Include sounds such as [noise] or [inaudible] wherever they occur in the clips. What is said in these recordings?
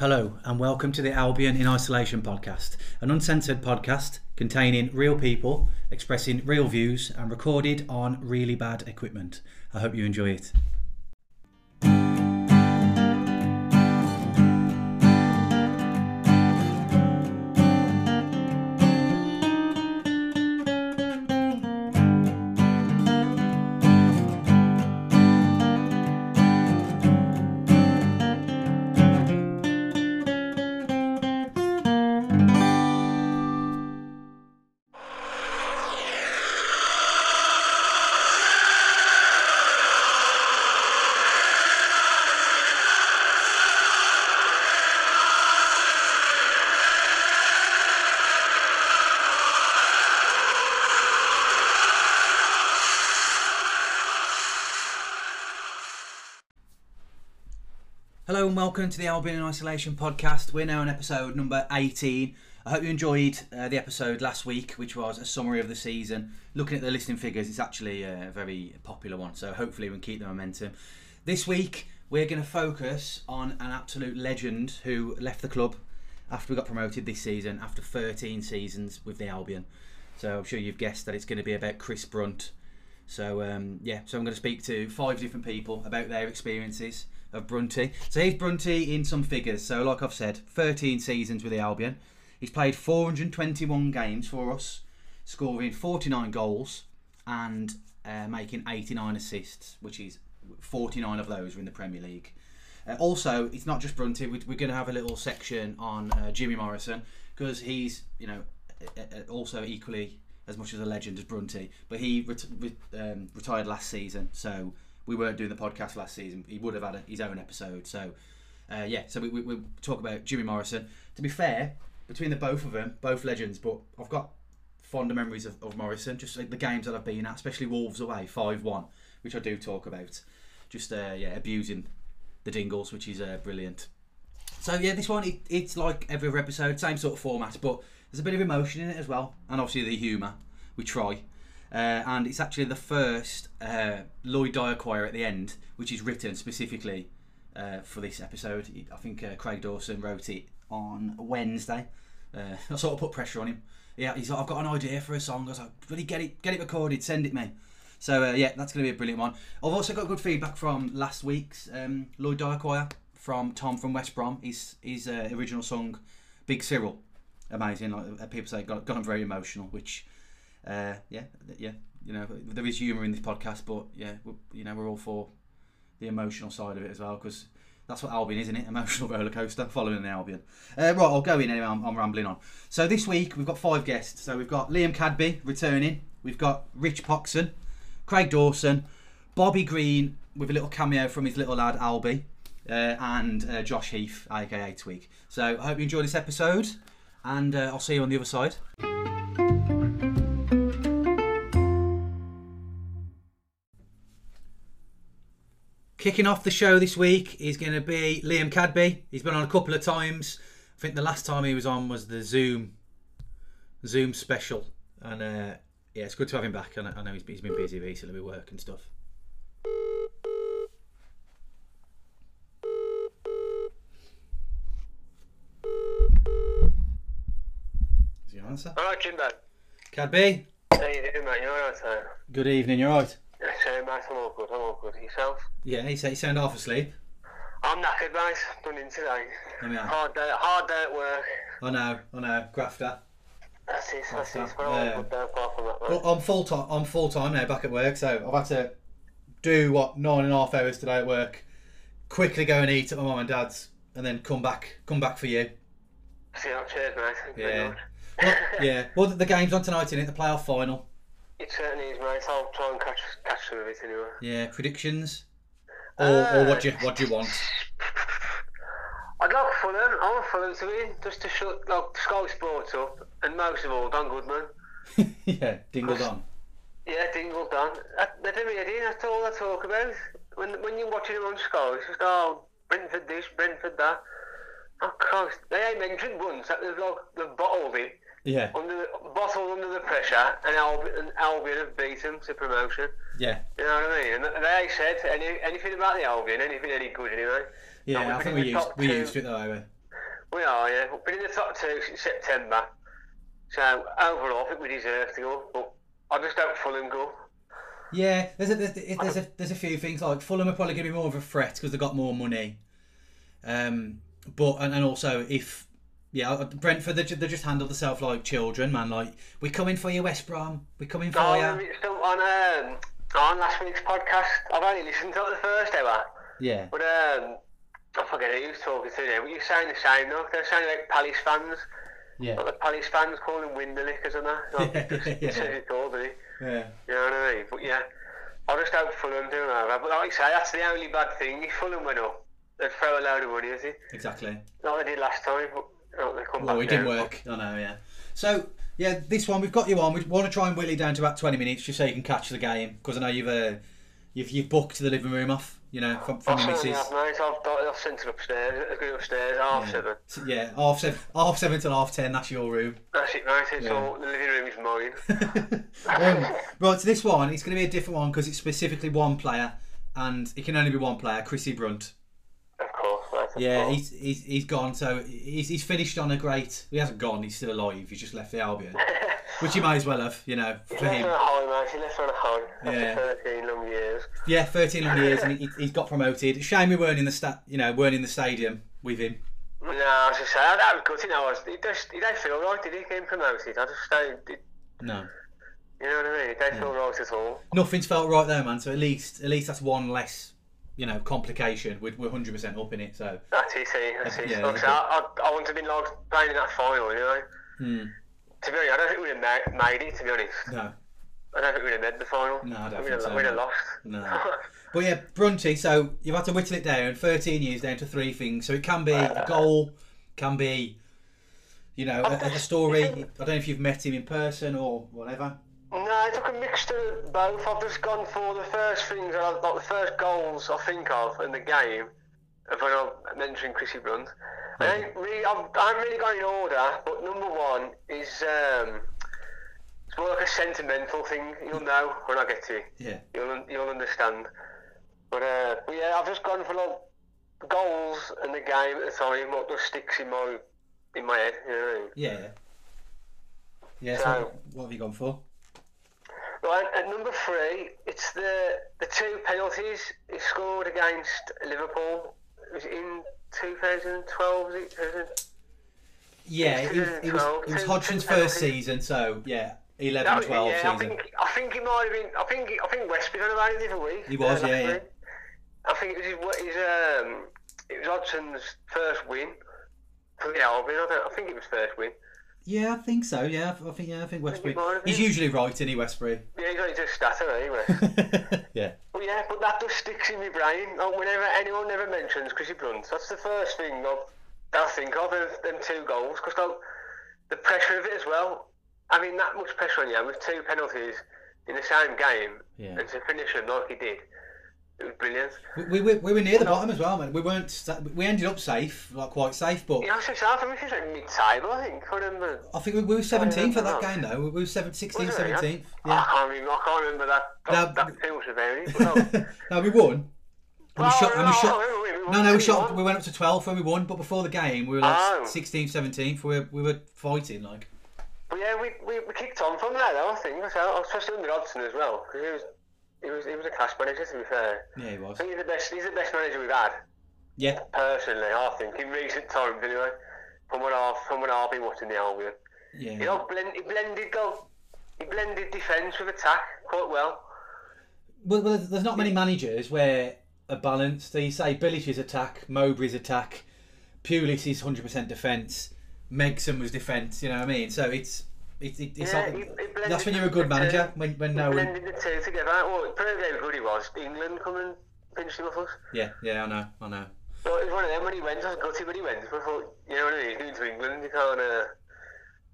Hello, and welcome to the Albion in Isolation podcast, an uncensored podcast containing real people expressing real views and recorded on really bad equipment. I hope you enjoy it. Welcome to the Albion in Isolation podcast. We're now on episode number 18. I hope you enjoyed uh, the episode last week, which was a summary of the season. Looking at the listing figures, it's actually a very popular one, so hopefully we can keep the momentum. This week, we're going to focus on an absolute legend who left the club after we got promoted this season, after 13 seasons with the Albion. So I'm sure you've guessed that it's going to be about Chris Brunt. So um, yeah, so I'm going to speak to five different people about their experiences of Brunty. So here's Brunty in some figures. So like I've said, 13 seasons with the Albion. He's played 421 games for us, scoring 49 goals and uh, making 89 assists, which is 49 of those are in the Premier League. Uh, also, it's not just Brunty. We're, we're going to have a little section on uh, Jimmy Morrison because he's, you know, also equally as much as a legend as Brunty. But he ret- re- um, retired last season, so we weren't doing the podcast last season. He would have had a, his own episode. So, uh, yeah, so we, we, we talk about Jimmy Morrison. To be fair, between the both of them, both legends, but I've got fonder memories of, of Morrison, just like the games that I've been at, especially Wolves away, 5 1, which I do talk about. Just, uh, yeah, abusing the Dingles, which is uh, brilliant. So, yeah, this one, it, it's like every other episode, same sort of format, but there's a bit of emotion in it as well, and obviously the humour. We try. Uh, and it's actually the first uh, Lloyd Dyer choir at the end, which is written specifically uh, for this episode. I think uh, Craig Dawson wrote it on Wednesday. Uh, [laughs] I sort of put pressure on him. Yeah, he's like, I've got an idea for a song. I was like, really get it, get it recorded, send it me. So uh, yeah, that's going to be a brilliant one. I've also got good feedback from last week's um, Lloyd Dyer choir from Tom from West Brom. His his original song, Big Cyril, amazing. Like people say, got got him very emotional, which uh, yeah, yeah, you know, there is humour in this podcast, but yeah, you know, we're all for the emotional side of it as well because that's what Albion is, isn't it? [laughs] Emotional roller coaster following the Albion. Uh, right, I'll go in anyway. I'm, I'm, rambling on. So this week we've got five guests. So we've got Liam Cadby returning. We've got Rich Poxon, Craig Dawson, Bobby Green with a little cameo from his little lad Albie, uh, and uh, Josh Heath, aka Twig. So I hope you enjoy this episode, and uh, I'll see you on the other side. Kicking off the show this week is going to be Liam Cadby. He's been on a couple of times. I think the last time he was on was the Zoom Zoom special, and uh, yeah, it's good to have him back. I know he's, he's been busy recently with work and stuff. Is your answer? All right, Jimbo. Cadby. How you doing, mate? You all right, sir? Good evening. You're right. So, mate, I'm all good. I'm all good. Yourself? Yeah, you say you sound half asleep. I'm knackered, mate. Done in today. There we are. Hard day, hard day at work. I know, I know, grafter. That's it. That's That's it. Yeah. good there, apart from that. Well, I'm full time. I'm full time now, back at work. So I've had to do what nine and a half hours today at work. Quickly go and eat at my mum and dad's, and then come back. Come back for you. See you. Cheers, mate. Thank you [laughs] very Yeah. Well, yeah. Well, the game's on tonight, in it? The playoff final. It certainly is, mate. I'll try and catch catch some of it anyway. Yeah. Predictions. Or, or uh, what do you what do you want? I'd like Fulham. I want Fulham to win, just to shut like Sky Sports up, and most of all, Don Goodman. [laughs] yeah. dingle on. Yeah, Dingle Don. That, they're really, that's all I talk about. When when you're watching them on Sky, it's just, oh, Brentford this, Brentford that. Oh, Christ. They ain't mentioned once that they've, like, they've bottled it, Yeah. under the, bottled under the pressure, and Albion, and Albion have beat them to promotion. Yeah. You know what I mean? And they said any, anything about the Albion, anything any good anyway. Yeah. I think we used we two. used it that way. We are, yeah. We've been in the top two since September. So overall, I think we deserve to go, but I just don't Fulham go. Yeah, there's a, there's, there's a there's a few things like Fulham are probably going to be more of a threat because they've got more money. Um, but and, and also if yeah, uh, Brentford they, ju- they just handle themselves like children, man. Like we're coming for you, West Brom. We're coming for Oh, you. still on um, on last week's podcast. I've only listened to it the first hour, Yeah, but um, I forget who was talking to now. But you're saying the same though. They're saying like Palace fans, yeah, like the Palace fans call them Winderlickers and that. [laughs] Like, Yeah, just, yeah. It all, yeah. You know what I mean? But yeah, I just hope Fulham do over. But like I say, that's the only bad thing. If Fulham went up, they'd throw a load of money at it. Exactly. Like they did last time. But like, they come Well, back it didn't work. I know, yeah. So yeah, this one we've got you on. We want to try and wheel it down to about twenty minutes just so you can catch the game because I know you've uh, you've you've booked the living room off. You know, from, from I your missus. have, mate. I've, I've sent it upstairs. Upstairs, half Yeah. seven. So, yeah, half seven, half seven till half ten. That's your room. That's it, mate. It's Yeah. all, the living room is mine. [laughs] um, right, so this one, it's going to be a different one because it's specifically one player, and it can only be one player, Chrissy Brunt. Of course, mate. Of Yeah, he's, he's he's gone. So he's, he's finished on a great. He hasn't gone. He's still alive. He's just left the Albion, [laughs] which he might as well have. You know, for left him. on a high, mate. He left on a high. Yeah. 13 long years. Yeah, thirteen long years, and [laughs] he, he's got promoted. Shame we weren't in the sta- You know, weren't in the stadium with him. No, I was just saying, that was good. You know, I was, it just, it don't feel right, did he, getting promoted? I just don't, it, No, you know what I mean? It don't feel right at all. nothing's felt right there, man. So at least at least that's one less. You know, complication. We're we're hundred percent up in it. So That's it, see, that's it. Yeah, I. I, I, I wouldn't have been like playing in that final, you know? hmm, To be honest, I don't think we'd have ma- made it, to be honest. no, I don't think we'd have made the final. No, I don't we'd think have, so, We'd have lost. No. [laughs] But yeah, Brunty, so you've had to whittle it down, 13 years down to three things. So it can be a goal, can be, you know, a, a story. I don't know if you've met him in person or whatever. No, it's like a mixture of both. I've just gone for the first things, I, like the first goals I think of in the game, of when I'm mentioning Chrissy Brunt. I ain't really, I haven't really got in order, but number one is um, it's more like a sentimental thing. You'll know when I get to it. Yeah. You'll you'll understand. But uh, but yeah, I've just gone for like goals in the game at the time. What just sticks in my in my head. You know what I mean? Yeah. yeah. Yeah, so So- what have you gone for? Right, at number three, it's the the two penalties he scored against Liverpool. It was in 2012, was it? 2000? Yeah, it, was- it was, it was Hodgson's first season, so yeah, 11 That was it, 12 yeah, I season. think I think it might have been. I think I think Westby done about it the other week. He was, uh, yeah, yeah. I think it was his, his um, it was Hodgson's first win for the Albion. I, don't, I think it was first win. Yeah, I think so. Yeah, I think yeah, I think Westbury. it might have He's usually right, isn't he, Westbury? Yeah, he's only just started anyway. [laughs] yeah. But yeah, but that just sticks in my brain. Like, whenever anyone ever mentions Chrissy Brunt, that's the first thing I'll, I'll think of, them, them two goals. Because like, the pressure of it as well. I mean, that much pressure on you with two penalties in the same game, Yeah. and to finish them like he did, it was brilliant. We, we, we were near the bottom as well, man. We weren't. We ended up safe, like quite safe, but Yeah, I was just I think was like mid-table, I think. I remember. I think we, we were 17th at that game, though. We were seven, 16th, Was oh, yeah? I can't remember. I can't remember that. That, that too much about it. But no. no, we won. And we shot, and we no, shot, we no, no, we shot. 3-1. We went up to 12 when we won, but before the game, we were like Oh. 16th, 17th. We were, we were fighting, like. But yeah, we, we, we kicked on from there though, I think. So, especially under Hodgson as well. 'cause he was, he was, he was a class manager, to be fair. Yeah, he was. I think he's the best, he's the best manager we've had, Yeah, personally, I think, in recent times anyway. From what I've, from what I've been watching the Albion. yeah. You know, blend, he blended go, he blended defence with attack quite well. Well, well, there's not many managers where are balanced. You say Bilić's attack, Mowbray's attack, Pulis is 100% defence, Megson was defence. You know what I mean? So it's it's it, it's Yeah, he- he that's when you're a good manager. When when He no one, blended the two together. Well, it good he was. England come and finished him off us. yeah yeah I know I know. So it was one of them when he went, I was gutted when he went. I thought, you know what I mean, he's going to England, you can't, uh,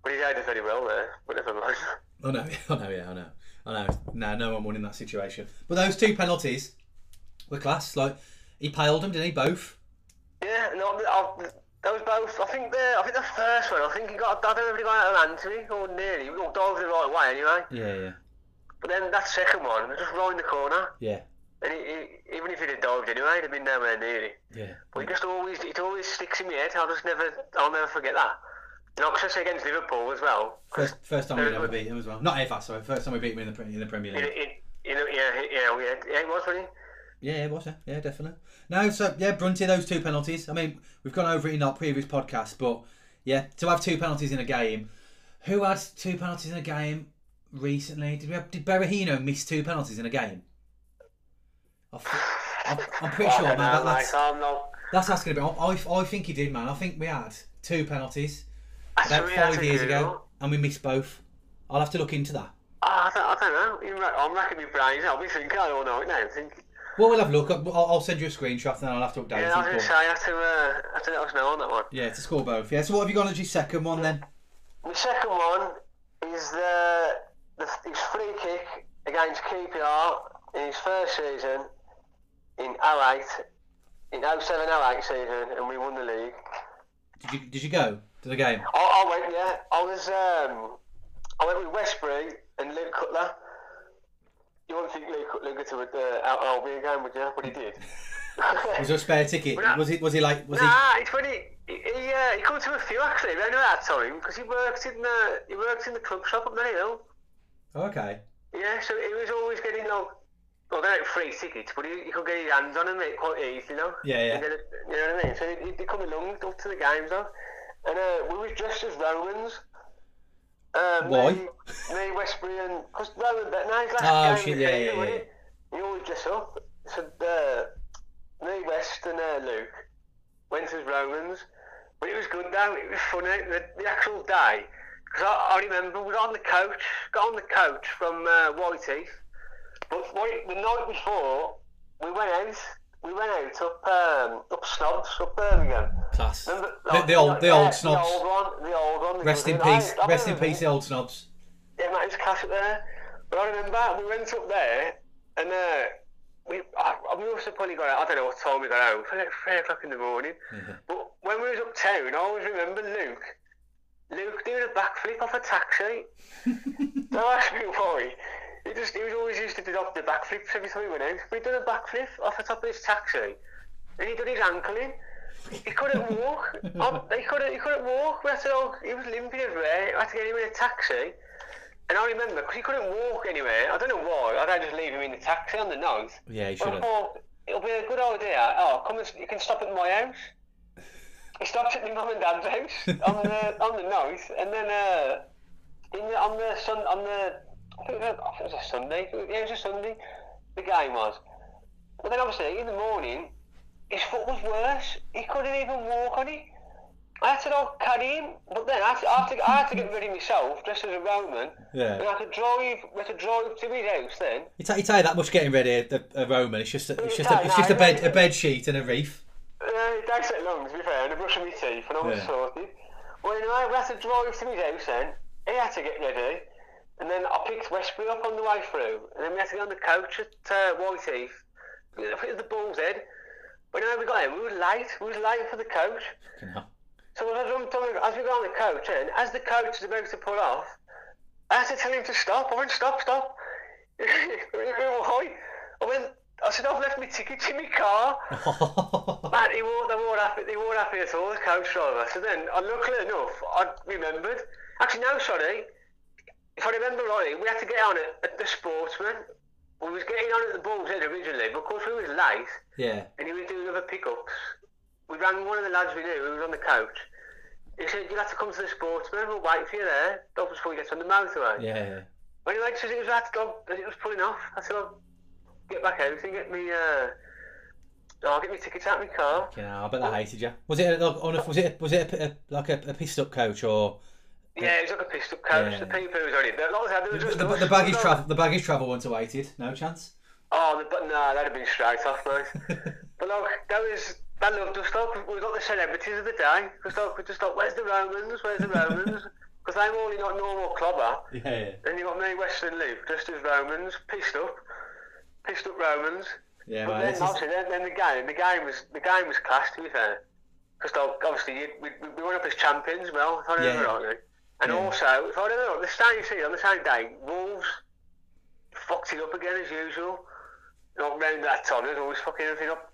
but he did very well there, but never mind. I know [laughs] I know yeah I know I know. No no one won in that situation. But those two penalties were class. Like he paled them, didn't he? Both. Yeah, no, I, that was both. I think the I think the first one. I think he got. I don't know if he got out of me or nearly. He got dived the right way anyway. Yeah yeah But then that second one, just right in the corner. yeah And he, he, even if he'd have dived anyway, he'd have been nowhere near it. Yeah. But he just always, it always sticks in my head. I'll just never, I'll never forget that. And obviously against Liverpool as well. First, first time Uh, ever beat him as well. Not ever, sorry. First time we beat him in the, in the Premier League. it, you know, yeah, yeah, yeah, yeah, it was, wasn't it? Yeah, it was, yeah. Yeah, definitely. No, so, yeah, Brunty, those two penalties. I mean, we've gone over it in our previous podcast, but, yeah, to have two penalties in a game. Who had two penalties in a game recently? Did we have, did Berahino miss two penalties in a game? I I'm pretty sure, man. That, that's, I'm not. that's asking a bit. I, I think he did, man. I think we had two penalties about five years ago, and we missed both. I'll have to look into that. Oh, I, don't, I don't know. I'm racking my brains. I'll be thinking, I don't know it now. Well, we'll have a look. I'll, I'll send you a screenshot, and then I'll have to update you. yeah, I was it. going to but- say, I have to, uh, I to let us know on that one. Yeah, to score both. Yeah. So what have you got as your second one then? The second one is the, the his free kick against QPR in his first season in 08, in 07 08 season, and we won the league. Did you did you go to the game? I, I went, yeah. I was, um, I went with Westbury and Luke Cutler. You wouldn't think Luke Cutler would to uh, Albion game, would you? But he did. [laughs] Was there a spare ticket? Well, Was it was he like was he? Nah, it's funny. He he, uh, he come to a few actually. I know that time because he worked in the he worked in the club shop at. Oh, okay. Yeah, so he was always getting like well, they're like free tickets, but he, he could get his hands on them quite easily, you know. Yeah, yeah. Then, you know what I mean? So he, he'd come along up to the games though, and uh, we was dressed as Romans. Um, Why? Me, me Westbury and because Roman bet now his last Oh, game shit, yeah, yeah, yeah. He always dress up. So uh, me West and uh, Luke went as Romans, but it was good though. It was funny the, the actual day because I, I remember we got on the coach, got on the coach from uh, Whiteheath, but what, the night before we went out. We went out up um, up Snobs, up Birmingham. Class. Remember, The, the old the yeah, old snobs. The old one, the old one. the Rest in peace. I- I Rest in peace, the old snobs. Yeah, mate, it was class up there. But I remember we went up there and uh, we I, we have probably got out. I don't know what time we got out. Was like three o'clock in the morning. Yeah. But when we was uptown, I always remember Luke. Luke doing a backflip off a taxi. [laughs] Don't ask me why. He just he was always used to do the backflips every time he went out. But he done a backflip off the top of his taxi, and he done his ankle in. He couldn't [laughs] walk. Um, he couldn't. He couldn't walk. We had to. all- He was limping everywhere. I had to get him in a taxi. And I remember because he couldn't walk anywhere. I don't know why. I don't just leave him in the taxi on the nose. Yeah, But should have. it'll be a good idea. Oh, come and you can stop at my house. [laughs] He stopped at my mum and dad's house on the on the night, and then uh, in the, on the sun on the I think it was, I think it was a Sunday. Yeah, it was a Sunday. The game was. But then obviously in the morning, his foot was worse. He couldn't even walk on it. I had to go carry him, but then I had to, I had to, I had to get ready myself, dressed as a Roman. Yeah. And I had to drive. We had to drive to his house then. You take, you that much getting ready a, a Roman. It's just a, it's just a, it's just a bed a bed sheet and a reef. Uh, it takes that long, to be fair, and I'm brushing my teeth, and I was Yeah. sorted. Well, anyway, we had to drive to his house then. He had to get ready, and then I picked Westbury up on the way through, and then we had to get on the coach at uh, Whiteheath. I think it was the Bull's Head. But anyway, we got in, we were late, we were late for the coach. So as, I'm talking, as we got on the coach, and as the coach is about to pull off, I had to tell him to stop. I went, stop, stop. [laughs] Why? I went, I said, I've left my tickets in my car. [laughs] Man, he won't, they won't happy, they won't happy at all, the coach driver. So then, uh, luckily enough, I remembered. Actually, no, sorry. If I remember rightly, we had to get on at, at the Sportsman. We was getting on at the Bull's Head originally, but of course we was late, yeah. and he was doing other pickups. We rang one of the lads we knew who was on the coach. He said, you'll have to come to the Sportsman, we'll wait for you there. Was before we get on the motorway. Yeah. yeah. Anyway, so it was, I had to go, as it was pulling off, I said, I'll get back out and get me, uh, I'll get me tickets out of my car. Yeah, I bet they hated you. Was it a, on a, was it was it a, a, like a, a pissed up coach or Yeah, was like a pissed up coach. Yeah. The people who was it, there, like I said, there was the, just the, us. the baggage travel the baggage travel wouldn't have? No chance. Oh, the, but no, that'd have been straight off, mate. [laughs] but look, that was that loved us. Look, we got the celebrities of the day. Because look, we just thought, where's the Romans? Where's the Romans? [laughs] Because I'm only not normal clobber. Yeah. yeah. And you got me, Western Luke, just as Romans, pissed up, pissed up Romans. Yeah, But man. then, This is, obviously, then, then the game, the game was the game was class to be fair, because obviously we, we went up as champions, well, I remember Yeah. rightly. And Yeah. also, if I remember, the same on the same day, Wolves fucked it up again as usual. not round that time, there's always fucking everything up.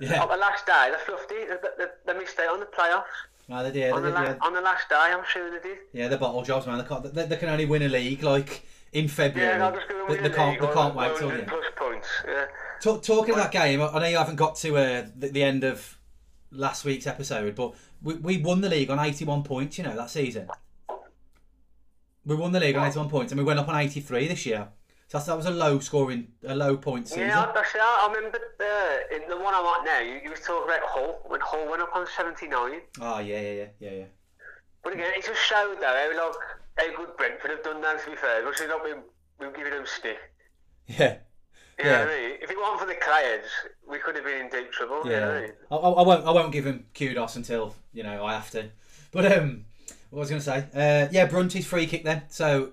Yeah. On the last day, they fluffed it. They, they, they missed out on the playoffs. No, they did. on, They the did la- yeah. on the last day, I'm sure they did. yeah, they're bottle jobs, man. They, can't, they, they can only win a league like in February. Yeah, just they, they the can't. They can't wait till 100 the end. plus points. Yeah. Talk, talking of that game, I know you haven't got to uh, the, the end of last week's episode, but we, we won the league on 81 points, you know, that season. We won the league on 81 points and we went up on 83 this year. So that was a low scoring, a low point season. Yeah, actually, I, I remember uh, in the one I'm at now, you, you was talking about Hull, when Hull went up on 79. Oh, yeah, yeah, yeah, yeah, yeah. But again, it just showed though how, like, how good Brentford have done now, to be fair. Because we've not been, we've given them stick. [laughs] Yeah. You Yeah. I mean? If it wasn't for the Clayers, we could have been in deep trouble. You know I Yeah, mean? I, I, I won't. I won't give him kudos until you know I have to. But um, what was I going to say? Uh, yeah, Brunty's free kick then. So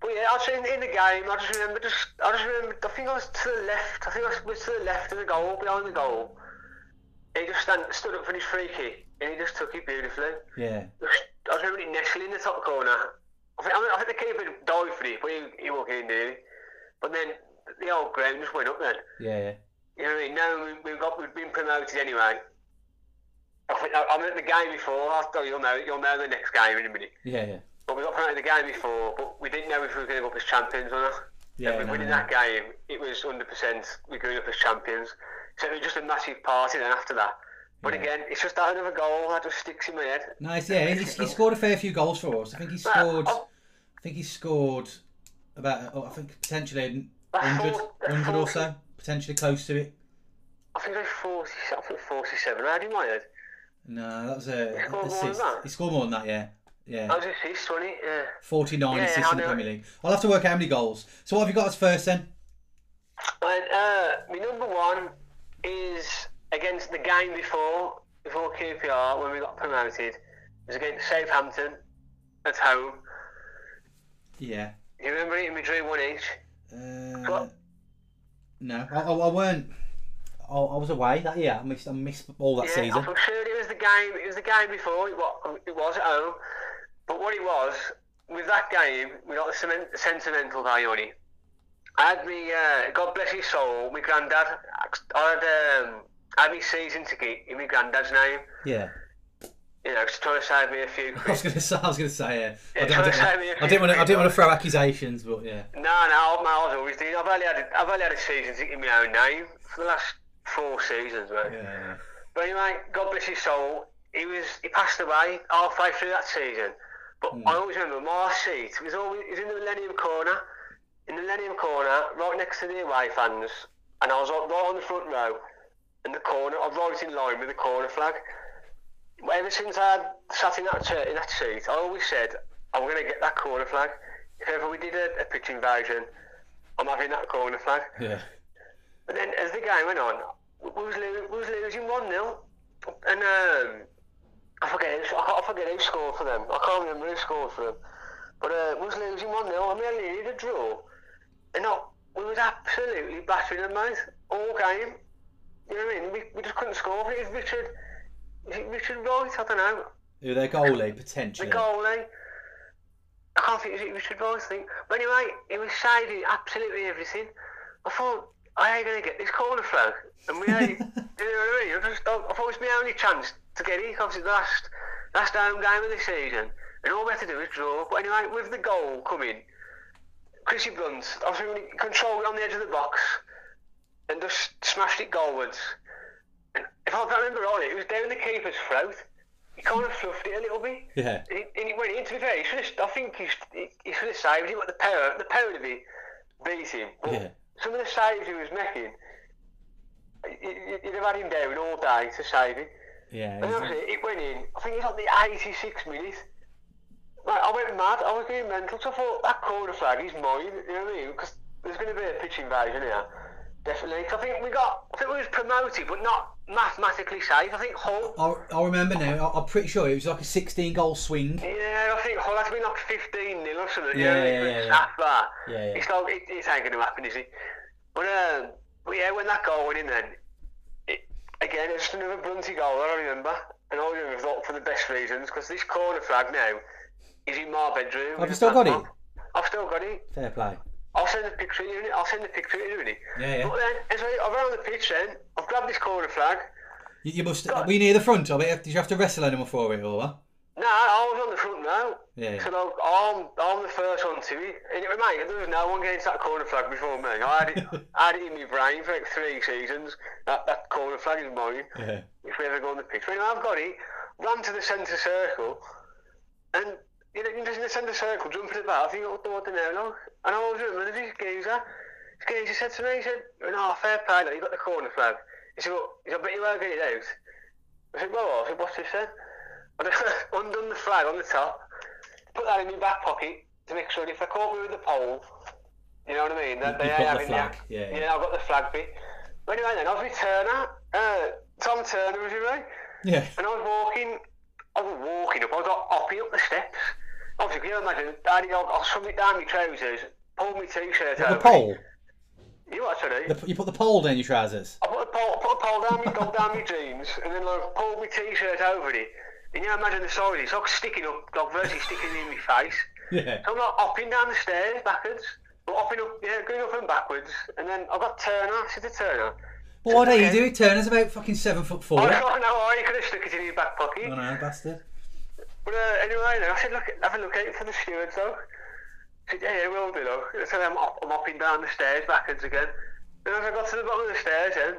But yeah, I was in, in the game. I just remember, just I just remember. I think I was to the left. I think I was to the left of the goal, behind the goal. He just stand, stood up for his free kick, and he just took it beautifully. yeah, I remember it nestling in the top corner. I think, I, mean, I think the keeper dived for it, but he, he walked in? But then the old ground just went up then. yeah, yeah. You know what I mean? Now we- we've got we've been promoted anyway. I think I, I mean, at the game before. I'll tell you, you'll know you'll know the next game in a minute. Yeah, yeah. But we got promoted the game before, but we didn't know if we were going to go up as champions or not. Yeah, we no, winning no. that game, it was 100% we're going up as champions. So it was just a massive party then after that. But Yeah. again, it's just that another goal that just sticks in my head. Nice, yeah. He, he scored a fair few goals for us. I think he scored. oh. I think he scored about. oh, I think potentially 100, 100 or so. Potentially close to it. I think it was 40, I think 47. I had in my head. No, that was a He scored more than that? He scored more than that. Yeah, yeah. That was assist, wasn't it? Yeah. 49 Yeah, assists in the. Premier League. I'll have to work out how many goals. So what have you got as first then? And uh, my number one is against the game before before QPR when we got promoted. It was against Southampton at home. Yeah. You remember it? We drew one each. Uh, What? no, I, I, I weren't. I, I was away that year. I missed. I missed all that yeah, season. I'm sure it was the game. It was the game before. It was, it was at home. But what it was with that game, we got the sentimental guy on it. I had me, uh, God bless his soul, my granddad. I had um, I had my season ticket in my granddad's name. Yeah. You know, just trying to save me a few [laughs] I was say. I was gonna say. Yeah. I didn't, I trying to didn't, a I didn't want to. I didn't want to throw accusations, but yeah. No, no, I was always doing. I've only had a, I've only had a season ticket in my own name for the last four seasons, mate. Yeah. But anyway, God bless his soul. He was he passed away halfway through that season. But Hmm. I always remember my seat was always it was in the Millennium Corner, in the Millennium Corner, right next to the away fans, and I was on- right on the front row, in the corner. I was right in line with the corner flag. But ever since I sat in that chair, in that seat, I always said I'm going to get that corner flag. If ever we did a, a pitch invasion, I'm having that corner flag. Yeah. But then as the game went on, we was, lo- we was losing 1 0. And um, I forget who, I, forget who scored for them. I can't remember who scored for them. But uh, we was losing 1 0 and we only needed a draw. And not, we was absolutely battering them, mate. All game. You know what I mean? We, we just couldn't score. I it was Richard, is it Richard Wright? I don't know. Who their goalie potentially? The goalie. I can't think, is it Richard Wright? I think. But anyway, he was saving absolutely everything. I thought, I ain't going to get this corner flag. And we ain't, [laughs] you know what I mean? I, just, I, I thought it was my only chance to get it. Obviously, the last, last home game of the season. And all we had to do was draw. But anyway, with the goal coming, Chrissy Brunt, obviously, when he controlled it on the edge of the box and just smashed it goalwards. And if I remember rightly, it was down the keeper's throat. He kind of fluffed it a little bit. Yeah. And it, and it went in. To be fair, he should have, I think he, he, he should have saved it, But the power, the power of it beat him. But Yeah. Some of the saves he was making, you- you'd have had him down all day to save it. Yeah. And obviously, it went in. I think it was like the 86 minutes. Like, I went mad. I was going mental. So I thought that corner flag is mine. You know what I mean? Because there's going to be a pitch invasion here. Definitely. I think we got. I think we was promoted, but not mathematically safe. I think Hull. I, I remember now. I, I'm pretty sure it was like a 16 goal swing. Yeah, I think Hull had to be like 15 nil or something. Yeah, yeah, it's yeah, yeah. that. Yeah, yeah. It's like it, it ain't going to happen, is it? But um, but yeah, when that goal went in, then it, again it's just another Brunty goal. I remember, and I remember thought for the best reasons because this corner flag now is in my bedroom. Have you still got it? I've still got it. Fair play. I'll send the picture to you. I'll send the picture to you. Yeah, yeah. But then, as I, I ran on the pitch then, I've grabbed this corner flag. You, you must. Were you near the front of it? Did you have to wrestle anyone for it or what? No, I was on the front now. Yeah. So like, I'm, I'm the first one to it. And mate, there was no one getting to that corner flag before me. I had it, [laughs] I had it in my brain for like three seasons. That, that corner flag is mine. Yeah. If we ever go on the pitch. But anyway, I've got it, ran to the centre circle, and you know, you're just in the centre circle, jumping about, I think, what the, what the now, look. And I was this geezer. This geezer said to me, he said, no, fair play, you got the corner flag. He said, well, he said, I bet you won't get it out. I said, well, I said, what's this then? I undone the flag on the top, put that in my back pocket to make sure if they caught me with the pole, you know what I mean? That they ain't got the having flag, yeah, yeah. yeah, I've got the flag bit. But anyway, then I was with Turner. Uh, Tom Turner was with me. Yeah. And I was walking, I was walking up, I was like, hopping up the steps. Obviously, can you imagine, Daddy, I I swung it down my trousers, pulled my t-shirt The pole. You what, sorry? The, you put the pole down your trousers. I put a pole, I put a pole down my, down, down my jeans, and then like, pulled my t-shirt over it. And you know, imagine the size, it's like sticking up, like virtually sticking in my face. Yeah. So I'm like hopping down the stairs backwards, but hopping up, yeah, going up and backwards. And then I've got Turner, I said to Turner, Well, what are you do? Turner's about fucking seven foot four. oh, [laughs] I no, no, I could have stuck it in your back pocket. know, bastard. But uh, anyway, I said, look, have a look out for the stewards, though. I said, yeah, yeah, we'll do, look. So I'm, up, I'm hopping down the stairs backwards again. And as I got to the bottom of the stairs, then,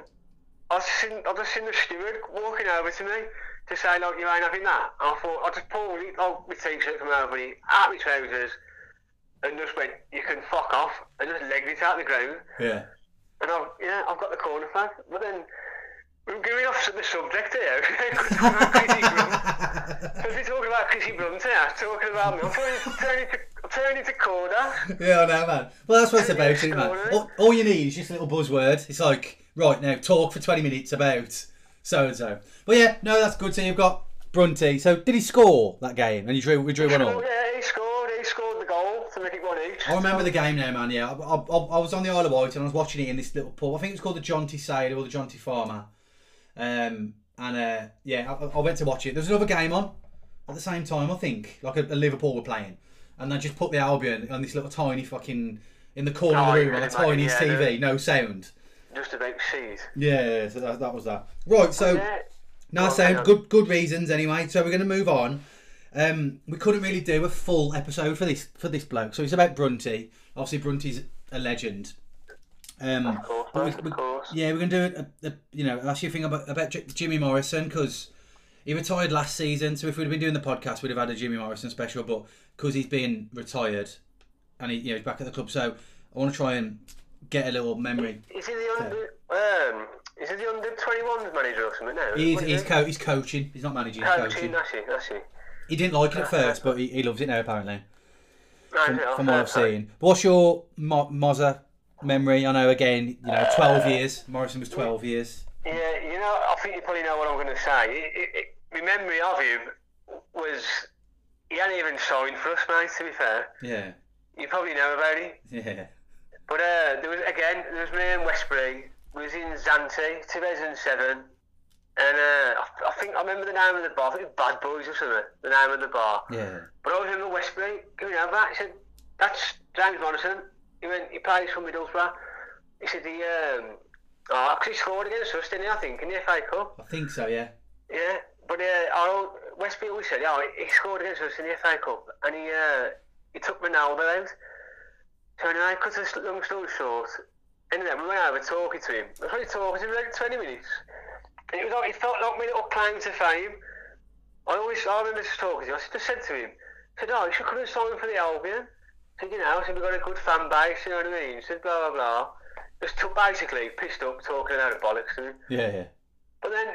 I just seen, I just seen the steward walking over to me to say, like, you ain't having that. And I thought, I just pulled it, like, my t-shirt from over it, out my trousers, and just went, you can fuck off, and just legged it out the ground. Yeah. And I've, yeah, I've got the corner flag. But then, we're going off the subject here. Because [laughs] we're talking [laughs] about Chrissy here, talking about me. I'm turning, to, I'm turning to corner. Yeah, I know, man. Well, that's what it's about, isn't it, man? All, all you need is just a little buzzword. It's like, right, now talk for 20 minutes about so and so. But yeah, no, that's good. So you've got Brunty. So did he score that game? And you drew, we drew one Oh, all. yeah, he scored. He scored the goal to make it one each. I remember the game now, man. Yeah, I, I, I was on the Isle of Wight and I was watching it in this little pub. I think it was called the Jonty Sailor or the Jonty Farmer. Um, and uh, yeah, I, I went to watch it. There was another game on at the same time. I think like a, a Liverpool were playing, and they just put the Albion on this little tiny fucking in the corner of Oh, the room on imagine, tiniest yeah, TV, no sound. Just about seas. Yeah, so that, that was that. Right, so Yeah. no sound. Good, good reasons anyway. So we're going to move on. Um, we couldn't really do a full episode for this for this bloke. So it's about Brunty. Obviously, Brunty's a legend. Um, Of course, but we- we- of course. yeah, we're going to do a, a, you know ask you a thing about about Jimmy Morrison because he retired last season. So if we'd been doing the podcast, we'd have had a Jimmy Morrison special. But because he's been retired and he, you know, he's back at the club, so I want to try and get a little memory. Is he the under? Um, is he the under 21s manager or something now? He's he's, co- he's coaching. He's not managing. He's coaching. coaching. That's it. That's it. He didn't like it at first, but he, he loves it now apparently. From, from what I've seen. But what's your Mo- Mozza memory? I know again, you know, twelve years. Morrison was twelve years. Yeah, you know, I think you probably know what I'm going to say. It, it, it, my memory of him was he hadn't even signed for us, mate. To be fair, Yeah, you probably know about it. yeah, But uh, there was again, there was me and Westbury. We was in Zante, 2007, and uh, I, I think I remember the name of the bar. I think it was Bad Boys or something. The name of the bar. yeah. But I was in the Westbury going over. He said, "That's James Morrison." He went, "He plays for Middlesbrough." He said, "He um, oh, actually scored against us, didn't he? I think in the FA Cup." I think so. Yeah, Yeah, but uh, our Westby always said, "Yeah, he scored against us in the FA Cup, and he uh, he took Ronaldo out." So anyway, cut this long story short, anyway, we went over talking to him. Were only talking to him for like twenty minutes, and it was like it felt like my little claim to fame. I always, I remember just talking to him. I just said to him, I said, "Oh, you should come and sign for the Albion." Said, "You know, I said we've got a good fan base. You know what I mean?" Said, "Blah blah blah." Just took, basically pissed up, talking about bollocks to him. yeah, yeah. But then,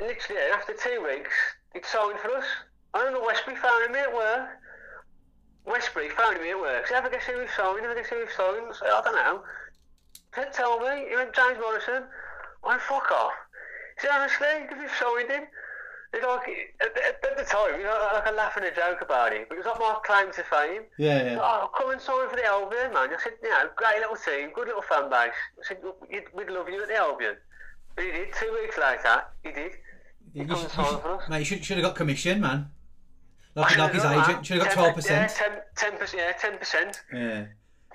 literally, after two weeks, he'd signed for us. I don't know, Westbury found me at work. Westbury found me at work. So, ever guess who he signed? Ever guess who he signed? I said, I don't know. Said, tell me. He went, James Morrison. I went, fuck off. He said, honestly, because you've signed him. It's like, at, the time, you know, like a laugh and a joke about it, but it was like my claim to fame. Yeah, yeah. Oh, come and sign for the Albion, man. I said, you know, great little team, good little fan base. I said, "We'd- love you at the Albion. But he did. Two weeks later, he did. You, come should, and you sign should- for us. mate, you should, should have got commission, man. Like, I like his agent, should have got 10 twelve percent. Yeah, ten, percent. Yeah, ten percent. Yeah.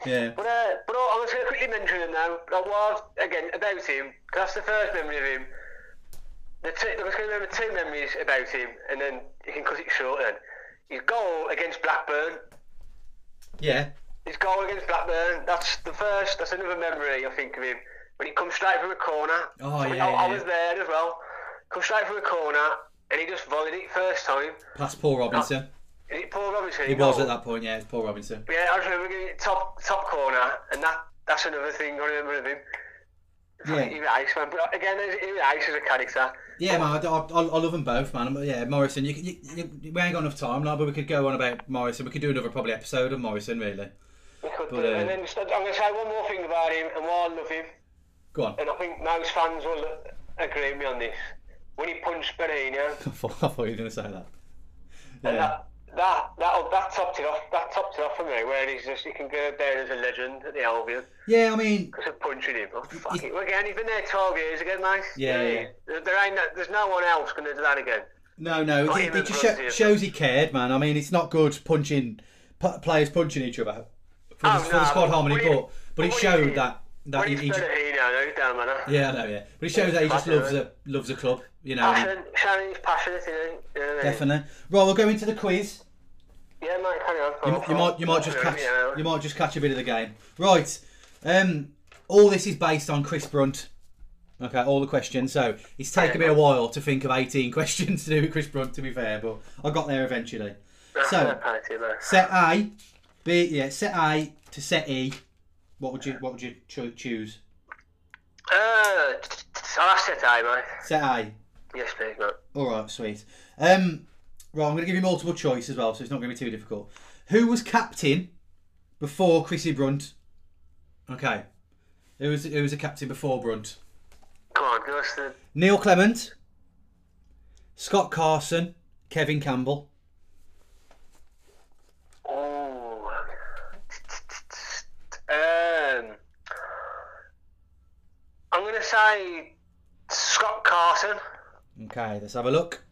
Yeah. But uh, but I was going to quickly mention him now. Like, was again about him. 'cause that's the first memory of him. The two, I'm just going to remember two memories about him, and then you can cut it short. Then his goal against Blackburn. Yeah. His goal against Blackburn. That's the first. That's another memory I think of him when he comes straight from a corner. Oh, I, mean, yeah, I, I yeah. was there as well. Comes straight from a corner, and he just volleyed it first time. Past Paul Robinson. Is it Paul Robinson? He was at that point, yeah, it's Paul Robinson. Yeah, I remember getting it top top corner, and that that's another thing I remember of him. Yeah. Was ace, man. But again, was ace as a character. Yeah, man, I, I, I love them both, man. Yeah, Morrison, you, you, you, we ain't got enough time, like, but we could go on about Morrison. We could do another probably episode of Morrison, really. We could But, do. uh, and then I'm going to say one more thing about him, and why I love him, Go on. and I think most fans will agree with me on this. When he punched Benino, [laughs] I thought, you were going to say that. and Yeah. that that that oh, that topped it off. That topped it off for me. Where he's just he can go down as a legend at the Albion Yeah, I mean, because of punching him. Oh, fuck it. Again, he's been there 12 years again, mate. Yeah, yeah. There, there ain't. no- There's no one else going to do that again. no, no, Not it, it just shows he cared, man. I mean, it's not good punching p- players punching each other for, Oh, the, for the squad but harmony, he- but but it he- showed that that he, he just, he now, no, down man. yeah, I know, yeah, but it shows that he just loves a loves a club, you know. Passion, showing his passionate, you know. You know what I mean? Definitely. Right, we'll go into the quiz. Yeah, mate, carry on. You, you might you might just catch you might just catch a bit of the game. Right. Um all this is based on Chris Brunt. Okay, all the questions. So it's taken me a while to think of 18 [laughs] questions to do with Chris Brunt to be fair, but I got there eventually. So- fair play to you, mate. Set A, B yeah, set A to set E. What would you what would you cho- choose? Uh, I'll set A, mate. Set A. Yes, please, mate. All right, sweet. Um right, I'm going to give you multiple choice as well, so it's not going to be too difficult. Who was captain before Chrissy Brunt? Okay. Who was who was a captain before Brunt? Come on, give us the. Neil Clement, Scott Carson, Kevin Campbell. Oh. Um. I'm going to say Scott Carson. Okay, let's have a look.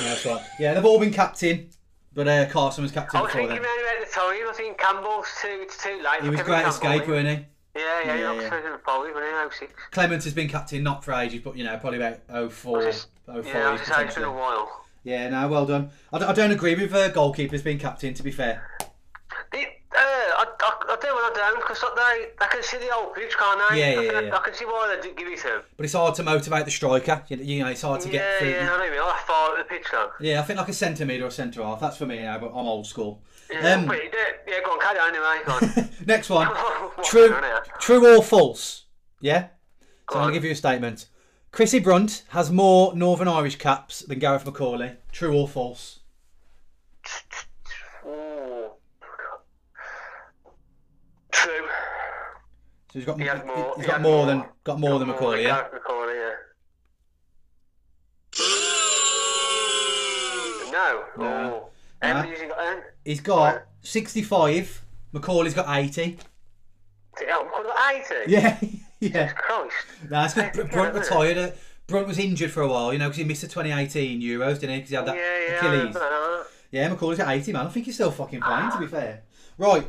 Yeah, that's right. Yeah, they've all been captain, but uh, Carson was captain I was before thinking then. about it at the time. I think Campbell's too, it's too late. He was great escape, wasn't he? he? Yeah, yeah, Yeah, yeah. Probably, when he 06. Clement has been captain not for ages, but you know, probably about 04, Was this- 05 Yeah, I was just saying it's been a while. Yeah, no, well done. I don't, don't agree with uh, goalkeepers being captain, to be fair. Uh, I, I, I do and I don't because they, they can see the old pitch, can't they? Yeah, I, yeah, can, yeah. I can see why they didn't give it to him. But it's hard to motivate the striker. You, you know, it's hard to Yeah, get through. yeah, I know what you mean. I at the pitch though. Yeah, I think like a centre mid or a centre half. That's for me now, but I'm old school. Yeah, Um, but you do, yeah, go on, carry on anyway. On. [laughs] Next one. [laughs] True, going on here? true or false? Yeah. So Go I'm on. gonna give you a statement. Chrissy Brunt has more Northern Irish caps than Gareth McAuley. True or false? Ooh. True. So he's got He has more. he's he got has more than got more than Got McAuley. Yeah. McAuley, yeah. No. No. How Nah. many has he got then? He's got 65. McAuley's got 80. Yeah, McAuley got 80. [laughs] Yeah, yeah. Christ. Nah, it's 'cause That's Br- Brunt retired. uh, Brunt was injured for a while, you know, because he missed the 2018 Euros, didn't he? Because he had that yeah, yeah. Achilles. Yeah, McAuley's at 80, man. I think he's still fucking playing, to be fair. Right.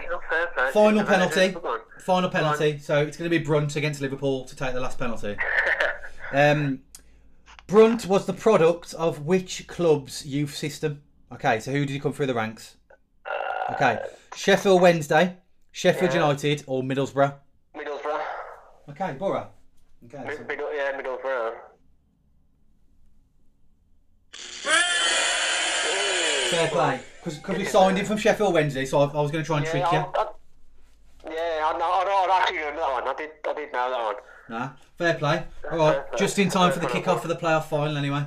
Final penalty. Final penalty. So it's going to be Brunt against Liverpool to take the last penalty. [laughs] Um, Brunt was the product of which club's youth system? Okay, so who did he come through the ranks? Okay, Sheffield Wednesday, Sheffield Yeah. United, or Middlesbrough? Middlesbrough. Okay, Borough. Okay, Mid- so- Middle, yeah, Middlesbrough. fair play. Because we signed him from Sheffield Wednesday, so I, I was going to try and trick you. I, I, yeah, I, know, I, know, I actually remember that one. I did, I did know that one. Nah, fair play. All right, play. just in time for the kick-off play. for the playoff final, anyway.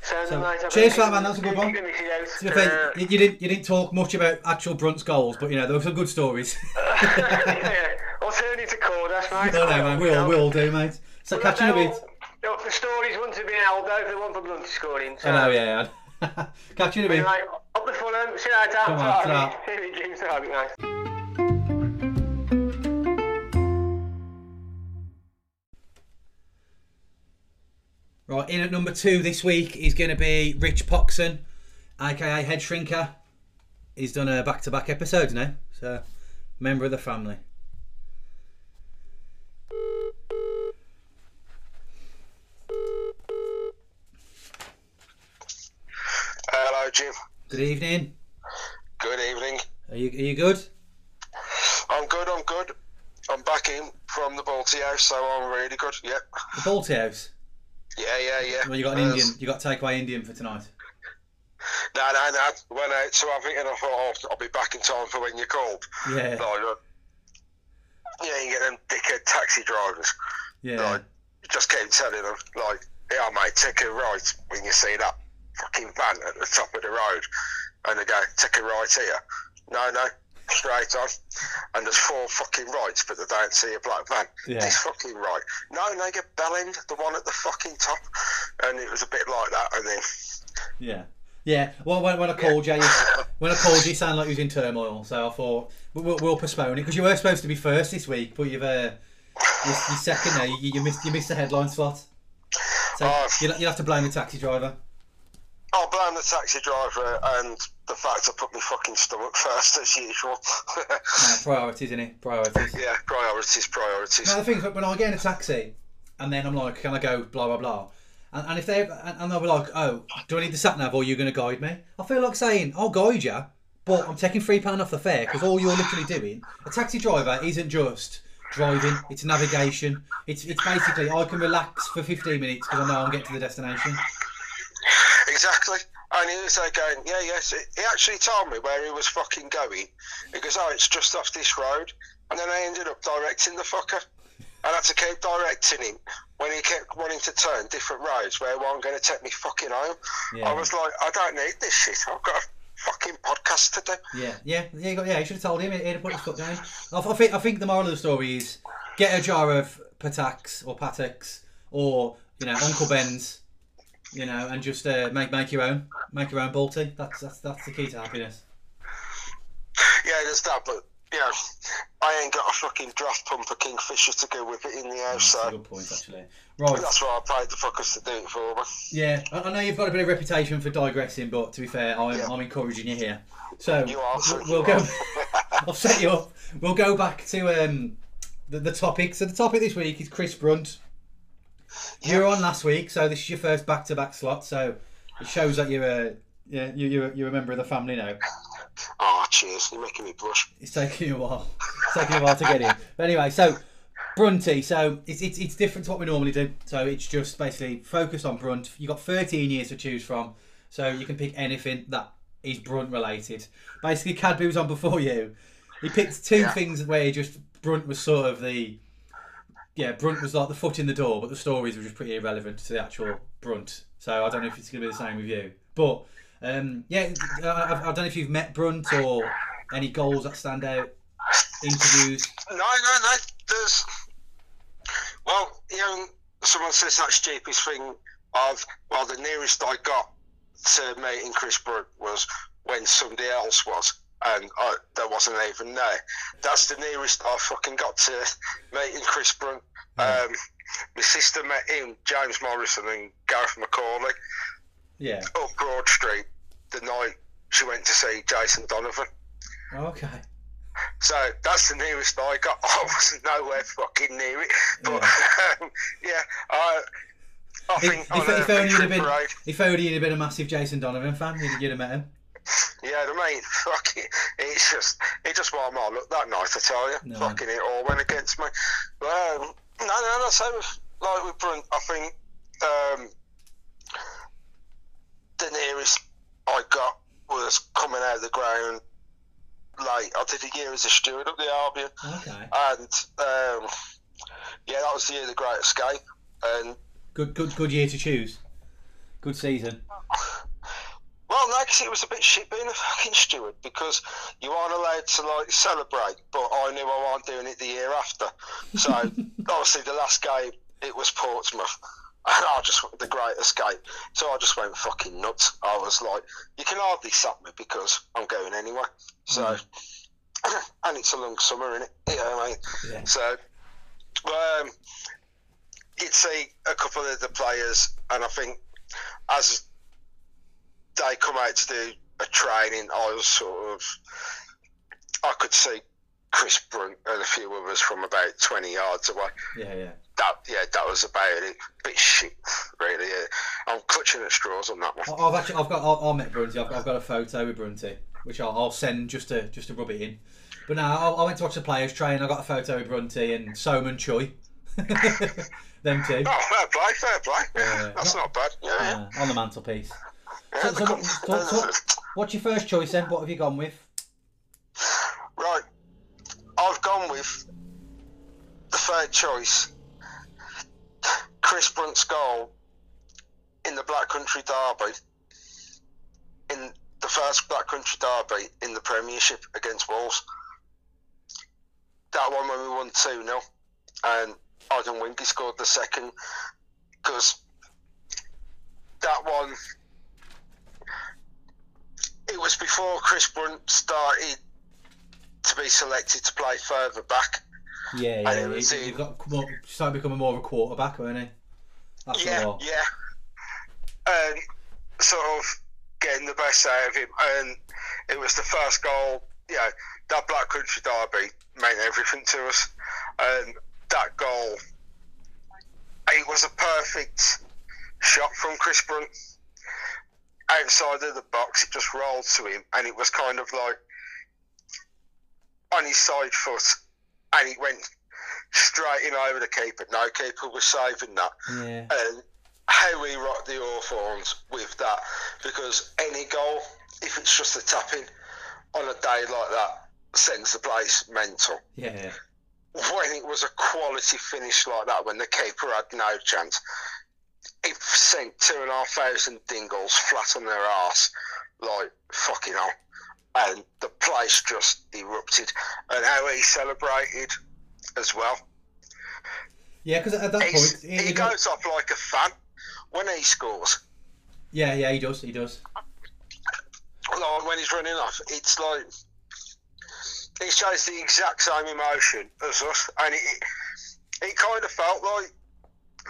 Sounds So, nice. Cheers for that, man. That was a good one. keep the missus out. To fair, you you didn't you didn't talk much about actual Brunt's goals, but you know there were some good stories. [laughs] yeah, I'll turn it to Cordas, mate. no, no, man, we all we all do, mate. So Well, catch you in a bit. The stories wouldn't have been held though if they weren't for Brunt scoring. So. I know, yeah. Catch you in a bit. Up the Fulham. See you later. Come on, ta-ra. See [laughs] you, James. That'll be nice. Right, in at number two this week is going to be Rich Poxon, aka Head Shrinker. he's done a back-to-back episodes now. So, member of the family. Hello, Jim. Good evening. Good evening. Are you are you good? I'm good. I'm good. I'm back in from the Balti house, so I'm really good. Yep. The Balti House. Yeah, yeah, yeah. Well, you got an Indian. You got takeaway Indian for tonight. No, no, no. Went out to have it, and I thought oh, I'll be back in time for when you called. Yeah. Like, uh, yeah, you get them dickhead taxi drivers. Yeah. Like, just keep telling them, like, yeah, mate, take a right when you see that fucking van at the top of the road. And they go, take a right here. No, no, straight on. And there's four fucking rights, but they don't see a black van. Yeah. This fucking right. No, no, get bell end, the one at the fucking top. And it was a bit like that. And then, Yeah. Yeah. Well, when, when I called you, you, [laughs] when I called you, you sounded like you was in turmoil. So I thought we'll, we'll, we'll postpone it because you were supposed to be first this week, but you've uh, you're, you're second now. You, you missed you missed the headline slot. So Oh. you'll, you'll have to blame the taxi driver. I'll blame the taxi driver and the fact I put my fucking stomach first as usual. [laughs] No, priorities, isn't it? Priorities. yeah, priorities, priorities. No, the thing is, when I get in a taxi, and then I'm like, can I go blah blah blah, and, and if they and, and they'll be like, oh, do I need the sat nav or are you going to guide me? I feel like saying, I'll guide you, but I'm taking three pound off the fare because all you're literally doing. A taxi driver isn't just driving; it's navigation. It's it's basically I can relax for 15 minutes because I know I'm getting to the destination. [laughs] Exactly. And he was there going, yeah, yes. He actually told me where he was fucking going. He goes, oh, it's just off this road. And then I ended up directing the fucker. I had to keep directing him when he kept wanting to turn different roads where he wasn't going to take me fucking home. Yeah. I was like, I don't need this shit. I've got a fucking podcast to do. Yeah, yeah, yeah. You, got, yeah, you should have told him. He'd have put his foot down. I, I think I think the moral of the story is get a jar of Pataks or Pateks or you know Uncle Ben's, you know, and just uh, make make your own, make your own Balti. That's that's that's the key to happiness. Yeah, there's that, but, you know, I ain't got a fucking draft pumper Kingfisher to go with it in the house, That's a so good point, actually. Right. that's why I paid the fuckers to do it for me. Yeah, I, I know you've got a bit of reputation for digressing, but to be fair, I'm, Yeah. I'm encouraging you here. So You are, we'll, you we'll go. [laughs] I'll set you up. We'll go back to um, the, the topic. So the topic this week is Chris Brunt. You were on last week, so this is your first back-to-back slot. So it shows that you're a yeah you you're, you're a member of the family now. Oh, cheers. You're making me blush. It's taking you a while. It's taking you a while to get in. But anyway, so Brunty. So it's, it's it's different to what we normally do. So it's just basically focused on Brunt. You have got 13 years to choose from, so you can pick anything that is Brunt related. Basically, Cadby was on before you. He picked two Yeah. things where he just Brunt was sort of the yeah Brunt was like the foot in the door, but the stories were just pretty irrelevant to the actual Brunt. So I don't know if it's going to be the same with you, but. Um, yeah, I, I don't know if you've met Brunt or any goals that stand out, interviews. No, no, no. There's. Well, you know, someone says that stupidest thing of, well, the nearest I got to meeting Chris Brunt was when somebody else was, and I, there wasn't even there. That's the nearest I fucking got to meeting Chris Brunt. Um, my sister met him, James Morrison, and Gareth McAuley Yeah. up Broad Street the night she went to see Jason Donovan. Okay. So that's the nearest I got. [laughs] I wasn't nowhere fucking near it, but [laughs] um, yeah, I, I If, think if, if only you'd have been, if only you'd have been a massive Jason Donovan fan, you'd have met him. Yeah, I mean, [laughs] fucking, it's just, it just my look that nice, I tell you, No. fucking, it all went against me. But um, no, no, no. So like with Brunt, I think um, the nearest I got was coming out of the ground late. I did a year as a steward of the Albion. Okay. and um, yeah, that was the year of the Great Escape. And Good, good, good year to choose. Good season. Well, no, 'cause it was a bit shit being a fucking steward because you aren't allowed to like celebrate. But I knew I wasn't doing it the year after. So [laughs] obviously, the last game it was Portsmouth. [laughs] And I just the Great Escape, so I just went fucking nuts. I was like, "You can hardly stop me because I'm going anyway." So, [clears throat] and it's a long summer, isn't it? You know what I mean? Yeah. So, um, you'd see a couple of the players, and I think as they come out to do a training, I was sort of, I could see Chris Brunt and a few others from about 20 yards away. Yeah, yeah. That, yeah, that was about it. Bit shit, really. Yeah. I'm clutching at straws on that one. I've actually, I've got, I, I met Brunty. I've, I've got a photo with Brunty, which I'll, I'll send just to just to rub it in. But now I, I went to watch the players train. I got a photo with Brunty and Somen Tchoyi. [laughs] Them two Oh, fair play, fair play. Yeah, Yeah. that's not bad. Yeah, yeah. uh, on the mantelpiece. So, so com- what- so- so what's your first choice then? What have you gone with? Right, I've gone with the third choice, Chris Brunt's goal in the Black Country Derby, in the first Black Country Derby in the Premiership against Wolves. That one when we won 2 0, and Odemwingie scored the second, because that one, it was before Chris Brunt started to be selected to play further back. Yeah, yeah. didn't He, see- he got more, started becoming more of a quarterback, weren't he? Yeah, yeah. And sort of getting the best out of him. And it was the first goal, you know, that Black Country Derby meant everything to us. And that goal, it was a perfect shot from Chris Brunt. Outside of the box, it just rolled to him, and it was kind of like on his side foot, and it went straight in over the keeper. No keeper was saving that Yeah. and how we rocked the Hawthorns with that because any goal, if it's just a tapping on a day like that, sends the place mental. Yeah, yeah. When it was a quality finish like that, when the keeper had no chance, it sent two and a half thousand dingles flat on their arse, like fucking hell. And the place just erupted. And how he celebrated as well. Yeah, because at that He's- point, he he- goes off like a fan when he scores. yeah, yeah, he does, he does. like when he's running off, it's like it shows the exact same emotion as us, and it, it kind of felt like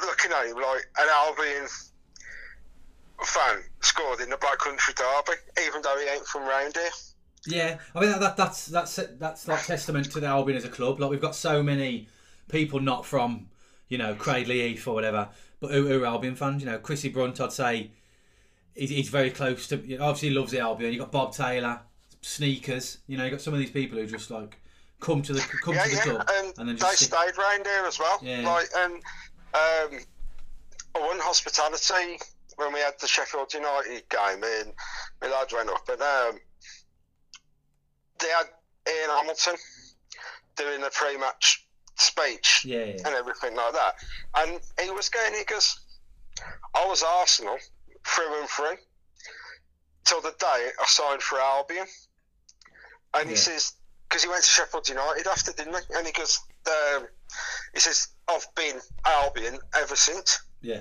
looking at him like an Albion fan scored in the Black Country Derby, even though he ain't from round here. Yeah, I mean that, that that's that's that's like testament to the Albion as a club. Like we've got so many people not from you know Cradley Heath or whatever, but who, who are Albion fans. You know, Chrissy Brunt, I'd say he's, he's very close to. You know, obviously, he loves the Albion. You got Bob Taylor, sneakers. You know, you got some of these people who just like come to the come yeah, to the yeah, club and, and then they just stayed round here as well. Yeah. Like and um, I won hospitality. When we had the Sheffield United game, and my lads went up, and um, they had Ian Hamilton doing a pre-match speech yeah, yeah, and everything like that, and he was going, he goes, I was Arsenal through and through till the day I signed for Albion, and he says because he went to Sheffield United after, didn't he? And he goes, um, he says I've been Albion ever since. yeah.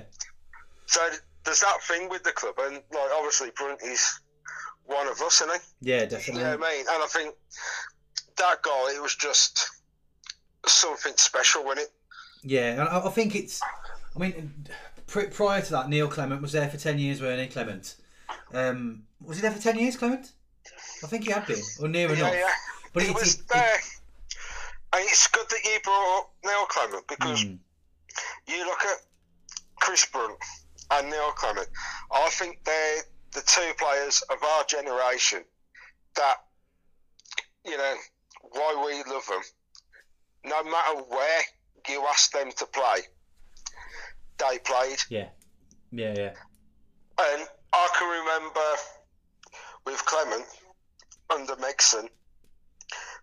So there's that thing with the club, and like obviously Brunt is one of us, isn't he? Yeah, You definitely. know what I mean? And I think that goal, it was just something special, wasn't it? Yeah, and I, think it's. I mean, prior to that, Neil Clement was there for ten years, weren't he, Clement? Um, was he there for ten years, Clement? I think he had been, or near enough. Yeah, yeah. But it it's, was it, it- there. And it's good that you brought up Neil Clement because Mm, you look at Chris Brunt and Neil Clement. I think they're the two players of our generation that, you know, why we love them. No matter where you ask them to play, they played. yeah, yeah, yeah, And I can remember with Clement under Megson,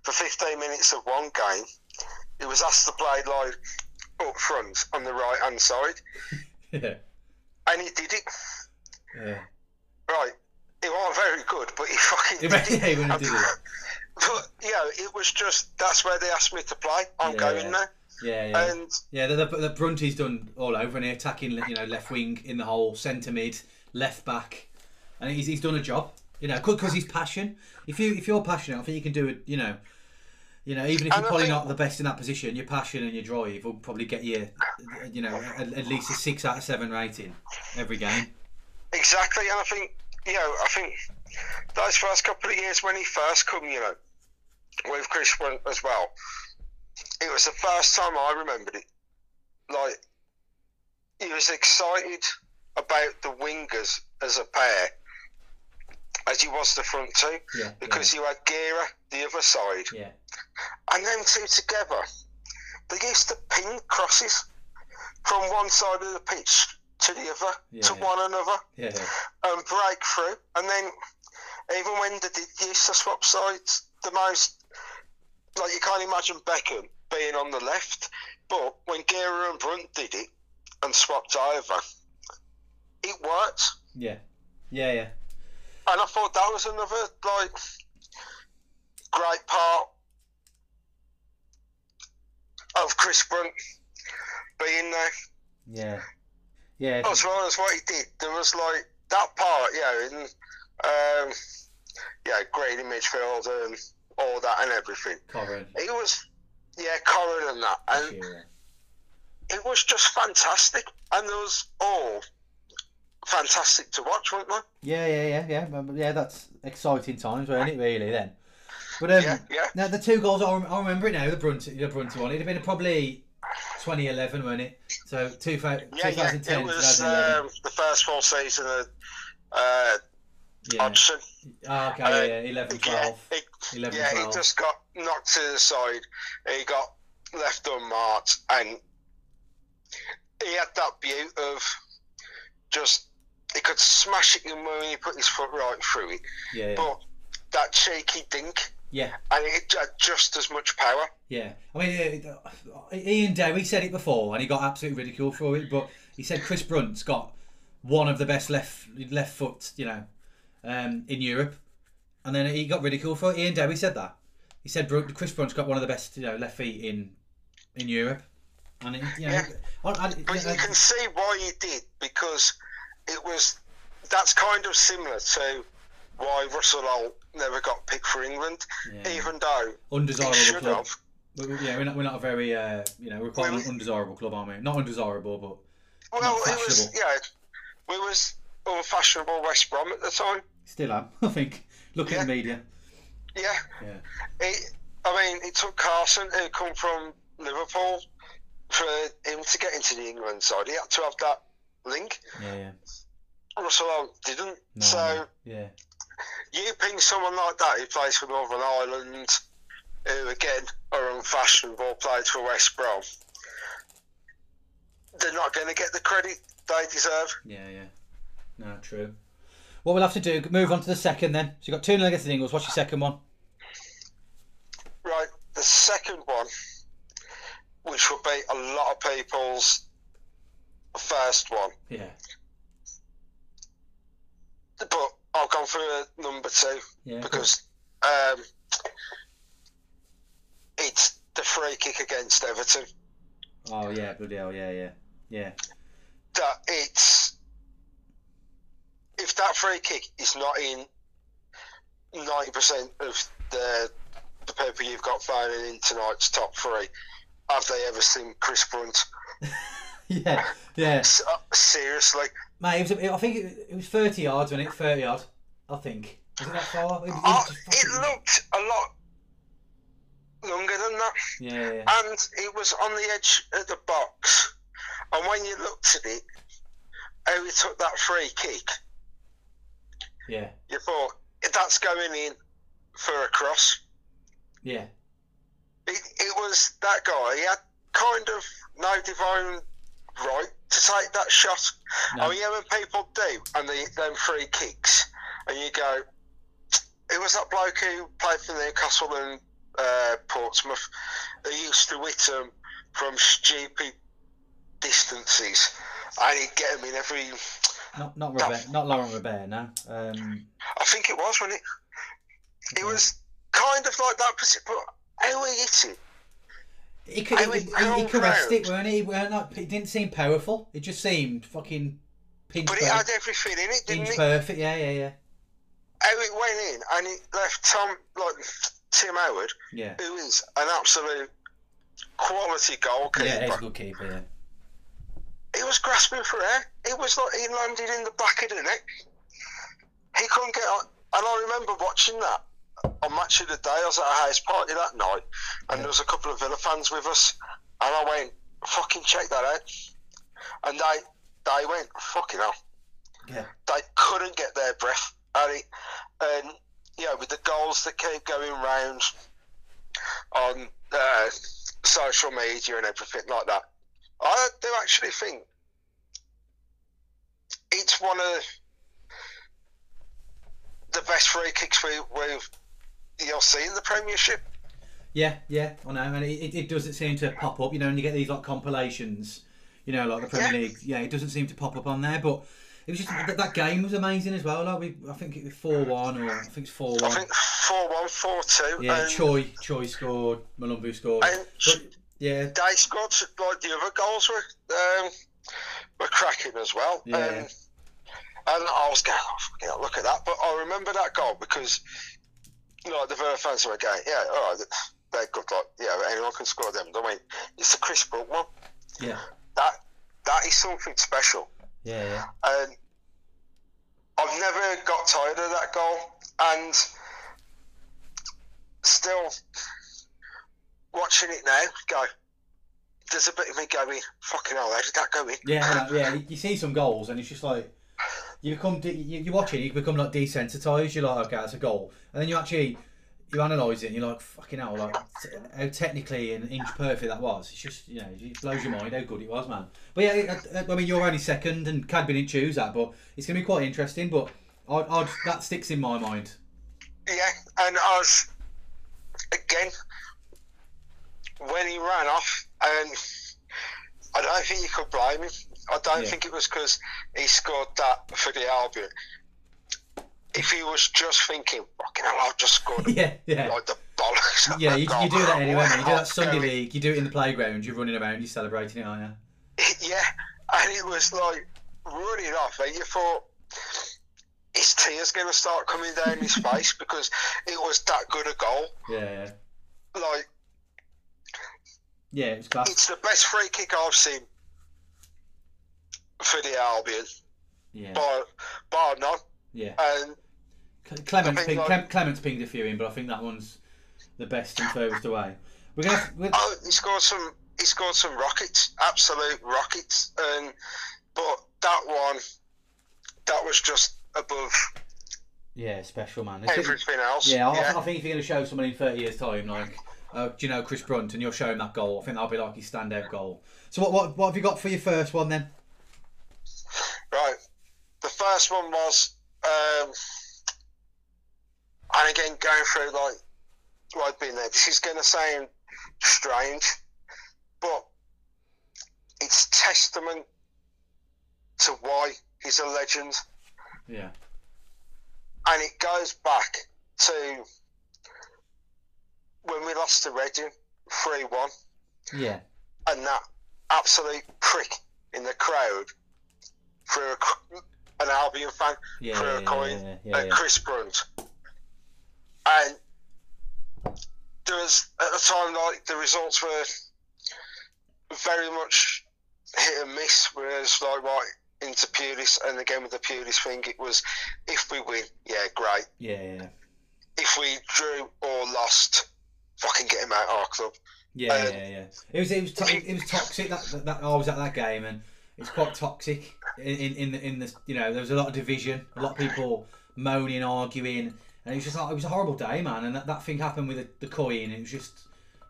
for 15 minutes of one game, he was asked to play like up front on the right hand side, [laughs] yeah, and he did it. yeah. Right, he wasn't very good, but he fucking He did [laughs] it. he did it. [laughs] But you know, it was just that's where they asked me to play. I'm Yeah. going there, Yeah, yeah, and yeah. The, the, the Brunty's done all over, and he attacking, you know, left wing in the hole, centre mid, left back, and he's, he's done a job. You know, because he's passion. If you if you're passionate, I think you can do it. You know, you know, even if you're probably think- not the best in that position, your passion and your drive will probably get you, you know, at, at least a six out of seven rating every game. Exactly, and I think you know, I think those first couple of years when he first come, you know, with Chris Brunt as well, it was the first time I remembered it. Like, he was excited about the wingers as a pair as he was the front two Yeah, because you had Gera the other side. Yeah, and them two together they used to ping crosses from one side of the pitch to the other Yeah, to yeah. one another yeah, and break through. And then even when they did used to swap sides the most like you can't imagine Beckham being on the left but when Gera and Brunt did it and swapped over it worked. Yeah, yeah, yeah. and I thought that was another like great part of Chris Brunt being there, Yeah, yeah, as well as what he did. There was like that part, yeah, in um, yeah, great in midfield and all that and everything. Koren, It was yeah, Koren and that, and it was just fantastic. And there was all fantastic to watch, weren't they? Yeah, yeah, yeah, yeah, yeah. That's exciting times, weren't it? Really, then. But um, Yeah, yeah. now the two goals, I, I remember it now. The Brunty, the Brunty one. It'd have been probably 2011, wasn't it? So two, Yeah, yeah. 2010, It was um, the first full season of uh, yeah. Hodgson. Ah, okay, uh, yeah, yeah, 11, 12. Yeah, he, 11, yeah, 12. he just got knocked to the side. He got left unmarked, and he had that beauty of just he could smash it in when he put his foot right through it, Yeah, yeah, but that cheeky dink, yeah, and it had just as much power. yeah. I mean, uh, Ian Dowie said it before, and he got absolutely ridiculed for it. But he said Chris Brunt's got one of the best left left foot, you know, um, in Europe, and then he got ridiculed for it. Ian Dowie said that. He said Chris Brunt's got one of the best, you know, left feet in in Europe, and it, you know, Yeah. I, I, But you can see why he did because it was that's kind of similar to why Russell Hoult never got picked for England, Yeah. even though undesirable should club. have. We- we- Yeah, we're not, we're not a very, uh, you know, we're quite an undesirable club, aren't we? Not undesirable, but Well, it was yeah, we was unfashionable West Brom at the time. still am, [laughs] I think. Look at the media. Yeah, Yeah. it, I mean, it took Carson, who come from Liverpool, for him to get into the England side. He had to have that link. Yeah, yeah. Russell didn't. No, so yeah. You ping someone like that who plays for Northern Ireland, who again are unfashionable, played for West Brom. They're not going to get the credit they deserve. Yeah, yeah. No, true. What we'll have to do, move on to the second then. So you've got 2 0 against the Ingles. What's your second one? Right, the second one, which will be a lot of people's first one, Yeah. but I'll go for number two Yeah. because um, it's the free kick against Everton. Oh, yeah, bloody hell. Yeah, yeah. Yeah. That it's if that free kick is not in ninety percent of the the people you've got firing in tonight's top three, have they ever seen Chris Brunt? [laughs] yeah, yeah. Uh, Seriously. Mate, it was, a- I think it, it was 30 yards, wasn't it? 30 yards, I think. Was it that far? It, it oh, just it looked a lot longer than that, Yeah, yeah. and it was on the edge of the box. And when you looked at it, how he took that free kick, Yeah, you thought that's going in for a cross. yeah. It, it was that guy. He had kind of no divine right to take that shot. No. I mean, yeah, when people do, and they them free kicks, and you go, it was that bloke who played for Newcastle and uh, Portsmouth. They used to hit them from stupid distances, and he'd get them in every. Not not Robert, not Laurent Robert, no. Um, I think it was, wasn't it? It was kind of like that, but how he hit it. He, could, I he, would he, go he caressed it, weren't he? Weren't like, it didn't seem powerful. It just seemed fucking pinch But it perfect. had everything in it, didn't Pinch it? perfect, yeah, yeah, yeah. how it went in and it left Tom like Tim Howard, Yeah, who is an absolute quality goalkeeper. yeah, he's a good keeper, yeah. He was grasping for air. It was like he landed in the back of the net. He couldn't get on, And I remember watching that on Match of the Day. I was at a house party that night, and there was a couple of Villa fans with us, and I went, "Fucking check that out," and they they went, "Fucking hell." Yeah. They couldn't get their breath at it, and you know, with the goals that keep going round on uh, social media and everything like that, I do actually think it's one of the best free kicks we, we've you'll see in the Premiership. Yeah, yeah, I know, and it, it doesn't seem to pop up. You know, when you get these like compilations, you know, like the Premier Yeah. League, yeah, it doesn't seem to pop up on there. But it was just that, that game was amazing as well. Like we, I think it was four one, or I think it's four one. I think 4 1, 4 2. Yeah, and, Tchoyi, Tchoyi scored, Mulumbu scored. and But, yeah, they scored, like the other goals were, um, were cracking as well. Yeah. And, and I was going, oh, look at that. But I remember that goal because, you know, the Villa fans were going, yeah, oh, all right, they're good. Like, yeah, anyone can score them. I mean, it's the Chris Brook one. yeah, That That is something special. yeah, yeah. And I've never got tired of that goal. And still watching it now, go, there's a bit of me going, fucking hell, how did that go in? Yeah, yeah. You see some goals, and it's just like you become de- you, you watch it, you become like desensitized. You're like, okay, that's a goal, and then you actually you analyse it, and you're like, fucking hell, like how technically and inch perfect that was. It's just you know, it blows your mind how good it was, man. But yeah, I, uh, I mean, you're only second, and Cadby didn't choose that, but it's gonna be quite interesting. But I'd, I'd, that sticks in my mind. Yeah, and I was, again, when he ran off, and I don't think you could blame him. I don't Yeah. think it was because he scored that for the Albion. If he was just thinking, fucking hell, I've just scored [laughs] yeah, yeah. like the bollocks. Yeah, you, you do that anyway, man. You do that [laughs] Sunday going- league. You do it in the playground. You're running around. You're celebrating it, aren't you? [laughs] Yeah, and it was like running off, and you thought his tears going to start coming down his face because it was that good a goal. Yeah, yeah. Like Yeah, it it's the best free kick I've seen for the Albion, Yeah, bar bar none. yeah. And Clements, ping, like- Clem, Clements pinged a few in, but I think that one's the best and furthest away. We're gonna, we're, oh, he scored some. He scored some rockets, absolute rockets. And but that one, that was just above yeah, special man. It's- everything else. yeah, I, yeah. I think if you're gonna show someone in 30 years' time, like, uh, do you know Chris Brunt, and you're showing that goal, I think that'll be like his standout goal. So what, what, what have you got for your first one then? Right. The first one was, um, and again going through like I've been there. This is going to sound strange, but it's testament to why he's a legend, Yeah, and it goes back to when we lost to Reading three one, yeah, and that absolute prick in the crowd for a, an Albion fan yeah, for yeah, a coin yeah, yeah, at. Chris Brunt. And there was at the time like the results were very much hit and miss, whereas like right into Pulis and again with the Pulis thing it was if we win, yeah, great. yeah, yeah. If we drew or lost, fucking get him out of our club. Yeah, Um, yeah, yeah. It was it was to- it was toxic. That, that, that I was at that game, and it's quite toxic in, in in the in the you know there was a lot of division, a lot of people moaning, arguing, and it was just like, it was a horrible day, man. And that, that thing happened with the, the coin, it was just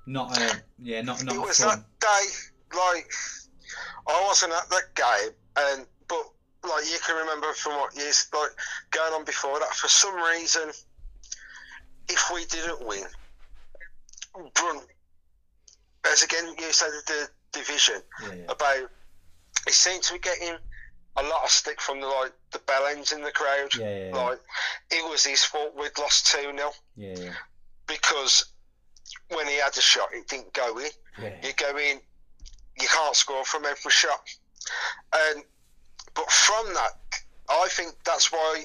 not a yeah not not. it was fun. that day like I wasn't at that game and but like you can remember from what years like going on before that for some reason if we didn't win Brunt as again you said the division Yeah, yeah, about it seemed to be getting a lot of stick from the like the bell ends in the crowd yeah, yeah, like it was his fault we'd lost 2-0 yeah, yeah, because when he had a shot it didn't go in yeah. you go in, you can't score from every shot. And but from that, I think that's why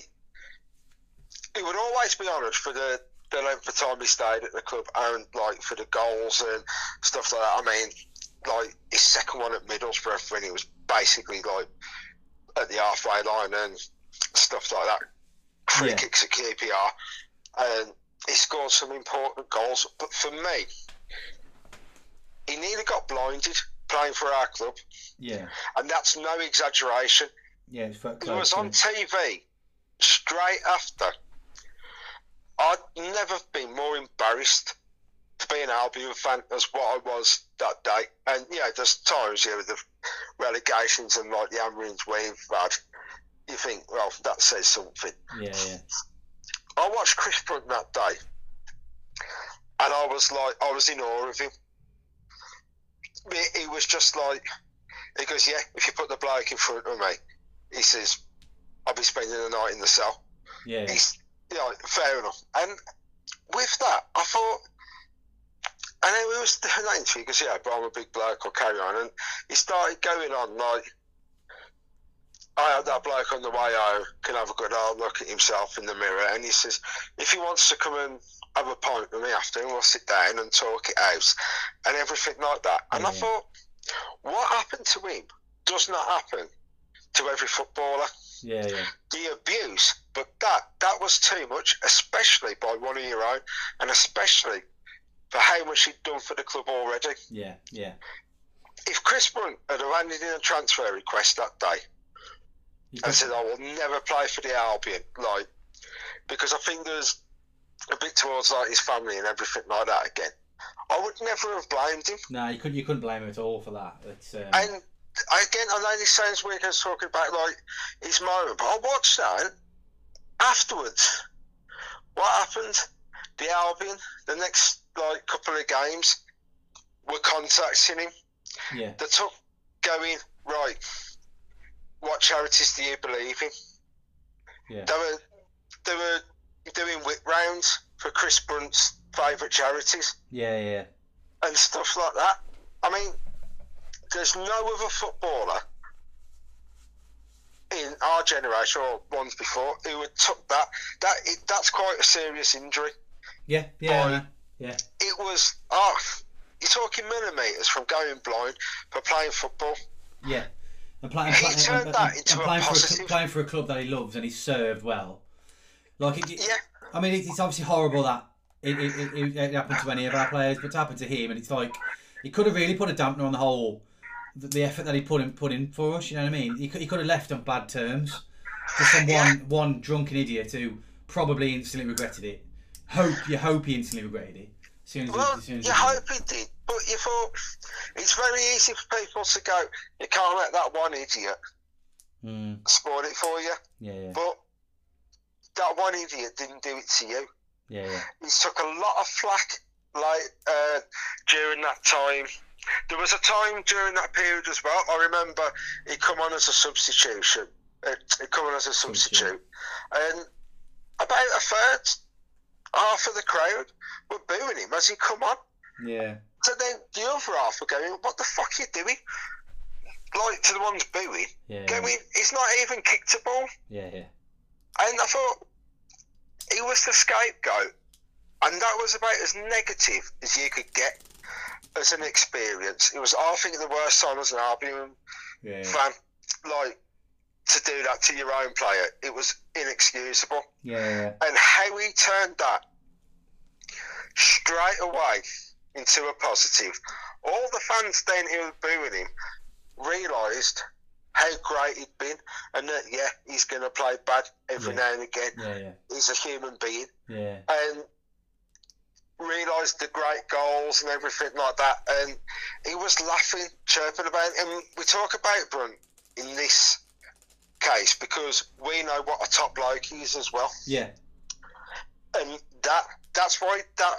he would always be honoured for the, the length of time he stayed at the club and like for the goals and stuff like that. I mean, like his second one at Middlesbrough when he was basically like at the halfway line and stuff like that. free Yeah. kicks at QPR, and um, he scored some important goals. But for me, he nearly got blinded playing for our club, Yeah, and that's no exaggeration. yeah, it's He was on TV straight after. I'd never been more embarrassed to be an Albion fan as what I was that day. And yeah, there's times yeah, with the relegations and like the hammerings we've had, you think, well, that says something. Yeah, yeah, I watched Chris Brunt that day, and I was like, I was in awe of him. He, was just like, he goes, yeah, if you put the bloke in front of me, he says, I'll be spending the night in the cell. yeah, yeah. He's, you know, fair enough. And with that, I thought, and then we was doing that interview, he yeah, but I'm a big bloke, I'll carry on. And he started going on like, I had that bloke on the way home can have a good old look at himself in the mirror, and he says if he wants to come and have a pint with me after, we'll sit down and talk it out, and everything like that. And I thought, what happened to him does not happen to every footballer. yeah, yeah. The abuse, but that that was too much, especially by one of your own, and especially for how much he'd done for the club already. Yeah, yeah. If Chris Brunt had handed in a transfer request that day, and said, "I will never play for the Albion," like because I think there's a bit towards like his family and everything like that again. I would never have blamed him. no, you couldn't. You couldn't blame him at all for that. It's um, And again, I know this sounds weird. I was talking about like his moment, but I watched that and afterwards. What happened? The Albion, the next like couple of games, were contacting him. yeah, They took going right. What charities do you believe in? yeah, They were they were doing whip rounds for Chris Brunt's favourite charities yeah, yeah, and stuff like that. I mean, there's no other footballer in our generation or ones before who had took that. That it, that's quite a serious injury. Yeah, yeah, yeah, It was oh, you're talking millimetres from going blind for playing football. yeah. And, play, and, He play, and, turned and- that and into a playing, for a, positive. cl- playing for a club that he loves and he served well. Like, it, Yeah, I mean, it, it's obviously horrible that it, it, it, it, it happened to any of our players, but it's happened to him, and it's like he could have really put a dampener on the whole, the, the effort that he put in put in for us. You know what I mean? He could, he could have left on bad terms. Just some Yeah. one one drunken idiot who probably instantly regretted it. Hope you hope he instantly regretted it. As soon as, well, as soon as you hope he did, but you thought it's very easy for people to go. You can't let that one idiot Mm, spoil it for you. yeah, yeah, But that one idiot didn't do it to you. yeah, yeah, He took a lot of flack, like uh, during that time. There was a time during that period as well. I remember he come on as a substitution. Uh, he come on as a substitute, and about a third, half of the crowd were booing him as he come on. yeah, So then the other half were going, "What the fuck are you doing?" Like to the ones booing, yeah, going, "He's not even kicked a ball." yeah, yeah, And I thought he was the scapegoat, and that was about as negative as you could get as an experience. It was, I think, the worst time as an Albion yeah, yeah, fan, like to do that to your own player. It was inexcusable, yeah, and how he turned that straight away into a positive. All the fans then who were booing him realised how great he'd been, and that yeah, he's going to play bad every Yeah. now and again. yeah, yeah, He's a human being, yeah. and realised the great goals and everything like that. And he was laughing, chirping about it. And we talk about Brunt in this case because we know what a top bloke he is as well yeah. and that that's why that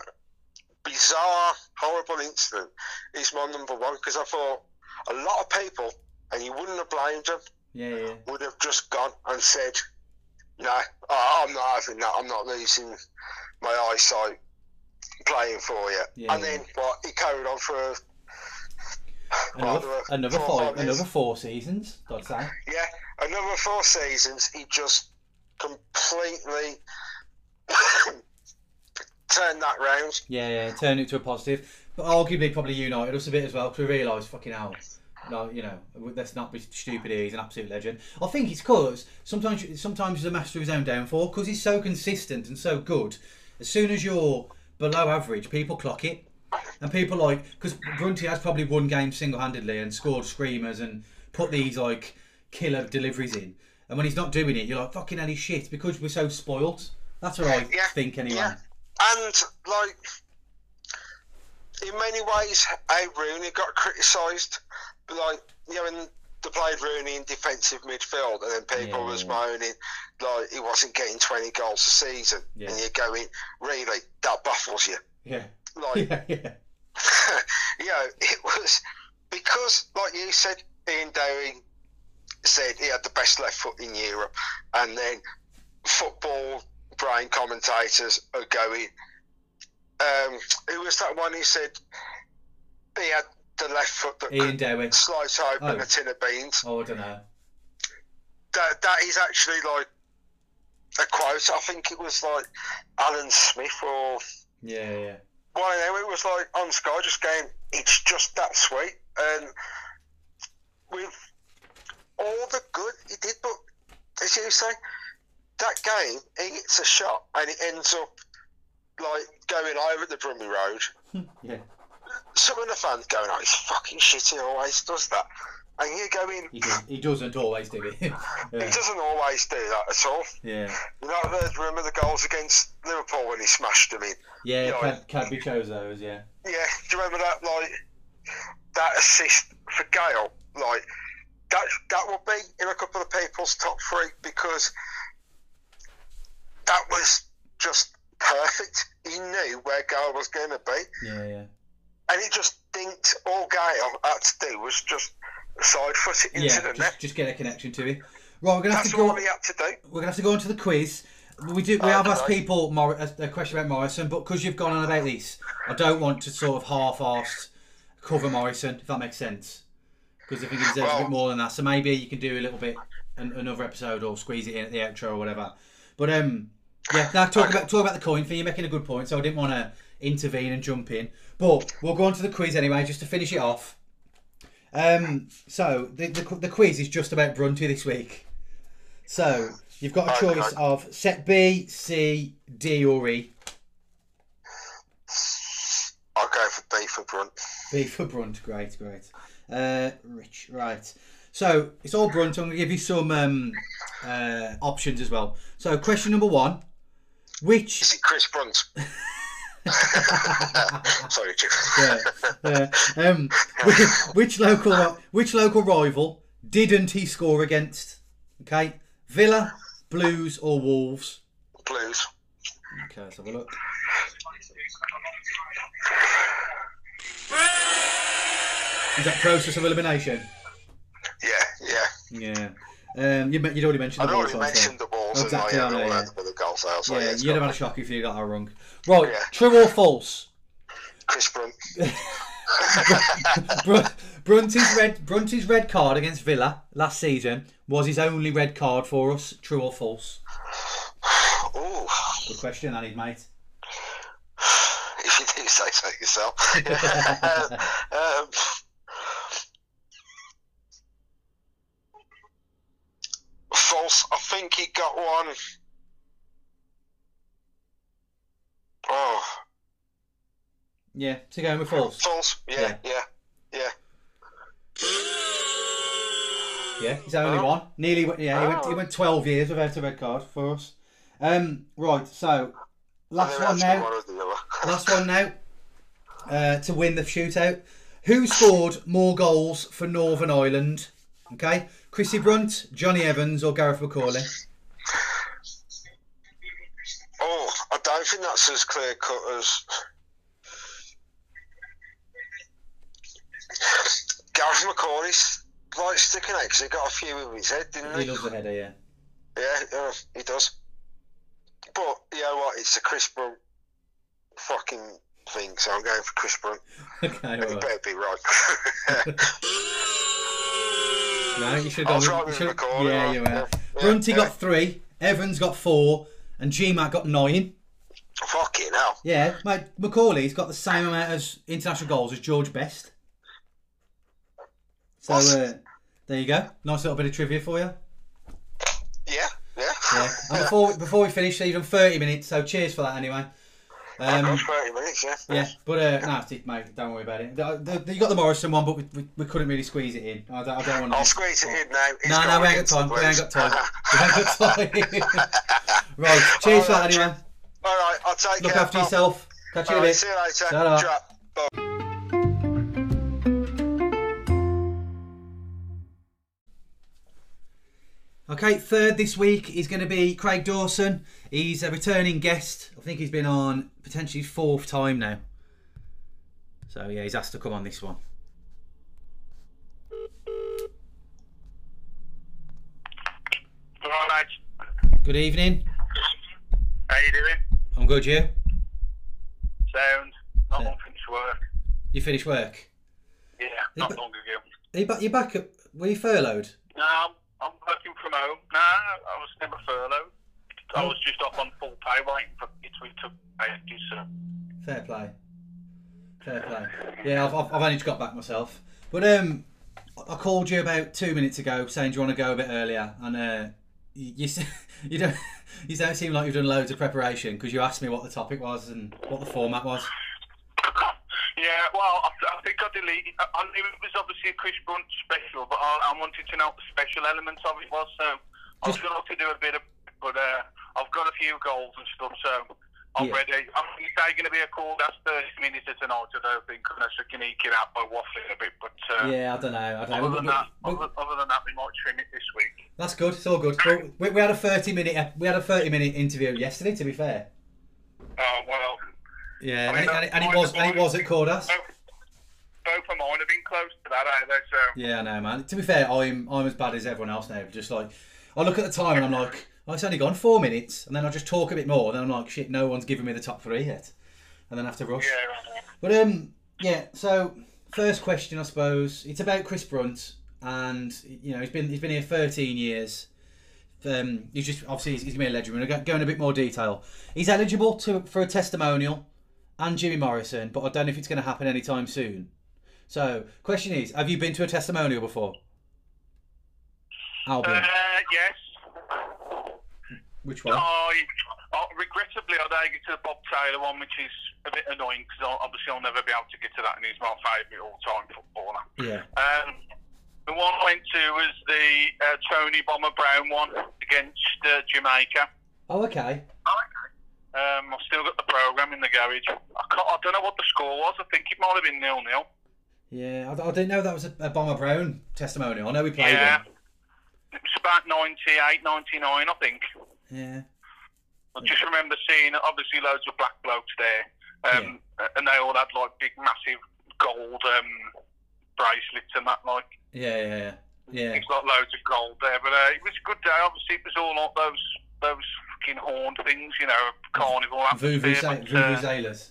bizarre, horrible incident is my number one because I thought a lot of people, and you wouldn't have blamed them, Yeah, yeah, would have just gone and said, "No, oh, I'm not having that. I'm not losing my eyesight playing for you." Yeah, and then what? He carried on for Another, another four or five, five years. another four seasons. I'd say. yeah another four seasons. He just completely [coughs] turned that round. Yeah, yeah, turn it to a positive. But arguably, probably united us a bit as well because we realised, fucking hell, No, you know, let's not be stupid. He's an absolute legend. I think it's cause sometimes sometimes he's a master of his own downfall because he's so consistent and so good. As soon as you're below average, people clock it, and people like because Brunty has probably won games single handedly and scored screamers and put these like killer deliveries in. And when he's not doing it, you're like fucking hell, he's shit because we're so spoilt. That's what I Yeah, think anyway. Yeah. And like in many ways, how Rooney got criticised. Like you know, when they played Rooney in defensive midfield, and then people Yeah, was moaning like he wasn't getting twenty goals a season, Yeah. and you're going, really, that baffles you. Yeah, Like [laughs] yeah, yeah. [laughs] you know, it was because, like you said, Ian Dowie said he had the best left foot in Europe, and then football brain commentators are going. Um, who was that one who said he had the left foot that Ian could Dowie. slice open Oh. a tin of beans? Oh, I don't know. That that is actually like a quote. I think it was like Alan Smith or Yeah, yeah. well, know it was like on Sky, just going, it's just that sweet. And with all the good he did, but as you say, that game, he hits a shot and it ends up like going over the Brummie Road. [laughs] Yeah, Some of the fans going, oh, he's fucking shit, he always does that. And you're going, he, does, he doesn't always do it. [laughs] [laughs] he doesn't always do that at all. yeah, You know, there's remember the goals against Liverpool when he smashed them in? yeah. Yeah. Cad, Cadby chose those. Yeah, Yeah, do you remember that? Like that assist for Gayle, like that. That will be in a couple of people's top three because that was just perfect. He knew where Gayle was going to be, yeah, yeah. and he just dinked. All Gayle had to do was just side foot it into Yeah, the just, net. just get a connection to him. Right, we're gonna have That's to go. he had to do. We're gonna have to go on to the quiz. We do. We have asked people Mor- a, a question about Morrison, but because you've gone on about this, I don't want to sort of half-assed cover Morrison, if that makes sense. Because I think he deserves a bit more than that. So maybe you can do a little bit an, another episode or squeeze it in at the outro or whatever. But um, yeah, now talk Okay. about talk about the coin thing. You're making a good point, so I didn't want to intervene and jump in. But we'll go on to the quiz anyway, just to finish it off. Um, so the, the the quiz is just about Brunty this week. So you've got a Okay. choice of set B, C, D, or E. I'll go for B for Brunt. B for Brunt. Great, great. Uh, Rich, right. So it's all Brunt. I'm going to give you some um, uh, options as well. So question number one: Which Is it Chris Brunt? [laughs] [laughs] Sorry, Jim. yeah, yeah. Um, which, which local which local rival didn't he score against? Okay, Villa, Blues, or Wolves? Blues. Okay, let's have a look. Is that process of elimination? Yeah, yeah. Yeah. Um, you, you'd already mentioned I'd the already one, so- mentioned the balls Exactly, and know, I all yeah. the. So Yeah, yeah, you'd have had a shock if you got that wrong. Right, Yeah. true or false? Chris Brunt. [laughs] Br- Brunty's red Brunty's red card against Villa last season was his only red card for us. True or false? Ooh, Good question, is, mate. [sighs] if you do say so yourself. [laughs] um, false. I think he got one. Oh, Yeah, to go with false. false. Yeah, yeah, yeah. Yeah, he's only Oh. one. Nearly, went- yeah, he went, he Oh. went 12 years without a red card for us. Um, right, so last one now. one or the other. Last one now. Uh, to win the shootout. Who scored more goals for Northern Ireland? Okay, Chrissy Brunt, Jonny Evans, or Gareth McAuley? Oh, I don't think that's as clear cut as Gareth McAuley's like sticking out because he got a few in his head, didn't He he? loves the header, yeah. Yeah, he does. But you know what? It's a Chris Brunt fucking thing, so I'm going for Chris Brunt. [laughs] Okay, And he better be right. [laughs] [laughs] No, you should have gone. you should- McAuley, yeah, you were. yeah, Brunty yeah. got three, Evans got four, and GMAT got nine. Fucking hell. Yeah, mate, McAuley's got the same amount of international goals as George Best. So uh, there you go. Nice little bit of trivia for you. Yeah, yeah. Yeah. And [laughs] before before we finish, you've done thirty minutes. So cheers for that anyway. Um, Um, 30 minutes, yeah. yeah, but uh, no, mate. Don't worry about it. You got the Morrison one, but we, we, we couldn't really squeeze it in. I don't, I don't want to. I'll squeeze it in now. It's No, no, we ain't got time. We ain't got time. we ain't got [laughs] time. [laughs] right. Cheers for that anyway. All right, I'll take Look care. after pal. yourself. Catch you in a bit. see you later. Bye. Okay, third this week is going to be Craig Dawson. He's a returning guest. I think he's been on potentially fourth time now. So yeah, he's asked to come on this one. Right. Good evening. How you doing? I'm good. You? Sound. Not long finished work. You finished work? Yeah, not long ago. Are you back? You back? Were you furloughed? No, I'm, working from home. No, I was never furloughed. I Oh. was just off on full pay waiting for it we took ages. So. Fair play. Fair play. Yeah, I've, I've, I've only just got back myself. But um, I I called you about two minutes ago saying do you want to go a bit earlier, and uh, you you, [laughs] you don't you don't seem like you've done loads of preparation because you asked me what the topic was and what the format was. Yeah, well, I, I think I deleted. I, I knew it was obviously a Chris Brunt special, but I, I wanted to know what the special elements of it was. So I was going to do a bit of, but uh, I've got a few goals and stuff. So I'm Yeah. ready. I'm going to be a call. That's 30 minutes at tonight. I don't think unless I can eke it out by waffling a bit. But uh, Yeah, I don't know. I don't know. Other than, that, But- other, other than that, we might trim it this week. That's good. It's all good. We, we had a thirty minute we had a thirty minute interview yesterday. To be fair. Oh well, Yeah, I mean, and, it, and, it, and was and it was at Cordas. both, both of mine have been close to that, eh? They so Yeah, I know, man. To be fair, I'm I'm as bad as everyone else now. Just like I look at the time and I'm like, oh, it's only gone four minutes, and then I just talk a bit more. Then I'm like, shit, no one's given me the top three yet, and then I have to rush. yeah. But um, yeah. So first question, I suppose, it's about Chris Brunt, and you know he's been he's been here 13 years. Um, he's just obviously he's, he's gonna be a legend. We're gonna go in a bit more detail. He's eligible to for a testimonial, and Jimmy Morrison, but I don't know if it's going to happen anytime soon. So, question is, have you been to a testimonial before? Albion, Uh, yes. which one? I, I regrettably I don't get to the Bob Taylor one, which is a bit annoying because obviously I'll never be able to get to that, and he's my favourite all-time footballer. Yeah, Um, the one I went to was the uh, Tony Bomber Brown one against uh, Jamaica. Oh, okay. Um, I've still got the program in the garage. I, can't, I don't know what the score was. I think it might have been nil nil. Yeah, I, I didn't know that was a, a Bomber Brown testimonial. I know we played Yeah. him. It was about 98, 99, I think. Yeah. I just remember seeing obviously loads of black blokes there, um, and they all had like big, massive gold um, bracelets and that. Like Yeah, yeah, yeah. Yeah. it's got loads of gold there, but uh, it was a good day. Obviously, it was all like those those fucking horned things, you know, carnival atmosphere. Uh, Vuvuzelas.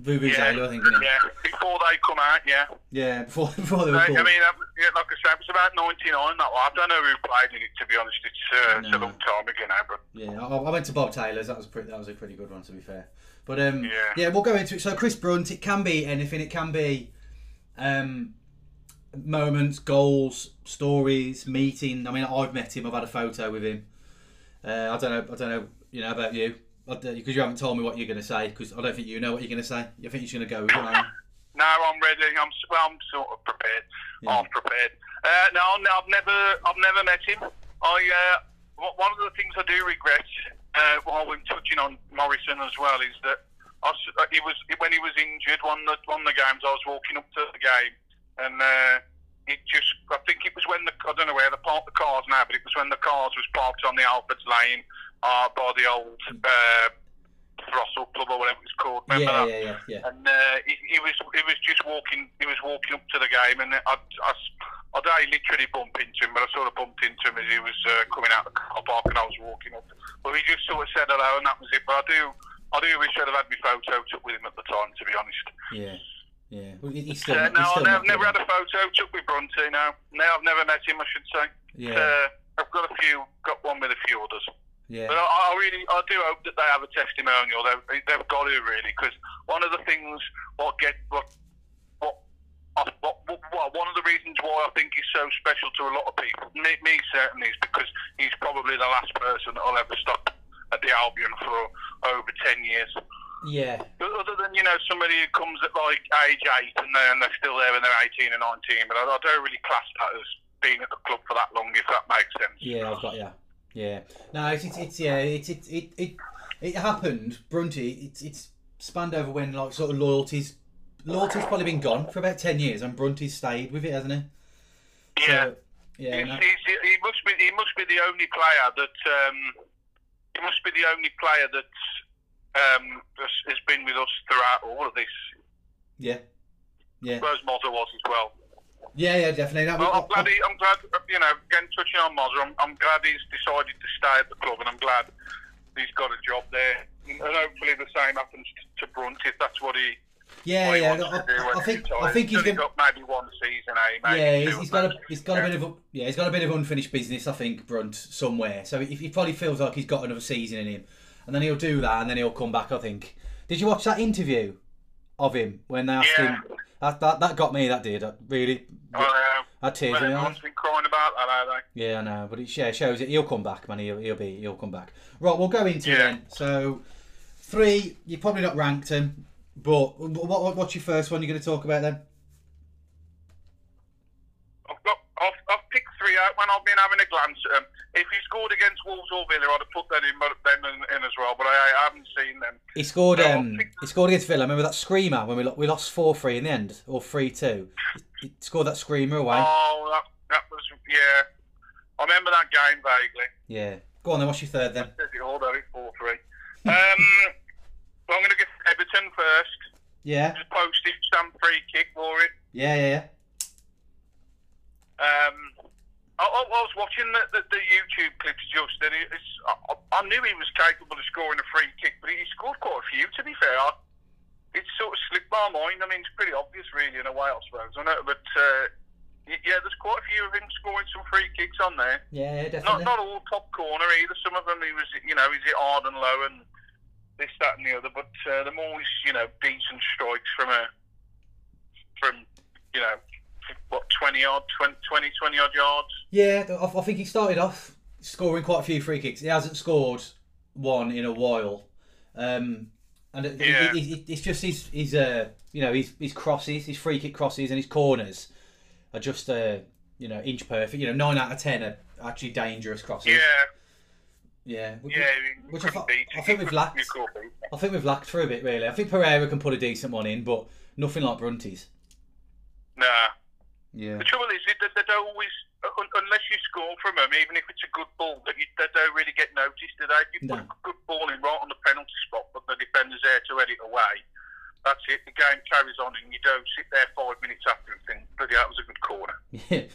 Vuvuzela, yeah, I think. Isn't it? yeah, before they come out, yeah. Yeah, before [laughs] before they were I, cool. I mean, um, yeah, like I said, it was about 99 that one. I don't know who played in it, to be honest. It's, uh, it's a long time ago now, but yeah, I, I went to Bob Taylor's. That was pretty. That was a pretty good one, to be fair. But um, Yeah. yeah, we'll go into it. So Chris Brunt, it can be anything. It can be um, moments, goals, stories, meeting. I mean, I've met him. I've had a photo with him. Uh, I don't know. I don't know. You know about you because you haven't told me what you're going to say. Because I don't think you know what you're going to say. You think you're going to go with it. no, I'm ready. I'm, well, I'm sort of prepared. Yeah. Half prepared. Uh, no, I've never, I've never met him. I, uh, one of the things I do regret, uh, while we're touching on Morrison as well, is that uh, he was when he was injured. One of the one the games, I was walking up to the game, and uh, it just, I think it was when the, I don't know where they parked the cars now, but it was when the cars was parked on the Halfords Lane uh, by the old uh, Russell Club or whatever it's called. Remember Yeah, that? yeah, yeah, yeah. And uh, he, he was he was just walking he was walking up to the game, and I I, I don't literally bump into him, but I sort of bumped into him as he was uh, coming out of the car park, and I was walking up. But he just sort of said hello, and that was it. But I do I do wish I'd have had my photo took with him at the time, to be honest. Yeah, yeah. Well, he's still. Uh, he's no, still I've never good. had a photo took with Brunty. No, no, I've never met him. I should say. Yeah, Uh, I've got a few, got one with a few others. yeah. But I, I really, I do hope that they have a testimonial. They've, they've got to really, because one of the things what get what what what, what, well, one of the reasons why I think he's so special to a lot of people, me, me certainly, is because he's probably the last person that'll ever stop at the Albion for over 10 years. Yeah. But Other than, you know, somebody who comes at like age 8 and they're, and they're still there when they're 18 and 19, but I, I don't really class that as being at the club for that long, if that makes sense. Yeah, I've got yeah, yeah. No, it's it's, it's yeah, it's it, it it it happened. Brunty, it's it's spanned over when like sort of loyalties. Loyalty's probably been gone for about ten years, and Brunty's stayed with it, hasn't he? Yeah. So, yeah. He's, No, he's, he must be. He must be the only player that. Um, he must be the only player that um, has, has been with us throughout all of this. yeah. Yeah. Whereas Mozza was as well. Yeah, yeah, definitely. That, Well, I'm glad. He, I'm glad. You know, again touching on Mozza, I'm, I'm glad he's decided to stay at the club, and I'm glad he's got a job there. And hopefully the same happens to Brunt if that's what he. yeah, he yeah. I, to do when I think I think he's only gonna. got maybe one season, eh? Maybe Yeah, he's, he's got a he's got a bit of yeah he's got a bit of unfinished business I think Brunt somewhere. So he, he probably feels like he's got another season in him, and then he'll do that, and then he'll come back. I think. Did you watch that interview of him when they asked Yeah. him? That, that that got me. That did. That really. Oh, yeah. I tears Well, in my eyes. everyone's been crying about that, are they? Yeah, I know, but it yeah, shows it. He'll come back, man. He'll, he'll be he'll come back. Right, we'll go into it Yeah. then. So three, you probably not ranked him, but what, what what's your first one you're going to talk about then? I've got. I've, I've picked three out when I've been having a glance at them. If he scored against Wolves or Villa, I'd have put that in, them in, in as well. But I, I haven't seen them. He scored. Um, he scored against Villa. Remember that screamer when we lo- we lost four three in the end, or three two. He scored that screamer away. Oh, that, that was yeah. I remember that game vaguely. Yeah. Go on then. What's your third then? Says it all, though. It's four three. Um, [laughs] well, I'm going to get Everton first. Yeah. Just postage stamp free kick for it. Yeah. Yeah. yeah. Um, I, I was watching the, the, the YouTube clips just, and it's, I, I knew he was capable of scoring a free kick, but he scored quite a few. To be fair, I, it sort of slipped my mind. I mean, it's pretty obvious, really, in a way, I suppose. I know, but uh, yeah, there's quite a few of him scoring some free kicks on there. Yeah. Not Definitely. not all top corner either. Some of them he was, you know, he's hit hard and low and this, that, and the other. But uh, them always, you know, decent strikes from a from, you know, what 20 odd, 20, 20, 20 odd yards. Yeah, I, I think he started off scoring quite a few free kicks. He hasn't scored one in a while, um, and it, Yeah. it- it- it's just his his uh, you know his his crosses, his free kick crosses, and his corners are just uh, you know inch perfect. You know, nine out of ten are actually dangerous crosses. Yeah, yeah. Which, yeah. which I thought- I think we've lacked. you couldn't beat it. I think we've lacked for a bit really. I think Pereira can put a decent one in, but nothing like Brunty's. Nah. Yeah. The trouble is, they, they don't always, uh, unless you score from them, even if it's a good ball, that you, they don't really get noticed, do they? If you put No. a good ball in right on the penalty spot, but the defender's there to head it away, that's it. The game carries on, and you don't sit there five minutes after and think, bloody, that was a good corner. [laughs]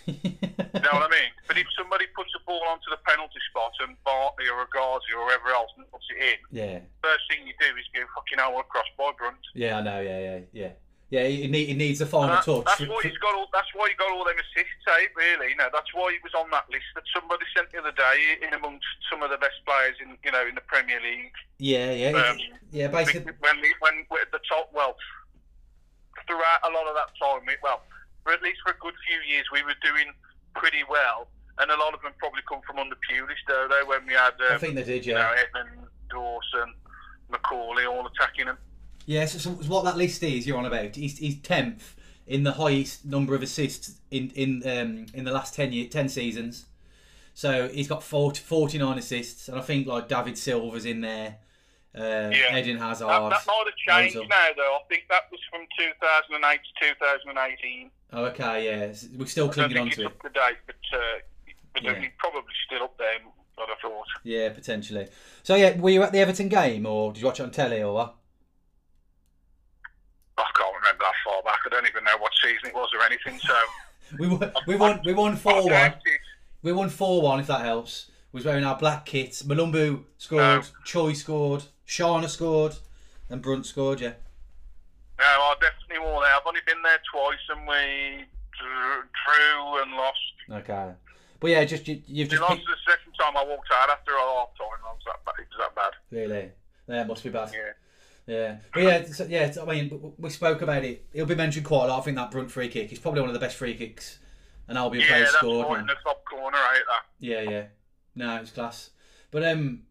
Yeah. You know what I mean? But if somebody puts a ball onto the penalty spot and Bartley or Hegazi or whoever else puts it in, yeah. first thing you do is go fucking hell across by Brunt. Yeah, I know. Yeah, yeah, yeah. Yeah, he, he needs the final That- touch. that's why he's got all. That's all them assists, eh? Really, you know. That's why he was on that list that somebody sent the other day, in amongst some of the best players in, you know, in the Premier League. Yeah, yeah, Um, yeah. Basically, when we, when we're at the top, well, throughout a lot of that time, we, well, for at least for a good few years, we were doing pretty well, and a lot of them probably come from under Pulis, though. They when we had, I um, think they did. you know, Yeah, Edmund Dawson, McAuley, all attacking them. yeah. So, so what that list is you're on about? He's he's tenth in the highest number of assists in in um in the last ten year ten seasons. So he's got 40, 49 assists, and I think like David Silva's in there. Uh, Yeah. Eden Hazard. That, that might have changed now, though. I think that was from 2008 to 2018. Oh, okay, yeah. We're still clinging on to it. up to date, but, uh, but Yeah. he's probably still up there, I'd have thought. Yeah, potentially. So yeah, were you at the Everton game, or did you watch it on telly, or what? I can't remember that far back. I don't even know what season it was or anything, so. [laughs] We won. We won. We won [laughs] four one. We won 4 1, if that helps. We was wearing our black kits. Mulumbu scored, Tchoyi scored, Shauna scored, and Brunt scored, yeah. No, I definitely wore that. I've only been there twice and we drew, and lost. Okay. But yeah, just you, you've just picked, the second time I walked out after a half time. I was that bad. It was that bad. really. That must be bad. Yeah. Yeah, but yeah, so, yeah. I mean, we spoke about it. It'll be mentioned quite a lot. I think that Brunt free kick is probably one of the best free kicks an Albion Yeah, player scored. man. in the top corner, right? That. Yeah, yeah. No, it's class. But um,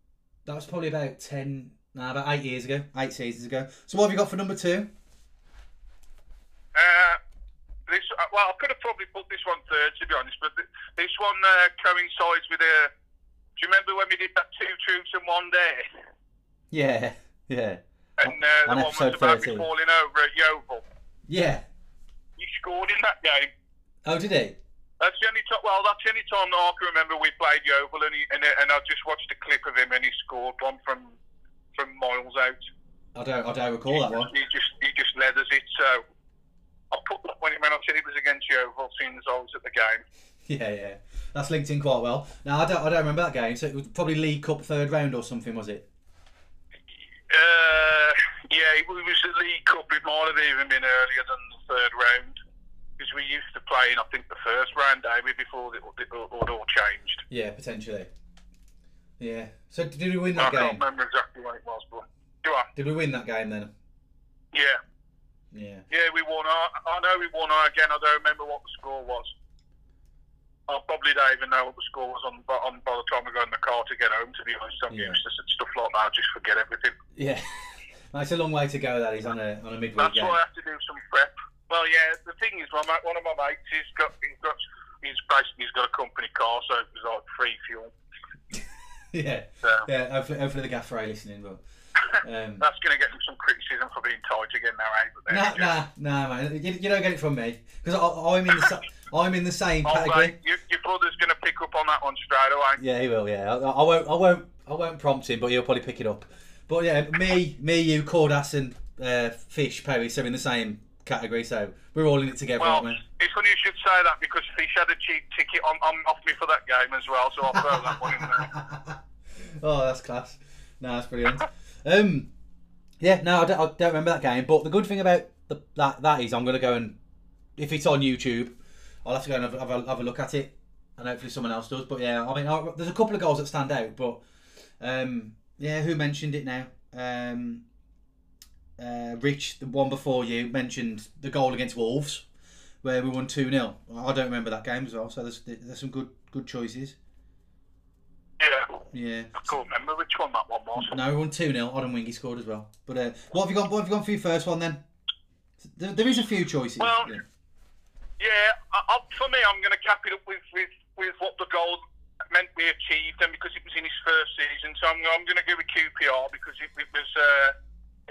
that was probably about ten, no, about eight years ago, eight seasons ago. So what have you got for number two? Uh, this uh, well, I could have probably put this one third to be honest, but this one uh, coincides with a. Do you remember when we did that two truths and one day? Yeah, [laughs] yeah, And uh, On the one was about 13. me falling over at Yeovil. yeah. He scored in that game. Oh, did he? That's the only time. Well, that's the only time that I can remember we played Yeovil, and he, and, and I just watched a clip of him, and he scored one from from miles out. I don't, I don't recall that one. He just he just leathers it. So I put that when, when I said it was against Yeovil, as I was at the game. [laughs] Yeah, yeah. That's linked in quite well. Now I don't, I don't remember that game. So it was probably League Cup third round or something, was it? Uh, yeah, it was the League Cup. It might have even been earlier than the third round. Because we used to play in, I think, the first round, David, before it, it, it all changed. Yeah, potentially. Yeah. So did we win that game? I can't remember exactly when it was, but do I? Did we win that game then? Yeah, Yeah. yeah, we won. I, I know we won. I, again, I don't remember what the score was. I probably don't even know what the score was on, on by the time we got in the car to get home. To be honest, I'm Yeah. used to stuff like that. I just forget everything. Yeah. [laughs] That's a long way to go. That is on a on a midweek That's game. why I have to do some prep. Well, yeah. The thing is, my mate, one of my mates, he's got, he's got, he's basically he's got a company car, so it was like free fuel. [laughs] yeah. So Yeah. Hopefully, hopefully the gaffer ain't listening, but. Um, [laughs] that's going to get him some criticism for being tight again now, eh? Nah, nah, nah, man. You, you don't get it from me because I'm in the I'm in the same Oh, category. mate, your, your brother's going to pick up on that one straight away. Yeah, he will. Yeah, I, I won't. I won't. I won't prompt him, but he'll probably pick it up. But yeah, me, me, you, Cordas, and uh, Fish, Paris are in the same category, so we're all in it together, Well, aren't we? it's funny you should say that because Fish had a cheap ticket on, on off me for that game as well, so I'll throw that one in there. [laughs] oh, that's class. No, that's brilliant. Um, yeah, no, I don't, I don't remember that game. But the good thing about the, that that is, I'm going to go and if it's on YouTube, I'll have to go and have, have, a, have a look at it, and hopefully someone else does. But yeah, I mean, I, there's a couple of goals that stand out. But um, yeah, who mentioned it now? Um, uh, Rich, the one before you, mentioned the goal against Wolves, where we won two 0 I don't remember that game as well. So there's there's some good good choices. Yeah, Yeah. I can't remember which one that one was. No, we won 2 0. Odemwingie scored as well. But uh, what have you got? What have you got for your first one then? There, there is a few choices. Well, yeah. Yeah, I, I, for me, I'm going to cap it up with, with, with what the goal meant we achieved, and because it was in his first season, so I'm, I'm going to go with QPR because it, it was uh,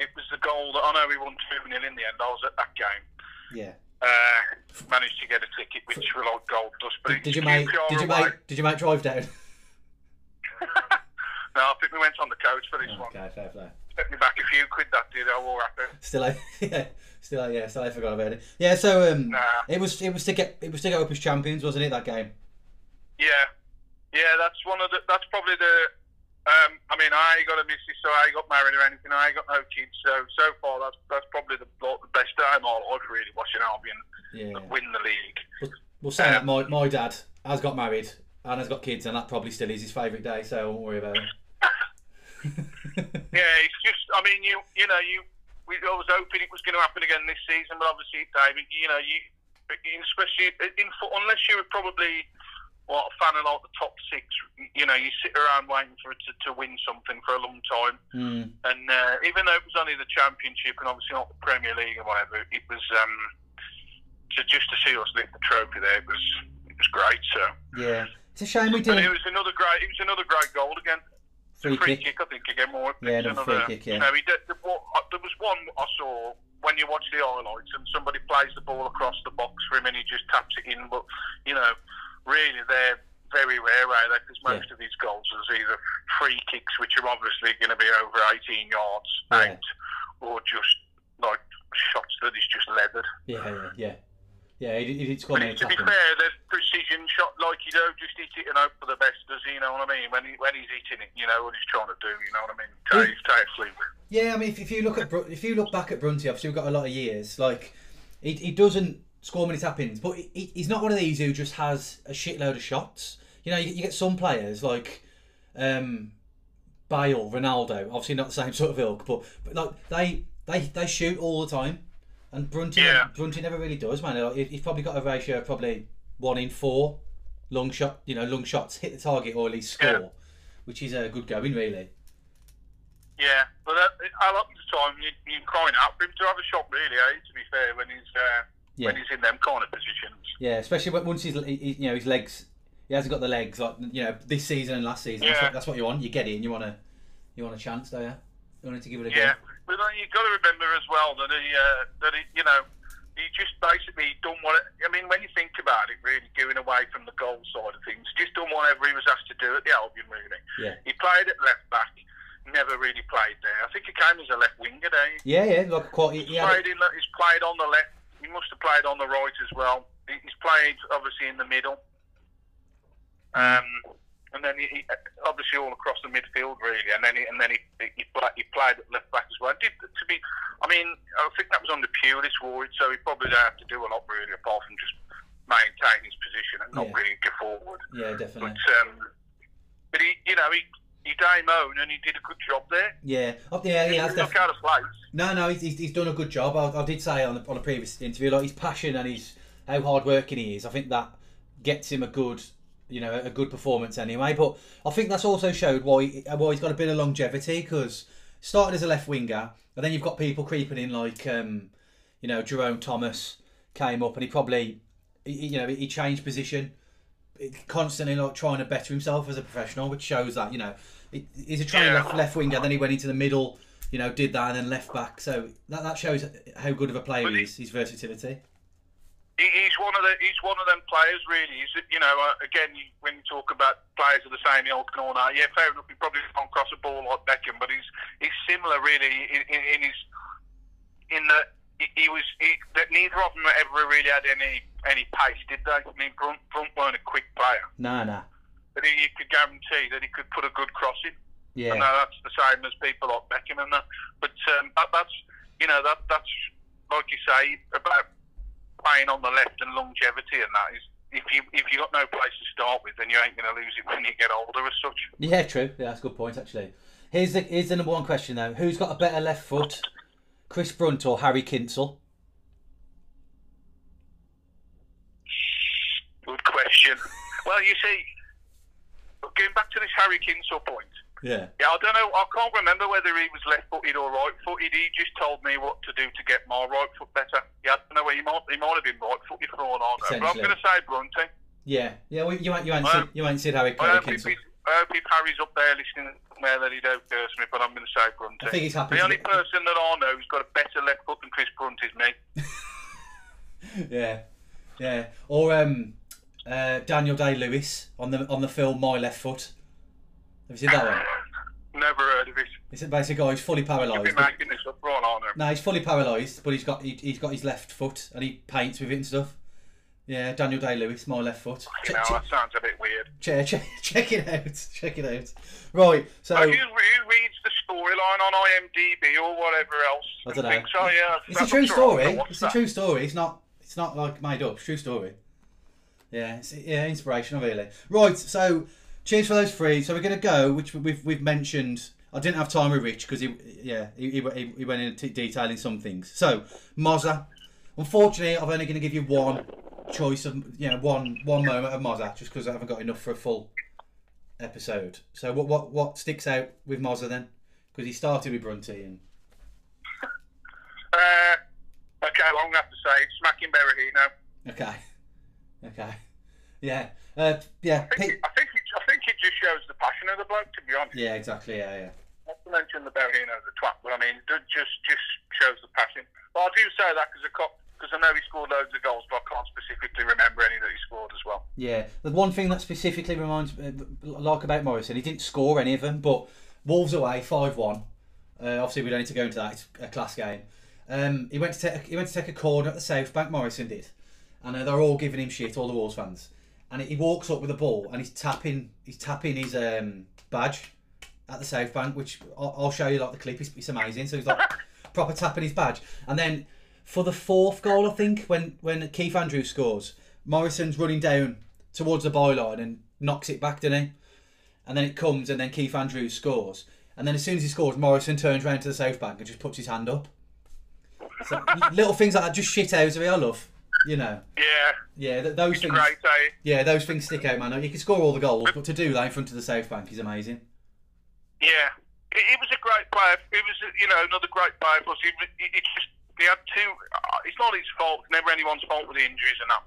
it was the goal that I know we won two 0 in the end. I was at that game. yeah. Uh, managed to get a ticket, which were like gold dust. But Did, did you make? Did you away. make? Did you make drive down? [laughs] [laughs] no, I think we went on the coach for this one. okay, fair play. Set me back a few quid. That did. I all happy. Still, [laughs] yeah, still, yeah, still, I forgot about it. Yeah, so um, Nah. it was, it was to get, it was to get up as champions, wasn't it? That game. Yeah, yeah. That's one of the. That's probably the. Um, I mean, I got a missus, so I got married or anything. I got no kids, so so far that's that's probably the the best time I've really watching Albion Yeah. win the league. Well, we'll say that my, my dad has got married and has got kids, and that probably still is his favourite day. So I won't worry about it. [laughs] Yeah, it's just. I mean, you you know you. We, I was hoping it was going to happen again this season, but obviously, David, you know, you especially in unless you were probably what a fan of like the top six, you know, you sit around waiting for it to, to win something for a long time. Mm, And uh, even though it was only the Championship and obviously not the Premier League or whatever, it was um, to, just to see us lift the trophy there. It was it was great. So, yeah. It's a shame we and it didn't. was another great. It was another great goal again. Free free kick. kick, I think again more. Yeah, another free kick, yeah. You know, did, uh, there was one I saw when you watch the highlights and somebody plays the ball across the box for him and he just taps it in. But you know, really, they're very rare, are they? Because most of these goals is either free kicks, which are obviously going to be over 18 yards Yeah. out, or just like shots that is just leathered. Yeah, yeah, yeah. Yeah, he, he did score many to be fair, there's precision shot like you don't just hit it and hope for the best, does he? You know what I mean? When he, when he's hitting it, you know what he's trying to do. You know what I mean? Yeah. Take, take. Yeah, I mean, if, if you look at if you look back at Brunty, obviously we've got a lot of years. Like, he, he doesn't score many tap-ins, but he, he's not one of these who just has a shitload of shots. You know, you, you get some players like, um, Bale, Ronaldo, obviously not the same sort of ilk, but, but like they they they shoot all the time, and Brunty Yeah. Brunty never really does, man. He's probably got a ratio of probably one in four long shot, you know, long shots hit the target or at least score, Yeah. which is a good going really. Yeah, but that, a lot of the time you, you're crying out for him to have a shot, really. Eh? To be fair, when he's uh, Yeah. when he's in them kind of positions. Yeah, especially when, once he's he, you know his legs, he hasn't got the legs like you know this season and last season. That's, Yeah. what, that's what you want. You get it, and you want to you want a chance, don't you? You want to give it a Yeah, go. But then you've got to remember as well that he, uh, that he, you know, he just basically done what. I mean, when you think about it, really going away from the goal side of things, just done whatever he was asked to do at the Albion. Really, Yeah. he played at left back, never really played there. I think he came as a left winger there. Yeah, yeah, like quite. He, he He's played in. He's played on the left. He must have played on the right as well. He's played obviously in the middle. Um, and then he, he obviously all across the midfield really, and then he, and then he he, played, he played at left back as well. Did to be, I mean, I think that was under Pulis Ward, so he probably don't have to do a lot really apart from just maintain his position and not Yeah. really go forward. yeah, definitely. But um, but he, you know, he he came on and he did a good job there. Yeah, oh, yeah, he has look out of place. No, no, he's, he's, he's done a good job. I, I did say on the, on a previous interview, like his passion and his how hard working he is. I think that gets him a good, you know, a good performance anyway. But I think that's also showed why he- why he's got a bit of longevity because started as a left winger, and then you've got people creeping in like, um, you know, Jerome Thomas came up and he probably, he, you know, he changed position constantly like trying to better himself as a professional, which shows that you know he's a trained Yeah. left left winger. Then he went into the middle, you know, did that and then left back. So that, that shows how good of a player he- is. His versatility. He, he's one of the he's one of them players really. He's you know uh, again when you talk about players of the same ilk and all that, yeah, fair enough. He probably can't cross a ball like Beckham, but he's he's similar really in, in, in his in that he, he was he, that neither of them ever really had any any pace, did they? I mean, Brunt, Brunt weren't a quick player, No, no. but he, you could guarantee that he could put a good cross in. Yeah. I know that's the same as people like Beckham and that. But um, that, that's you know that that's like you say about playing on the left and longevity and that is if you if you got no place to start with, then you ain't going to lose it when you get older as such. Yeah, true. Yeah, that's a good point actually. Here's the here's the number one question though. Who's got a better left foot, Chris Brunt or Harry Kinsell? Good question. well, you see, going back to this Harry Kinsell point. Yeah. Yeah, I don't know. I can't remember whether he was left-footed or right-footed. He just told me what to do to get my right foot better. Yeah, I don't know. He might, he might have been right-footed for all I know. But I'm going to say Brunty. Yeah. Yeah. Well, you you ain't Well, seen, you ain't seen Harry, I hope, if, I hope if Harry's up there listening where that he don't curse me, but I'm going to say Brunty. I think he's happy The only get- person that I know who's got a better left foot than Chris Brunt is me. [laughs] Yeah. Yeah. Or um, uh, Daniel Day Lewis on the on the film My Left Foot. Have you seen that one? Never heard of it. It's basically a guy who's fully paralysed. making this up for all I. No, he's fully paralysed, but he's got he, he's got his left foot and he paints with it and stuff. Yeah, Daniel Day Lewis, my left foot. You know, that sounds a bit weird. check, check, [laughs] check it out. Check it out. Right, so Who, who reads the storyline on IMDb or whatever else? I don't know. Thinks, oh, yeah, it's a true looks all right. story. It's a true story. It's not. It's not like made up. It's a true story. Yeah, it's, yeah, inspirational, really. Right, so cheers for those three. So we're gonna go, which we've we've mentioned. I didn't have time with Rich because he, yeah, he, he, he went into detail in some things. So Mozza, unfortunately, I'm only gonna give you one choice of you know one one moment of Mozza just because I haven't got enough for a full episode. So what what what sticks out with Mozza then? Because he started with Brunty and Uh, okay, well, I'm going to have to say it's smacking Berahino. Okay. Okay. Yeah. Uh, yeah. I think, Pete- it, I, think it, I think it just shows the passion of the bloke, to be honest. Yeah, exactly. Yeah, yeah. Not to mention the Berahino as a twat, but I mean, it just just shows the passion. But I do say that because because I know he scored loads of goals, but I can't specifically remember any that he scored as well. Yeah. The one thing that specifically reminds uh, like about Morrison, he didn't score any of them, but Wolves away five one. Uh, obviously, we don't need to go into that. It's a class game. Um, he went to take he went to take a corner at the South Bank. Morrison did, and uh, they're all giving him shit. All the Wolves fans, and he walks up with the ball and he's tapping he's tapping his um, badge at the South Bank, which I'll, I'll show you like the clip. It's, it's amazing. So he's like [laughs] proper tapping his badge, and then for the fourth goal, I think when when Keith Andrews scores, Morrison's running down towards the byline and knocks it back, doesn't he? And then it comes, and then Keith Andrews scores. and then as soon as he scores, Morrison turns round to the south bank and just puts his hand up. So, [laughs] little things like that just shit out of me. I love, you know. Yeah, Yeah, th- those things. great, eh? Yeah, those things stick out, man. You can score all the goals, but to do that in front of the south bank is amazing. Yeah, he, was a great player. He was, you know, another great player. Plus, he, he, he just he had two. Uh, it's not his fault. Never anyone's fault with the injuries and that.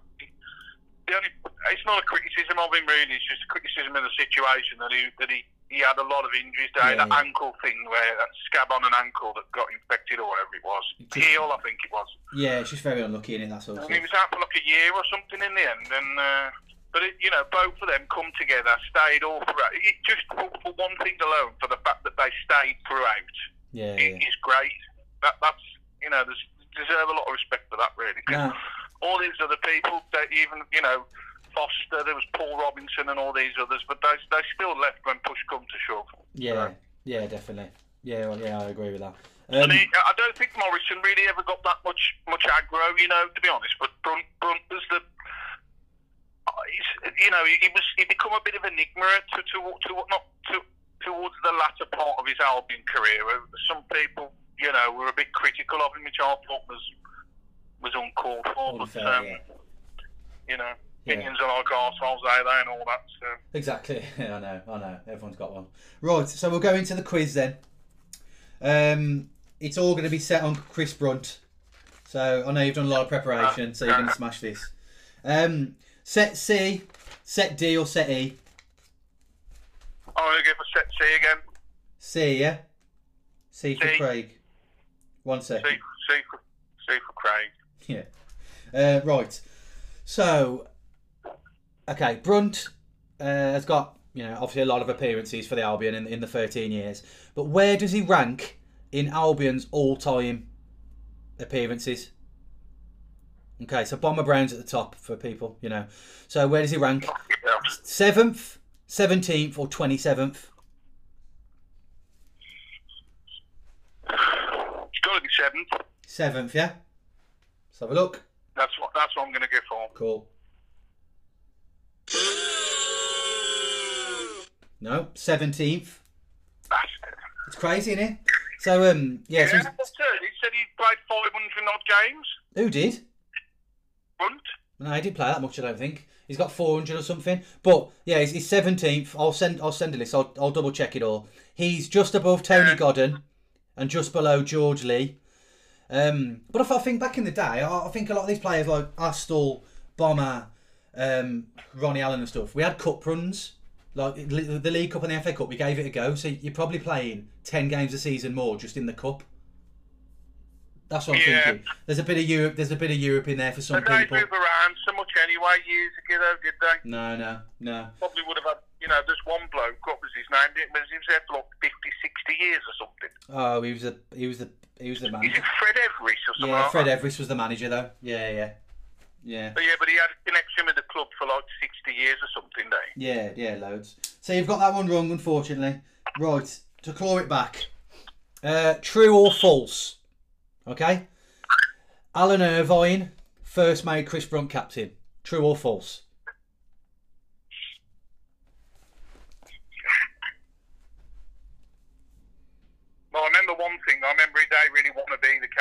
The only, it's not a criticism of him really. It's just a criticism of the situation that he that he, he had a lot of injuries. There, Yeah, that ankle thing where that scab on an ankle that got infected or whatever it was. Just- Heel, I think it was. Yeah, it's just very unlucky in it. That's all. And he was out for like a year or something in the end. And uh, but it, you know, both of them come together, stayed all throughout. It, just for, for one thing alone, for the fact that they stayed throughout, Yeah, it yeah. is great. That that's you know, there's deserve a lot of respect for that really. 'Cause No. All these other people, that even you know. Foster, there was Paul Robinson and all these others, but they, they still left when push come to shove. Yeah, yeah, definitely. Yeah, well, yeah, I agree with that. Um, he, I don't think Morrison really ever got that much much aggro, you know, to be honest. But Brunt, Brunt was the, he's, you know, he, he was he become a bit of enigma to to, to not to towards the latter part of his Albion career. Some people, you know, were a bit critical of him, which I thought was was uncalled for. But um, yeah. you know, Yeah. opinions are like arseholes, are they, and all that. So. Exactly. [laughs] I know. I know. Everyone's got one. Right. So we'll go into the quiz then. Um, it's all going to be set on Chris Brunt. So I know you've done a lot of preparation, so you're going to smash this. Um, set C, set D, or set E. I'm going to go for set C again. C, yeah. C for C. Craig. One C. C, for, C for Craig. Yeah. Uh, right. So, okay, Brunt uh, has got you know obviously a lot of appearances for the Albion in, in the 13 years, but where does he rank in Albion's all-time appearances? Okay, so Bomber Brown's at the top for people, you know. So where does he rank? Seventh, seventeenth, or twenty-seventh? It's got to be seventh. Seventh, yeah. Let's have a look. That's what that's what I'm going to go for. Cool. No, seventeenth. Bastard. It's crazy, isn't it? So um, yeah. So that's. He said he played 500 odd games. who did? Brunt. No, he didn't play that much. I don't think he's got four hundred or something. But yeah, he's- he's seventeenth. I'll send. I'll send a list. I'll, I'll double check it all. He's just above Tony Yeah. Godden, and just below George Lee. Um, but if I think back in the day, I, I think a lot of these players like Astle, Bomber, um, Ronnie Allen and stuff. We had cup runs, like the League Cup and the FA Cup. We gave it a go. So you're probably playing ten games a season more just in the cup. That's what I'm Yeah. thinking. There's a bit of Europe. There's a bit of Europe in there for some But they people. move around so much anyway years ago, though, did they? No, no, no. Probably would have had, you know, there's one bloke, what was his name? He was he was there for like 50, 60 years or something. Oh, he was a he was the he was the Is manager. it Fred Everiss or something Yeah, like Fred? Everiss was the manager though. Yeah, yeah, yeah, But yeah, but he had a connection with the club for like 60 years or something, did he? yeah, yeah, loads. So you've got that one wrong, unfortunately. Right to claw it back. Uh, true or false? Okay. Alan Irvine first made Chris Brunt captain. True or false? Well, I remember one thing. I remember he didn't really want to be the.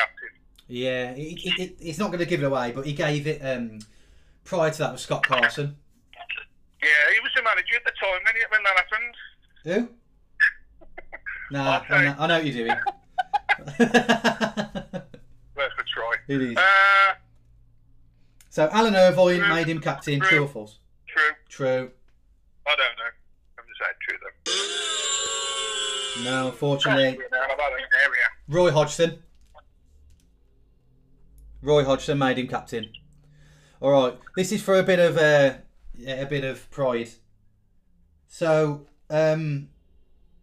Yeah, he, he, he- he's not going to give it away, but he gave it. Um, prior to that was Scott Carson. Yeah, he was the manager at the time when, he, when that happened. Who? [laughs] Nah, I know, I know what you're doing. [laughs] Worth a try. it is. Uh, So Alan Irvine True. made him captain. True. True or false? true. True. I don't know. I'm just saying true though. No, unfortunately. Yeah, I don't area. Roy Hodgson. Roy Hodgson made him captain. All right, this is for a bit of uh, yeah, a bit of pride. So, um,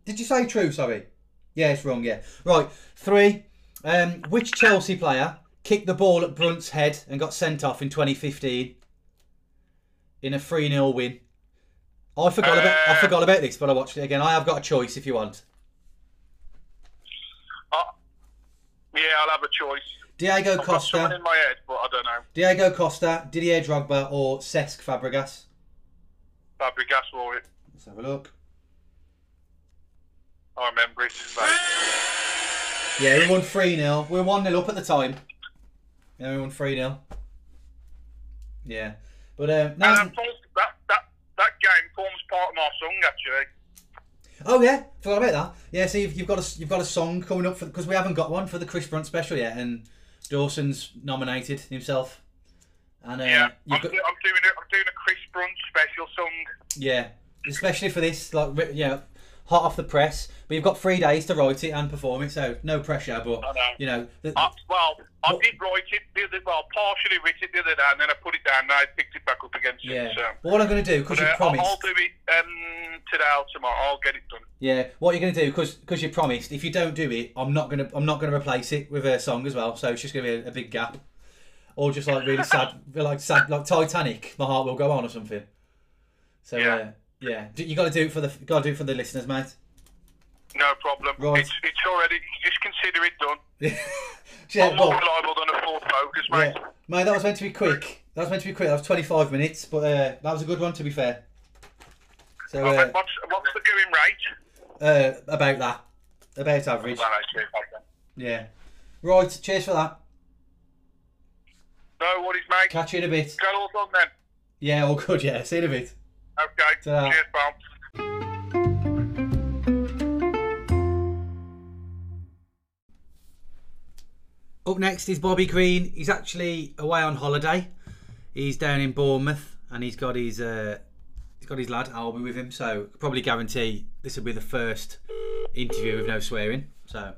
did you say true? Sorry. Yeah, it's wrong. Yeah, right. Three. Um, which Chelsea player kicked the ball at Brunt's head and got sent off in 2015 in a 3 0 win? I forgot about I Uh, forgot about this, but I watched it again. I have got a choice if you want. Uh, yeah, I'll have a choice. Diego I've Costa, in my head, but I don't know. Diego Costa, Didier Drogba, or Cesc Fabregas. Fabregas for it. Let's have a look. I remember it. Yeah, we won 3 0. We were 1 0 up at the time. Yeah, we won 3 0. Yeah. But, um, no. um, that, that, that game forms part of my song, actually. Oh yeah, forgot about that. Yeah, so you've, you've got a you've got a song coming up for because we haven't got one for the Chris Brunt special yet, and Dawson's nominated himself. And uh, Yeah, I'm, you've do- I'm doing a, I'm doing a Chris Brunt special song. yeah, especially for this like yeah, hot off the press. But you've got three days to write it and perform it, so no pressure. But know. you know, the, I, well, I What- did write it the other, well, partially wrote it the other day, and then I put it down, and I picked it back up again. since, yeah. So. But what I'm going to do because But, you uh, promised. I'll do it um, today or tomorrow. I'll get it done. Yeah, what you're going to do because you promised. If you don't do it, I'm not going to I'm not going to replace it with a song as well. So it's just going to be a, a big gap, or just like really sad, [laughs] like sad, like Titanic. My heart will go on or something. So Yeah. uh, yeah, you got to do it for the got to do it for the listeners, mate. No problem. Right. It's, it's already, just consider it done. [laughs] yeah, I'm more well, reliable than a full focus, mate. yeah, mate, that was meant to be quick. That was meant to be quick. That was 25 minutes, but uh, that was a good one to be fair. So uh, what's, what's the going rate? uh, about that, about average. Well, actually, okay. Yeah. Right. Cheers for that. No worries, mate. Catch you in a bit. Get all done then. Yeah, all good. Yeah. See you in a bit. Okay. Ta-ra. Cheers, pal. Up next is Bobby Green. He's actually away on holiday. He's down in Bournemouth, and he's got his uh, he's got his lad Albie with him. So probably guarantee this will be the first interview with no swearing. So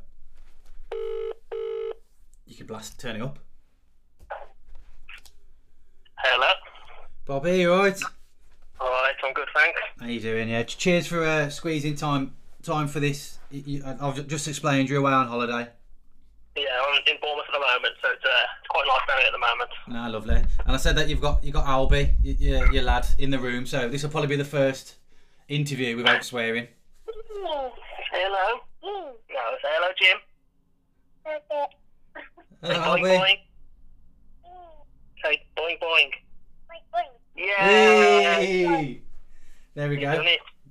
you can blast, turn it up. Hello. Bobby, you alright? All right, I'm good, thanks. How you doing? Yeah. Cheers for uh, squeezing time time for this. You- you- uh, I've just explained you're away on holiday. Yeah, I'm in Bournemouth at the moment, so it's, uh, it's quite nice down here at the moment. No, lovely. And I said that you've got you got Albie, y- your, your lad, in the room. So this will probably be the first interview without swearing. Say hello. Mm, no, say hello, Jim. Hello, uh, Say boing, Albie. boing. Say boing, boing. Yeah. Hey! There we You've go.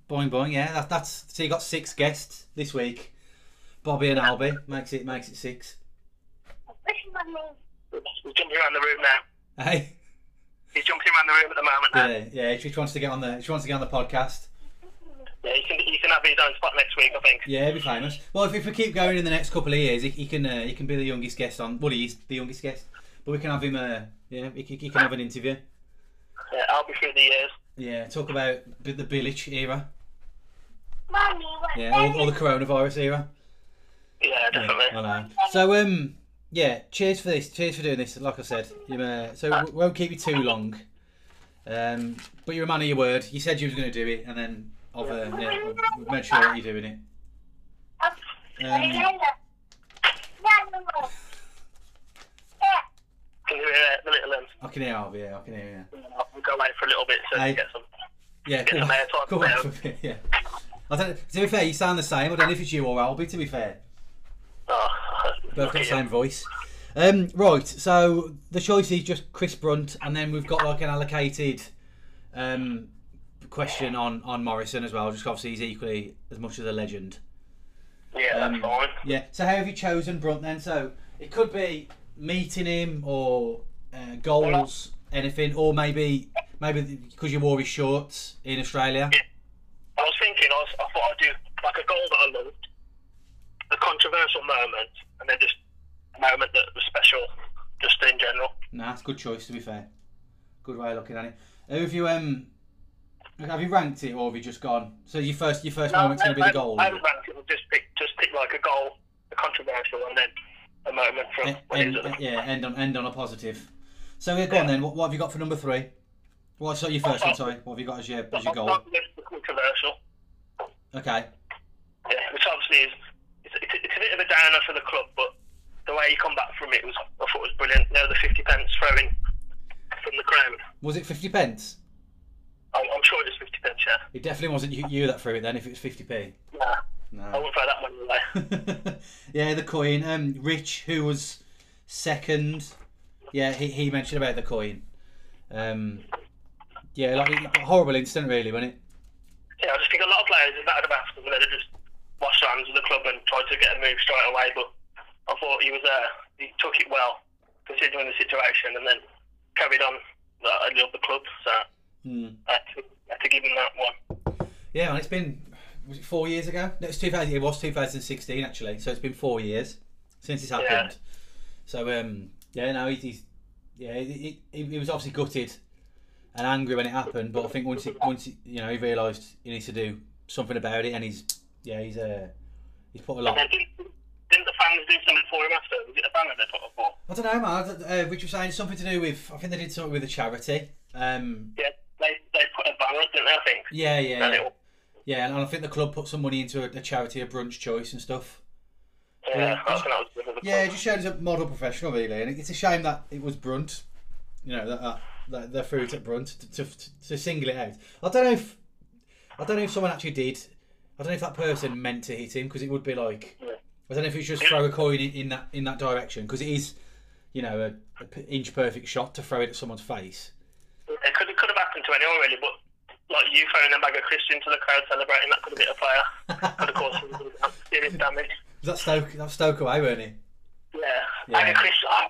Boing boing. Yeah, that, that's so you got six guests this week. Bobby and Albie makes it makes it six. He's jumping around the room now. Hey, He's jumping around the room at the moment now. yeah, yeah. She wants to get on the she wants to get on the podcast. Yeah, he can, he can have his own spot next week, I think. Yeah, be famous. Well, if, if we keep going in the next couple of years, he, he can uh, he can be the youngest guest on. Well, he's the youngest guest, but we can have him. Uh, yeah, he, he can have an interview. Yeah, I'll be through the years. Yeah, talk about the Bilić era. Yeah, or, or the coronavirus era. Yeah, definitely. I know. So um, yeah. Cheers for this. Cheers for doing this. Like I said, you, uh, so we won't keep you too long. Um, but you're a man of your word. You said you was going to do it, and then I've uh, yeah, we've- we've made sure that you're doing it. Um, Can you hear the little ones? I can hear Harvey. Yeah, I can hear you. I'll go away for a little bit so Hey. get some. Yeah, Get come some on, airtime come on for a bit, yeah. I don't, to be fair, you sound the same. I don't know if it's you or Albie. To be fair, Oh, [laughs] both got the same voice. Um, right, so the choice is just Chris Brunt, and then we've got like an allocated um, question on on Morrison as well. Just obviously he's equally as much as a legend. Yeah, Um, that's fine. Yeah. So how have you chosen Brunt then? So it could be meeting him or uh, goals, anything, or maybe maybe because you wore his shorts in Australia. I was thinking, I, was, I thought I'd do like a goal that I loved, a controversial moment, and then just a moment that was special, just in general. Nah, it's a good choice to be fair. Good way of looking at it. Have you um have you ranked it or have you just gone? So your first your first moment's gonna be the goal. I haven't ranked it. Just pick, just pick like a goal, a controversial, and then a moment from eh, End, when he was end, at the yeah, end on end on a positive. So yeah, go on then. What, what have you got for number three? What's not your first one? Sorry, what have you got as your as your goal? the controversial. Okay. Yeah, which obviously is it's, it's, it's a bit of a downer for the club, but the way he come back from it was I thought was brilliant. You know, the fifty pence throwing from the crowd. Was it fifty pence? I'm, I'm sure it was fifty pence. Yeah. It definitely wasn't you, you that threw it then. If it was fifty p. Nah, I No. wouldn't throw that money away. [laughs] yeah, the coin. Um, Rich, who was second. Yeah, he, he mentioned about the coin. Um, yeah, like a horrible incident, really, wasn't it? Yeah, I just think a lot of players, if that had have happened, they'd have just washed hands of the club and tried to get a move straight away. But I thought he was uh, he took it well, considering the situation, and then carried on. I love the club, so Hmm. I had to, I had to give him that one. Yeah, and it's been was it four years ago? No, it's 2000. It was 2016 actually. So it's been four years since it's happened. So um, yeah, no, he's, he's yeah, he, he, he was obviously gutted and angry when it happened, but I think once he, once he, you know he realised he needs to do something about it, and he's yeah he's uh he's put a lot. Didn't, didn't the fans do something for him after? Was it a banner they put up for? I don't know, man. Uh, Rich was saying something to do with. I think they did something with a charity. Um, Yeah, they they put a banner didn't they? I think. yeah, yeah, yeah. Yeah, and I think the club put some money into a, a charity, a brunch choice and stuff. Yeah, Yeah. I think that was good of the Yeah, it just showed as a model professional, really, and it's a shame that it was Brunt. You know that that, that the fruit at Brunt to, to, to single it out. I don't know if I don't know if someone actually did. I don't know if that person meant to hit him because it would be like Yeah. I don't know if it's just throw a coin in, in that in that direction because it is, you know, a, a inch perfect shot to throw it at someone's face. It could, it could have happened to anyone really, but like you throwing a bag of crisps into the crowd celebrating, that could have been a player. could have caused some [laughs] serious damage. Was that Stoke? That was Stoke away, weren't he? Yeah. Yeah. Bag of crisps. Ah,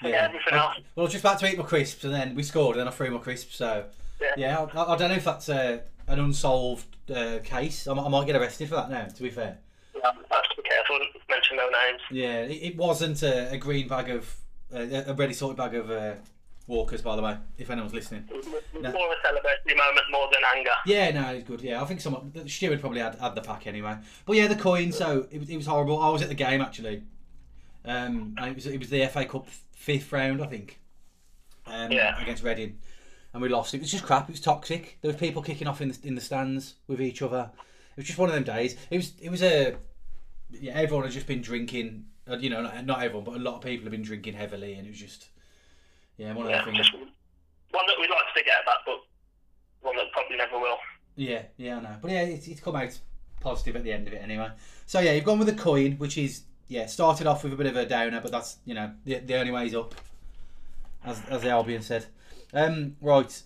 forget everything I, else. well, I was just about to eat my crisps and then we scored and then I threw my crisps. So Yeah. yeah, I, I don't know if that's uh, an unsolved uh, case. I, might- I might get arrested for that now. To be fair. Yeah, I have to be careful. Mention no names. Yeah, it, it wasn't a, a green bag of uh, a ready sorted bag of uh, Walkers, by the way. If anyone's listening. It was No. more of a celebratory moment more than anger. Yeah, no, it's good. Yeah, I think someone the steward probably had, had the pack anyway. But yeah, the coin. So it was, it was horrible. I was at the game actually. Um, it was it was the FA Cup fifth round, I think. Um, Yeah. Against Reading, and we lost. It was just crap. It was toxic. There was people kicking off in the in the stands with each other. It was just one of them days. It was it was a yeah. Everyone had just been drinking. uh, You know, not everyone, but a lot of people have been drinking heavily, and it was just yeah, one of Yeah, them things. one that we'd like to forget about, but one that probably never will. Yeah, yeah, I know. But yeah, it's, it's come out positive at the end of it anyway. So yeah, you've gone with the coin, which is yeah, started off with a bit of a downer, but that's you know the, the only way's up, as as the Albion said. Um, right,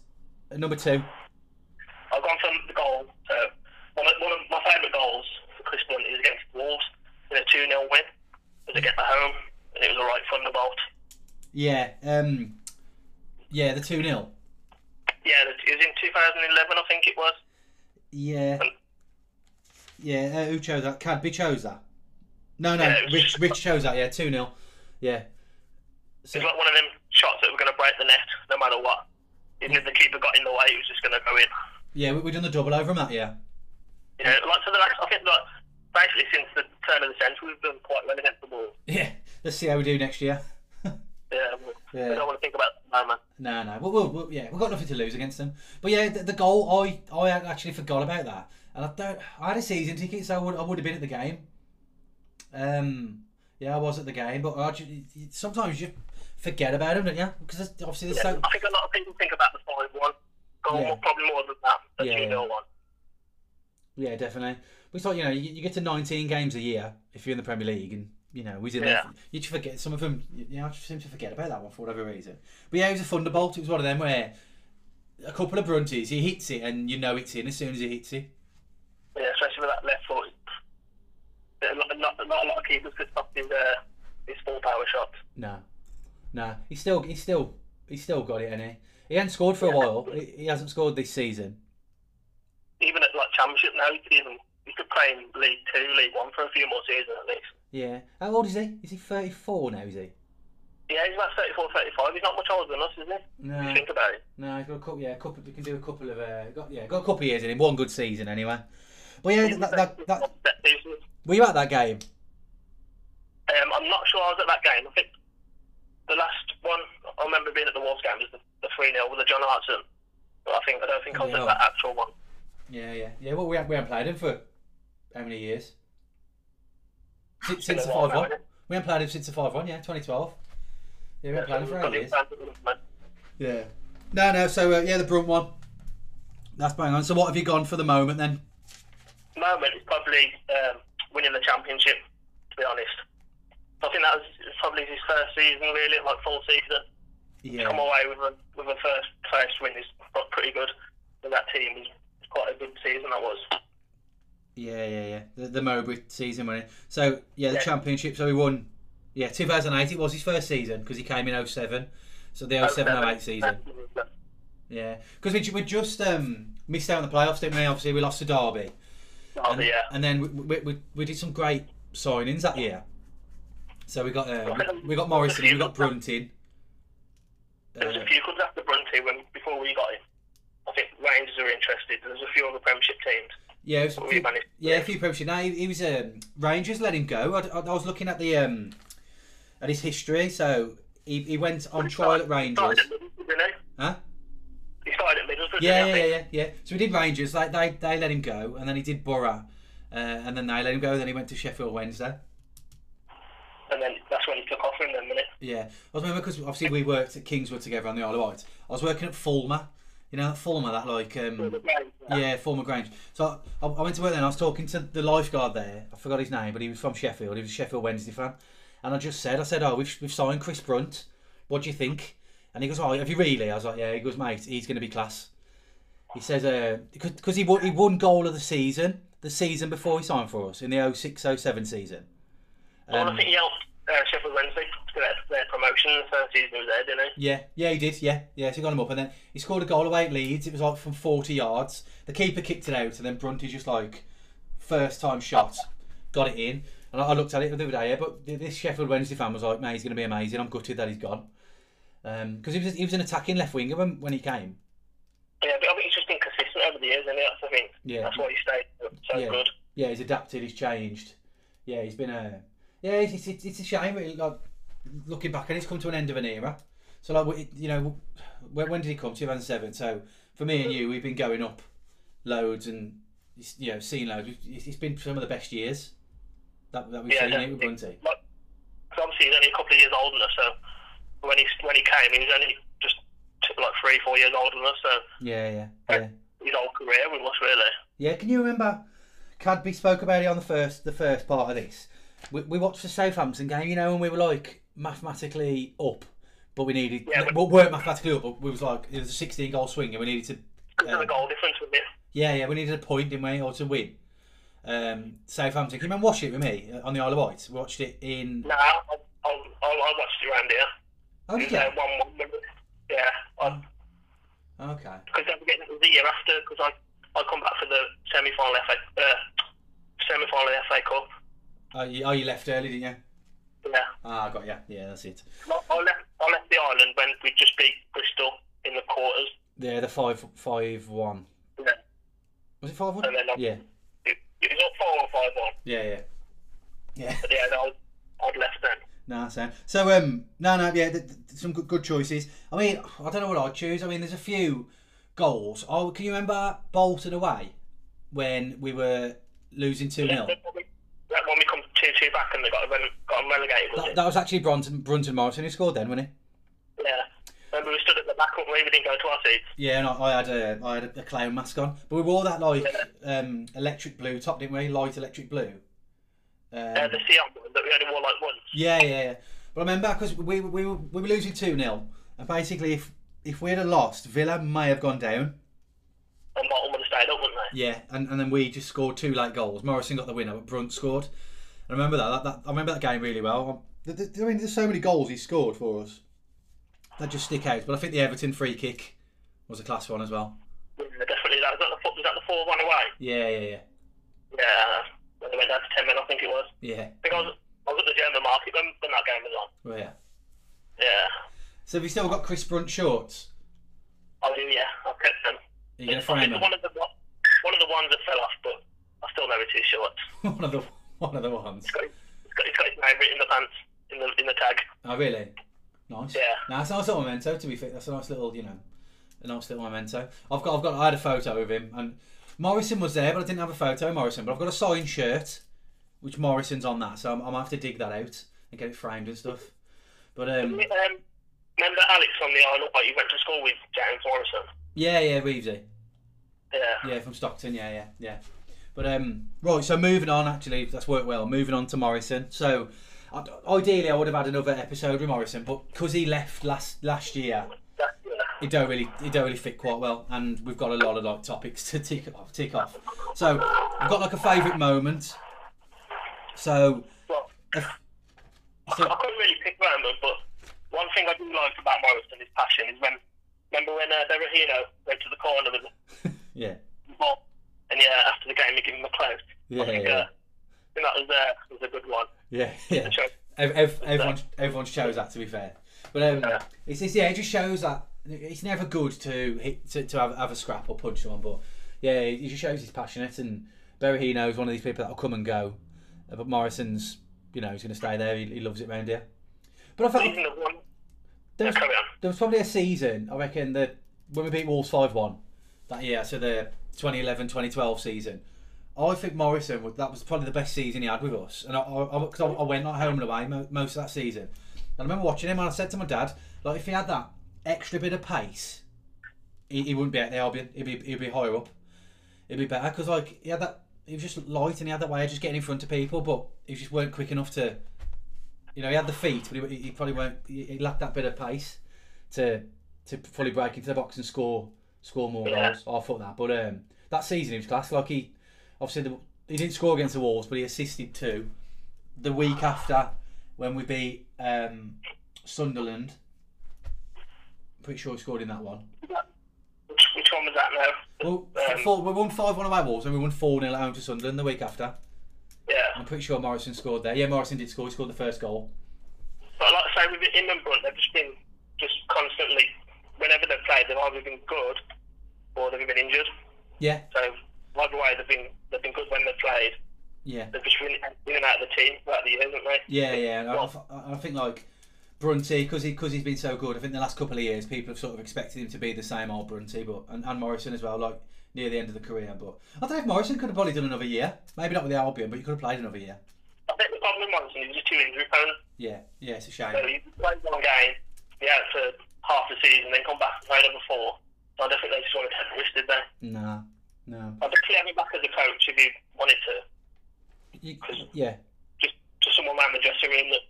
number two. I've gone from the goal. So one of, one of my favourite goals for Chris Brunt is against Wolves in a 2 0 win. It was against the home, and it was a right thunderbolt. Yeah, um, yeah, the two 0 Yeah, it was in 2011, I think it was. Yeah, yeah. Uh, who chose that? Cadby chose that. No, no, Yeah, Rich just- Rich chose that. Yeah, two 0 Yeah. It was like one of them shots that were going to break the net no matter what. Even if the keeper got in the way, it was just going to go in. Yeah, we we done the double over on that. Yeah. Know, like for the last, I think like basically since the turn of the century, we've done quite well against the ball. Yeah. Let's see how we do next year. Yeah, we, Yeah. we don't want to think about the moment. No, no. Well, we'll, we'll, yeah, we've got nothing to lose against them. But yeah, the, the goal, I, I actually forgot about that, and I don't. I had a season ticket, so I would, I would have been at the game. Um, yeah, I was at the game, but I sometimes you forget about them, don't you? Because obviously there's Yeah, so. I think a lot of people think about the five one goal, Yeah. probably more than that, the Yeah. two 0 one. Yeah, definitely. But it's like you know, you, you get to 19 games a year if you're in the Premier League, and you know, he's in Yeah. there. You just forget some of them. You know, I just seem to forget about that one for whatever reason. But yeah, it was a thunderbolt. It was one of them where a couple of brunties, he hits it, and you know it's in as soon as he hits it. Yeah, especially with that left foot. Not, not, not a lot of keepers could stop his uh, his full power shot. No, no. He's still, he's still, he's still got it, and he he hasn't scored for a while. He, he hasn't scored this season. Even at like championship now, he could even he could play in League Two, League One for a few more seasons at least. Yeah. How old is he? Is he 34 now? Is he? Yeah, he's about 34, 35. He's not much older than us, is he? If No. you think about it. No, he's got a couple. Yeah, a couple. We can do a couple of. Uh, got yeah, got a couple of years in him. One good season anyway. But yeah, that, that, that, were you at that game? Um, I'm not sure I was at that game. I think the last one I remember being at the Wolves game was the, the 3 0 with the John Hartson. But I think I don't think I was at that actual one. Yeah, yeah, yeah. Well, we haven't, we haven't played him for how many years? Since, since the been a while five one. We haven't played him since the five one. Yeah, 2012. Yeah, we haven't played him for eight years. down to the movement. Yeah. No, no. So uh, yeah, the Brunt one. That's bang on. So what have you gone for the moment then? moment is probably um, winning the championship. To be honest, I think that was probably his first season, really, like full season. Yeah. Come away with a with a first place win is pretty good. That team, it's quite a good season that was. Yeah, yeah, yeah. The, the Mowbray season winning. So yeah, the Yeah. championship. So he won. Yeah, 2008. It was his first season because he came in 07. So the 07 08 season. Yeah, because we, we just um, missed out on the playoffs, didn't we? Obviously, we lost to Derby, Oh, and, yeah. and then we, we, we, we did some great signings that year. So we got uh, we, we got Morrison, we got Brunton. There was Uh, a few clubs after Brunty when before we got him. I think Rangers are interested. There's a few other Premiership teams. Yeah, it was a few, yeah, a few Premiership. No, he, he was um, Rangers let him go. I, I, I was looking at the um, at his history. So he, he went on trial at Rangers. started at Middlesbrough, didn't he? Huh? He started at Middlesbrough. Yeah, didn't yeah, he, yeah, yeah, yeah. So we did Rangers. Like they, they let him go, and then he did Borough, uh, and then they let him go. And Then he went to Sheffield Wednesday. And then that's when he took off in a didn't? Yeah, I remember because obviously we worked at Kingswood together on the Isle of Wight. I was working at Fulmer, you know, that Fulmer, that like, um, yeah, former Grange. So I, I went to work there and I was talking to the lifeguard there. I forgot his name, but he was from Sheffield. He was a Sheffield Wednesday fan. And I just said, I said, oh, we've, we've signed Chris Brunt. What do you think? And he goes, oh, have you really? I was like, yeah. He goes, mate, he's going to be class. He says, uh, because he won, he won goal of the season, the season before he signed for us in the 06 07 season. Well, Um, I think he helped uh, Sheffield Wednesday to their, their promotion the first season he was there, didn't he? Yeah, yeah, he did. Yeah, yeah. So he got him up, and then he scored a goal away at Leeds. It was like from forty yards. The keeper kicked it out, and then Brunty just like first time shot, got it in. And I, I looked at it the other day. Yeah, but this Sheffield Wednesday fan was like, "Man, he's going to be amazing." I'm gutted that he's gone because he was he was an attacking left winger when, when he came. Yeah, but I think he's just been consistent over the years, and that's I think Yeah. that's why he stayed so Yeah. good. Yeah, he's adapted. He's changed. Yeah, he's been a. Yeah, it's, it's, it's a shame. Really, like looking back, and it's come to an end of an era. So like, we- you know, when, when did he come? 2007. So for me and you, we've been going up loads and you know seen loads. It's, been some of the best years that, that we've Yeah, seen it with definitely. Brunty. Like, 'cause obviously he's only a couple of years older than us, so when he when he came, he was only just like three, four years older than us. So Yeah, yeah, yeah. his whole career with us, really. Yeah, can you remember? Cadby spoke about it on the first the first part of this. We, we watched the Southampton game, you know, and we were like mathematically up, but we needed. Yeah, but- well, weren't mathematically up, but we was like it was a sixteen goal swing, and we needed to. The goal difference with it. yeah, yeah, we needed a point, didn't we, or to win. Um, Southampton. Can you remember watching it with me uh, on the Isle of Wight? We watched it in. No, I, I, I, watched it around here. Oh, did you? uh, one one. Yeah, Oh. Okay. because they were getting the year after. Because I I come back for the semi final FA uh, semi final FA Cup. Oh you, oh, you left early, didn't you? Yeah, Ah, I got you. Yeah, that's it. I, I left I left the island when we just beat Bristol in the quarters. Yeah, the five five one. Yeah. Was it five one? And then I- Yeah, It, it was up four or five one. yeah, yeah. Yeah. But yeah, was, I'd left then. No, so so um no no yeah th- th- some good, good choices. I mean I don't know what I'd choose. I mean there's a few goals. Oh, can you remember Bolton away when we were losing two 0 That one we come two two back and they got rele- got them relegated. That, that was actually Brunton Brunton Morrison who scored then, wasn't he? Yeah. Remember we stood at the back, weren't we? We didn't go to our seats. Yeah, and I, I had a I had a, clown mask on, but we wore that like um electric blue top, didn't we? Light electric blue. Um, Uh, the Sion one that we only wore like once. Yeah, yeah, yeah. But I remember because we, we, were, we were losing 2 0, and basically, if if we had lost, Villa may have gone down. And Bolton would have stayed up, wouldn't they? Yeah, and, and then we just scored two late goals. Morrison got the winner, but Brunt scored. I remember that. that, that I remember that game really well. I, th- th- I mean, there's so many goals he scored for us that just stick out. But I think the Everton free kick was a class one as well. Yeah, definitely. That was that the four- was that the four one away. Yeah, yeah, yeah. Yeah. When they went down to ten men, I think it was. Yeah. I think I was, I was at the German market when, when that game was on. Well, yeah. Yeah. So have you still got Chris Brunt shorts? I do. Yeah. I've kept them. Are you going to It's, frame them? one of the one of the ones that fell off, but I still know it's too short. [laughs] one of the [laughs] one of the ones. It's got, it's got, it's got his name written in the pants in the in the tag. Oh, really? Nice. Yeah. No, it's a nice little memento. To be fair, that's a nice little, you know, a nice little memento. I've got, I've got, I had a photo of him, and Morrison was there, but I didn't have a photo of Morrison. But I've got a signed shirt, which Morrison's on that, so I'm, I'm gonna have to dig that out and get it framed and stuff. But um, Um, remember Alex on the island? Like you went to school with James Morrison. yeah, yeah, Reevesy, Yeah. yeah, from Stockton, yeah, yeah, yeah. But um, right, so moving on. Actually, that's worked well. Moving on to Morrison. So. Ideally, I would have had another episode with Morrison, but because he left last last year, it don't really it don't really fit quite well, and we've got a lot of like topics to tick off. Tick off. So we've got like a favourite moment. So, Well, if, I couldn't really pick moment, but one thing I do like about Morrison, his passion, is when remember when uh, Berahino went to the corner with [laughs] yeah, and yeah, after the game he gave him a close. Yeah, I think, yeah. Uh, I think that was uh, was a good one. yeah, yeah. So, Ev- ev- everyone, everyone shows that to be fair, but um, Yeah. it's just, yeah, it just shows that it's never good to hit to, to have, have a scrap or punch someone, but yeah, it just shows he's passionate and Berahino is one of these people that'll come and go, but Morrison's, you know, he's going to stay there. He, he loves it round here. But I felt even the one. there was, there was probably a season, I reckon, that when we beat Wolves 5 1 that year, so the 2011 2012 season, I think Morrison, that was probably the best season he had with us. And I, I, I, I went like home and away most of that season. And I remember watching him and I said to my dad, like, if he had that extra bit of pace, he, he wouldn't be at the Albion. He'd be, he'd be higher up. He'd be better because, like, he had that, he was just light and he had that way of just getting in front of people, but he just weren't quick enough to, you know, he had the feet, but he, he probably weren't, he, he lacked that bit of pace to to fully break into the box and score score more Yeah. goals. I thought that, but um, that season he was class. Like he obviously the, he didn't score against the Wolves, but he assisted two. The week after, when we beat um, Sunderland, pretty sure he scored in that one. Which, which one was that now? Well, Um, four, we won five one away Wolves, and we won four 0 at home to Sunderland the week after. Yeah. I'm pretty sure Morrison scored there. Yeah, Morrison did score. He scored the first goal. But like I say, with him and Brunt, they've just been just constantly, whenever they've played, they've either been good or they've been injured. Yeah, So either way, they've been they've been good when they've played. yeah. They've just been in and out of the team throughout the years, haven't they? Yeah, yeah. I, I, think like Brunty, because he because he's been so good. I think the last couple of years, people have sort of expected him to be the same old Brunty, but and, and Morrison as well, like near the end of the career. But I don't know if Morrison could have probably done another year. Maybe not with the Albion, but he could have played another year. I think the problem with Morrison is he's too injury prone. Yeah, yeah. It's a shame. So he plays one game, be out for half the season, then come back and play another four. So I don't think they just wanted to have the risk, did they? Nah, no. I'd have him back as a coach if he wanted to. You, yeah, Just just someone around the dressing room that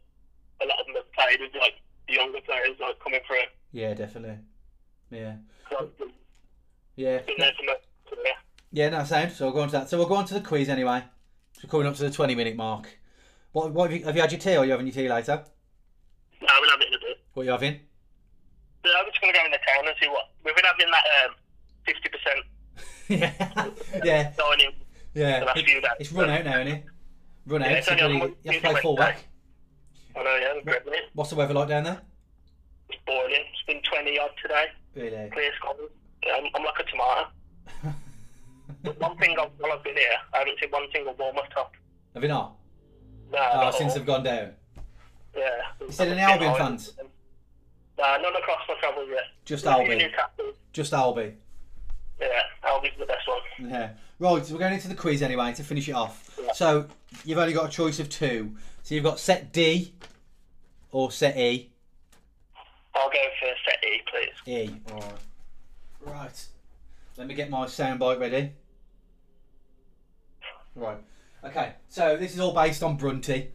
a lot of them have played with, like the younger players, like coming through. yeah, definitely. Yeah, yeah. been there for most of the career. Yeah, no, sound. So we'll go on to that. So we'll go on to the quiz anyway. So we're coming up to the twenty minute mark. What, what have you have you had your tea or are you having your tea later? No, we'll have it in a bit. What are you having? So I'm just going to go in the town and see what. We've been having that um, 50% [laughs] yeah, [laughs] yeah, yeah. It- it's run out now, isn't it? Run out. Yeah, it's so on you have to play full back. I know, yeah, I'm grabbing it. What's the weather like down there? It's boiling. It's been 20 odd today. Really? Clear skies. Yeah, I'm, I'm like a tomato. [laughs] But one thing I've, while I've been here, I haven't seen one single Bournemouth top. Have you not? No, Oh, not since all. they've gone down. Yeah. You said I've Albion fans? No, none across my travels yet. Just. Newcastle. Just Albi. Yeah, Albie's the best one. Yeah. Right, so we're going into the quiz anyway to finish it off. Yeah. So you've only got a choice of two. So you've got set D or set E. I'll go for set E, please. E. Alright. Right. Let me get my soundbite ready. Right. Okay. So this is all based on Brunty.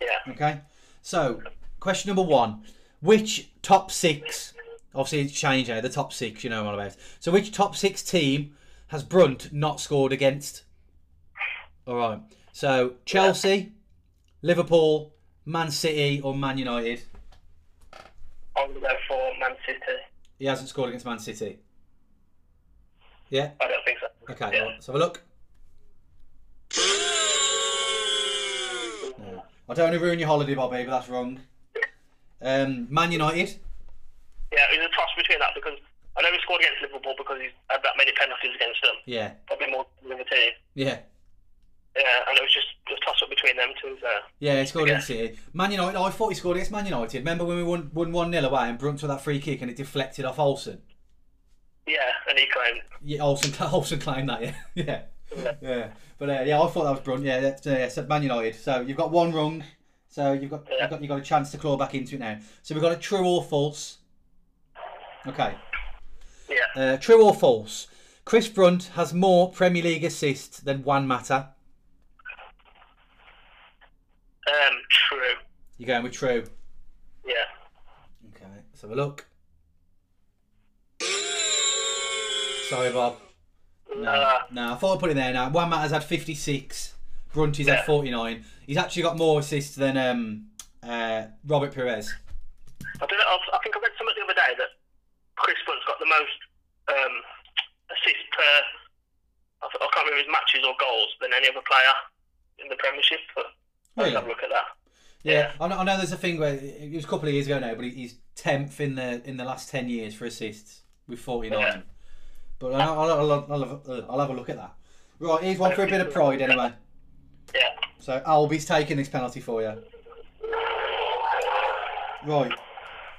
Yeah. Okay. So question number one: Which top six? Obviously, it's changed now. The top six, you know what I'm about. So which top six team has Brunt not scored against? All right. So Chelsea, Liverpool, Man City, or Man United. I'm going for Man City. He hasn't scored against Man City. Yeah. I don't think so. Okay. Yeah. right, Let's have a look. No. I don't want to ruin your holiday, Bobby, but that's wrong. Um, Man United. Yeah, it was a toss between that because I know he scored against Liverpool because he's had that many penalties against them. Yeah. Probably more than the team. Yeah. Yeah, and it was just a toss up between them two. So Yeah, he scored against City. Man United, I thought he scored against Man United. Remember when we won, won 1 0 away and Brunt took that free kick and it deflected off Olsson? yeah, and he claimed. Yeah, Olsson, [laughs] Olsson claimed that, yeah. yeah. [laughs] Yeah. Yeah. But uh, yeah, I thought that was Brunt. Yeah, that's, uh, yeah, Man United. So you've got one wrong. So you've got, Yeah. you've got you've got a chance to claw back into it now. So we've got a true or false. Okay. Yeah, Uh, true or false? Chris Brunt has more Premier League assists than Juan Mata. um, true. You're going with true. Yeah, Okay, let's have a look. Sorry, Bob. No, Uh, no. I thought I'd put it there now. Juan Mata's had 56. Brunty's Yeah. had 49. He's actually got more assists than um, uh, Robert Pires. I don't know. I, think I read something the other day that Chris Brunt's got the most um, assists per. I, th- I can't remember his matches or goals than any other player in the Premiership. But Really? have a look at that. Yeah, I know, I know there's a thing where it was a couple of years ago now, but he's tenth in the in the last ten years for assists with forty nine. Yeah. But I'll, I'll, I'll, I'll, have, a- I'll have a look at that. Right, here's one for a bit of pride anyway. Yeah. So Albi's taking this penalty for you. Right,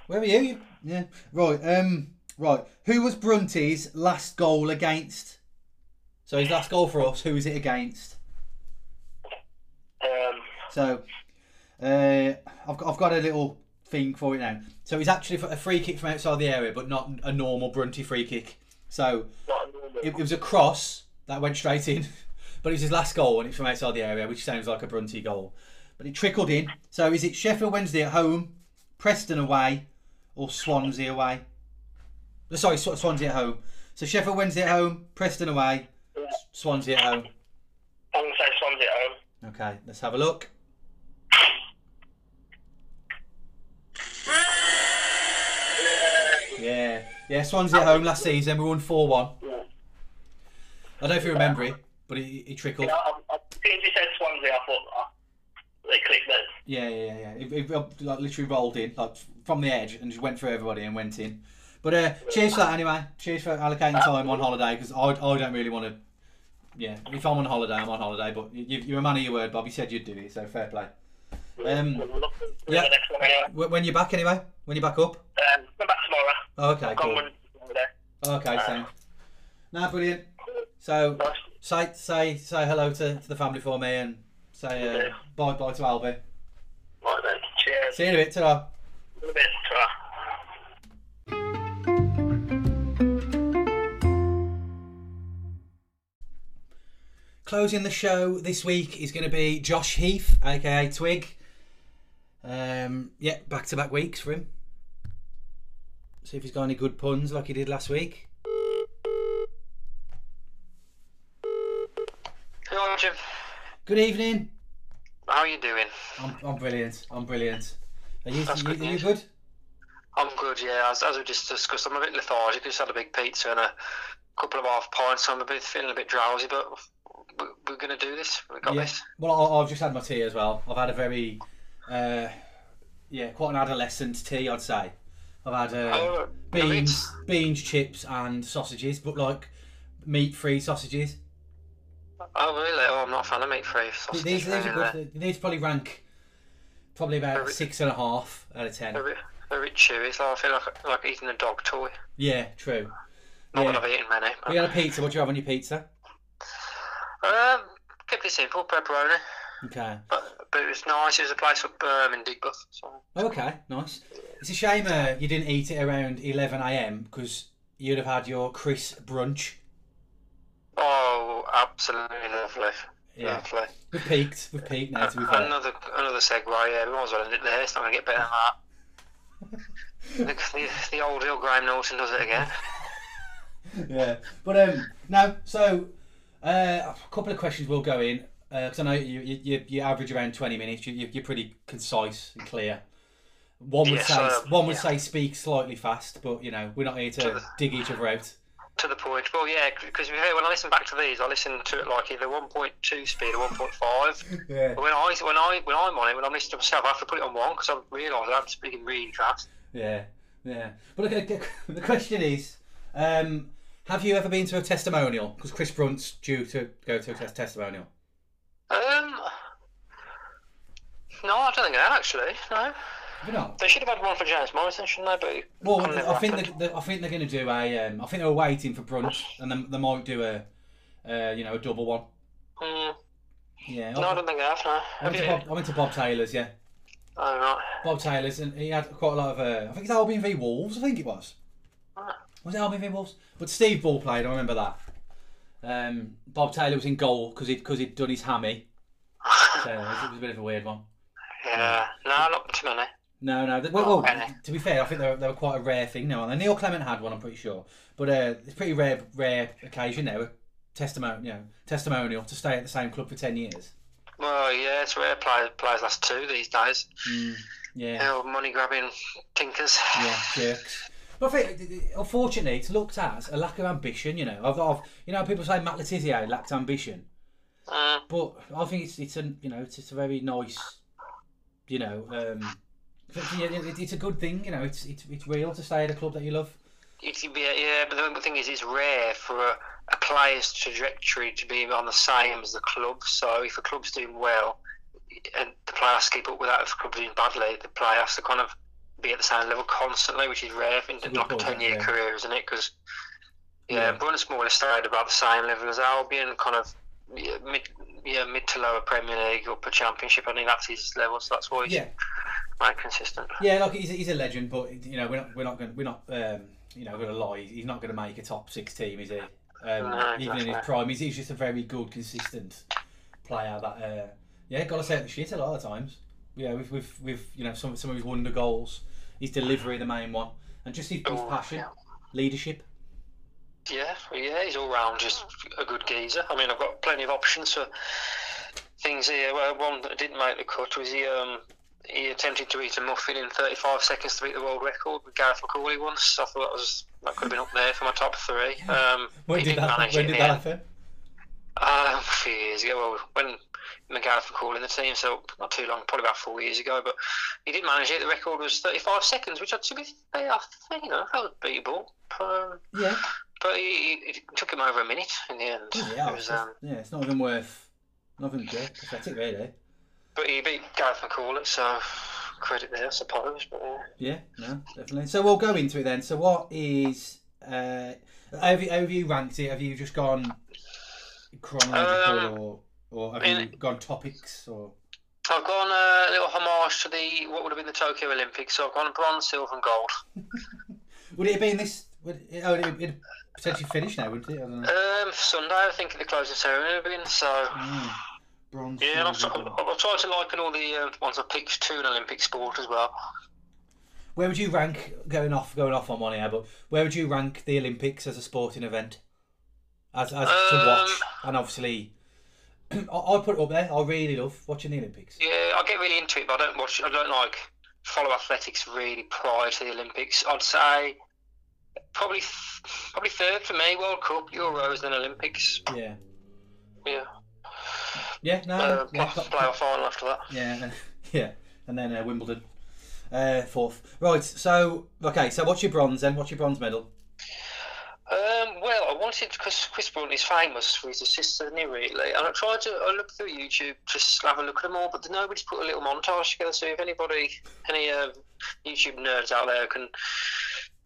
where are you? Yeah. Right. Um. Right. Who was Brunty's last goal against? So his last goal for us. Who was it against? Um, So, uh, I've got, I've got a little thing for it now. So it's actually a free kick from outside the area, but not a normal Brunty free kick. So not a normal. it, it was a cross that went straight in, [laughs] but it was his last goal and it's from outside the area, which sounds like a Brunty goal. But it trickled in. So is it Sheffield Wednesday at home, Preston away, or Swansea away? Sorry, Sw- Swansea at home. So Sheffield Wednesday at home, Preston away, Swansea at home. I'm going to say Swansea at home. Okay, let's have a look. Yeah, yeah. Swansea at home last season. We won four one. I don't know if you remember it, but it, it trickled. Yeah, I, I, as soon as you said Swansea, I thought oh, they clicked then. Yeah, yeah, yeah. It, it, like, literally rolled in like from the edge and just went through everybody and went in. But uh, cheers for that anyway. Cheers for allocating time on holiday because I, I don't really want to. Yeah, if I'm on holiday, I'm on holiday. But you, you're a man of your word, Bob. You said you'd do it, so fair play. Um, We'll look for yeah. the next one anyway. When you're back anyway? When you're back up? Um, come back tomorrow. Oh, okay, cool. gone one there. Okay, so. Nah, brilliant. So, Nice. Say say say hello to, to the family for me and say uh, bye bye to Albie. Right then. Cheers. See you in a bit. ta In a bit. Ta-ra. Closing the show this week is going to be Josh Heath, aka Twig. Um, yeah, back to back weeks for him. See if he's got any good puns like he did last week. Good evening. How are you doing? I'm, I'm brilliant. I'm brilliant. Are you, That's you, good are you good? I'm good, yeah. As, as we just discussed, I'm a bit lethargic. I just had a big pizza and a couple of half pints, so I'm a bit feeling a bit drowsy, but we- we're going to do this. We got Yeah. this. Well, I- I've just had my tea as well. I've had a very, uh, yeah, quite an adolescent tea, I'd say. I've had uh, Oh, beans, beans, chips, and sausages, but like meat-free sausages. Oh, really? Oh, I'm not a fan of meat free sausage. These, these are good. These probably rank probably about Very- six and a half out of ten. They're a bit, they're a bit chewy, so I feel like, like eating a dog toy. Yeah, true. Not that Yeah. I've eaten many. But, We had a pizza. What do you have on your pizza? um, kept it simple, pepperoni. Okay. But, but it was nice. It was a place up um, in Digbeth. So. Okay, nice. It's a shame uh, you didn't eat it around 11 a.m. because you'd have had your Chris brunch. Oh, absolutely lovely. Yeah. Lovely. We've peaked. We've peaked now, to be fair. Another another segue, yeah, we might as well end it there. It's not going to get better than that. [laughs] the, the, the old Hill Graham Norton does it again. [laughs] yeah. But um, no. So uh, a couple of questions will go in because I know you, you you you average around twenty minutes. You, you you're pretty concise and clear. One would Yes, say um, one would yeah. say speak slightly fast, but you know we're not here to dig each other out. To the point. Well, yeah, because when I listen back to these, I listen to it like either 1.2 speed or 1.5. [laughs] Yeah. But when I when I when I'm on it, when I'm listening to myself, I have to put it on one because I realise I'm speaking really fast. Yeah. Yeah. But okay, the question is, um, have you ever been to a testimonial? Because Chris Brunt's due to go to a tes- testimonial. Um, no, I don't think I have actually. No, not? they should have had one for James Morrison, shouldn't they? But Well, I think they, they, I think they're going to do a. Um, I think they were waiting for brunch, and then they might do a, uh, you know, a double one. mm, Yeah. no, I don't think I have. No, I went, to? Bob, I went to Bob Taylor's. Yeah, Oh right. Bob Taylor's, and he had quite a lot of. Uh, I think it's Albion v Wolves. I think it was. Ah. Was it Albion v Wolves? But Steve Ball played. I remember that. Um, Bob Taylor was in goal because he because he'd done his hammy. [laughs] So it was, it was a bit of a weird one. Yeah, no, not too many. No, no. th- Well, well, Really? to be fair, I think they were, they were quite a rare thing now. And Neil Clement had one, I'm pretty sure. But uh, it's a pretty rare, rare occasion now. A testimonial, you know, testimonial to stay at the same club for ten years. Well, yeah, it's rare players, players last two these days. Mm, yeah, money grabbing tinkers. yeah, jerks. But I think, uh, unfortunately, it's looked at as a lack of ambition. You know, I've, I've you know, people say Matt Le Tissier lacked ambition, Mm, but I think it's it's a you know it's, it's a very nice, you know, um, it's a good thing. You know, it's it's it's real to stay at a club that you love. it yeah, but the thing is, it's rare for a, a player's trajectory to be on the same as the club. So if a club's doing well, and the player has to keep up with that, if the club's doing badly, the player has to kind of be at the same level constantly, which is rare in like a ten-year yeah. career, isn't it? Because yeah, Yeah. yeah. Brunson more stayed about the same level as Albion, kind of yeah, mid, yeah, mid to lower Premier League, upper Championship. I think that's his level, so that's why he's Yeah. Made consistent. Yeah, like he's, he's a legend, but you know we're not we're not going we're not um, you know going to lie. He's not going to make a top six team, is he? Um, No, even in his prime, he's, he's just a very good, consistent player. That uh, yeah, got to say the shit a lot of times. Yeah, with with with you know some some of his wonder goals, his delivery, the main one, and just his, his Oh, passion, yeah. leadership. Yeah, yeah, he's all round just a good geezer. I mean, I've got plenty of options for things here. Well, one that didn't make the cut was he um he attempted to eat a muffin in 35 seconds to beat the world record with Gareth McAuley once. I thought that was that could have been up there for my top three. Um, [laughs] When he did that? manage When did that happen? Um, a few years ago, well, when McGareth were calling the team, so not too long, probably about four years ago. But he did manage it. The record was 35 seconds, which, to be fair, I think you know that was beatable. Um, Yeah, but he, he, it took him over a minute in the end. yeah, It was, um, yeah. It's not even worth. Nothing yeah, pathetic, really. But he beat Gareth McAuley, so credit there, I suppose. But uh, Yeah, no, definitely. So we'll go into it then. So what is uh have you, have you ranked it? Have you just gone chronological Um, or or have in- you gone topics or I've gone uh, a little homage to the what would have been the Tokyo Olympics. So I've gone bronze, silver, and gold. [laughs] would it have been this? Would it, oh, it'd, it'd potentially finish now, wouldn't it? I don't know. Um, Sunday, I think the closing ceremony would have been. So Mm, bronze. yeah, and I've, silver, I've, gold. I've tried to liken all the uh, ones I picked to an Olympic sport as well. Where would you rank going off going off on one here? But where would you rank the Olympics as a sporting event? As as to Um, watch and obviously. [clears throat] I- I'd put it up there. I really love watching the Olympics. Yeah, I get really into it, but I don't watch. I don't like follow athletics really prior to the Olympics. I'd say probably probably third for me. World Cup, Euros, then Olympics. Yeah. Yeah, Yeah, no, uh, yeah, play- playoff final after that. Yeah, and, [laughs] yeah, and then uh, Wimbledon, uh, fourth. Right. So okay. So what's your bronze then? What's your bronze medal? Um, well, I wanted because Chris Brunt is famous for his assists, isn't he? Really, and I tried to. I looked through YouTube just to have a look at them all, but nobody's put a little montage together. So if anybody, any uh, YouTube nerds out there can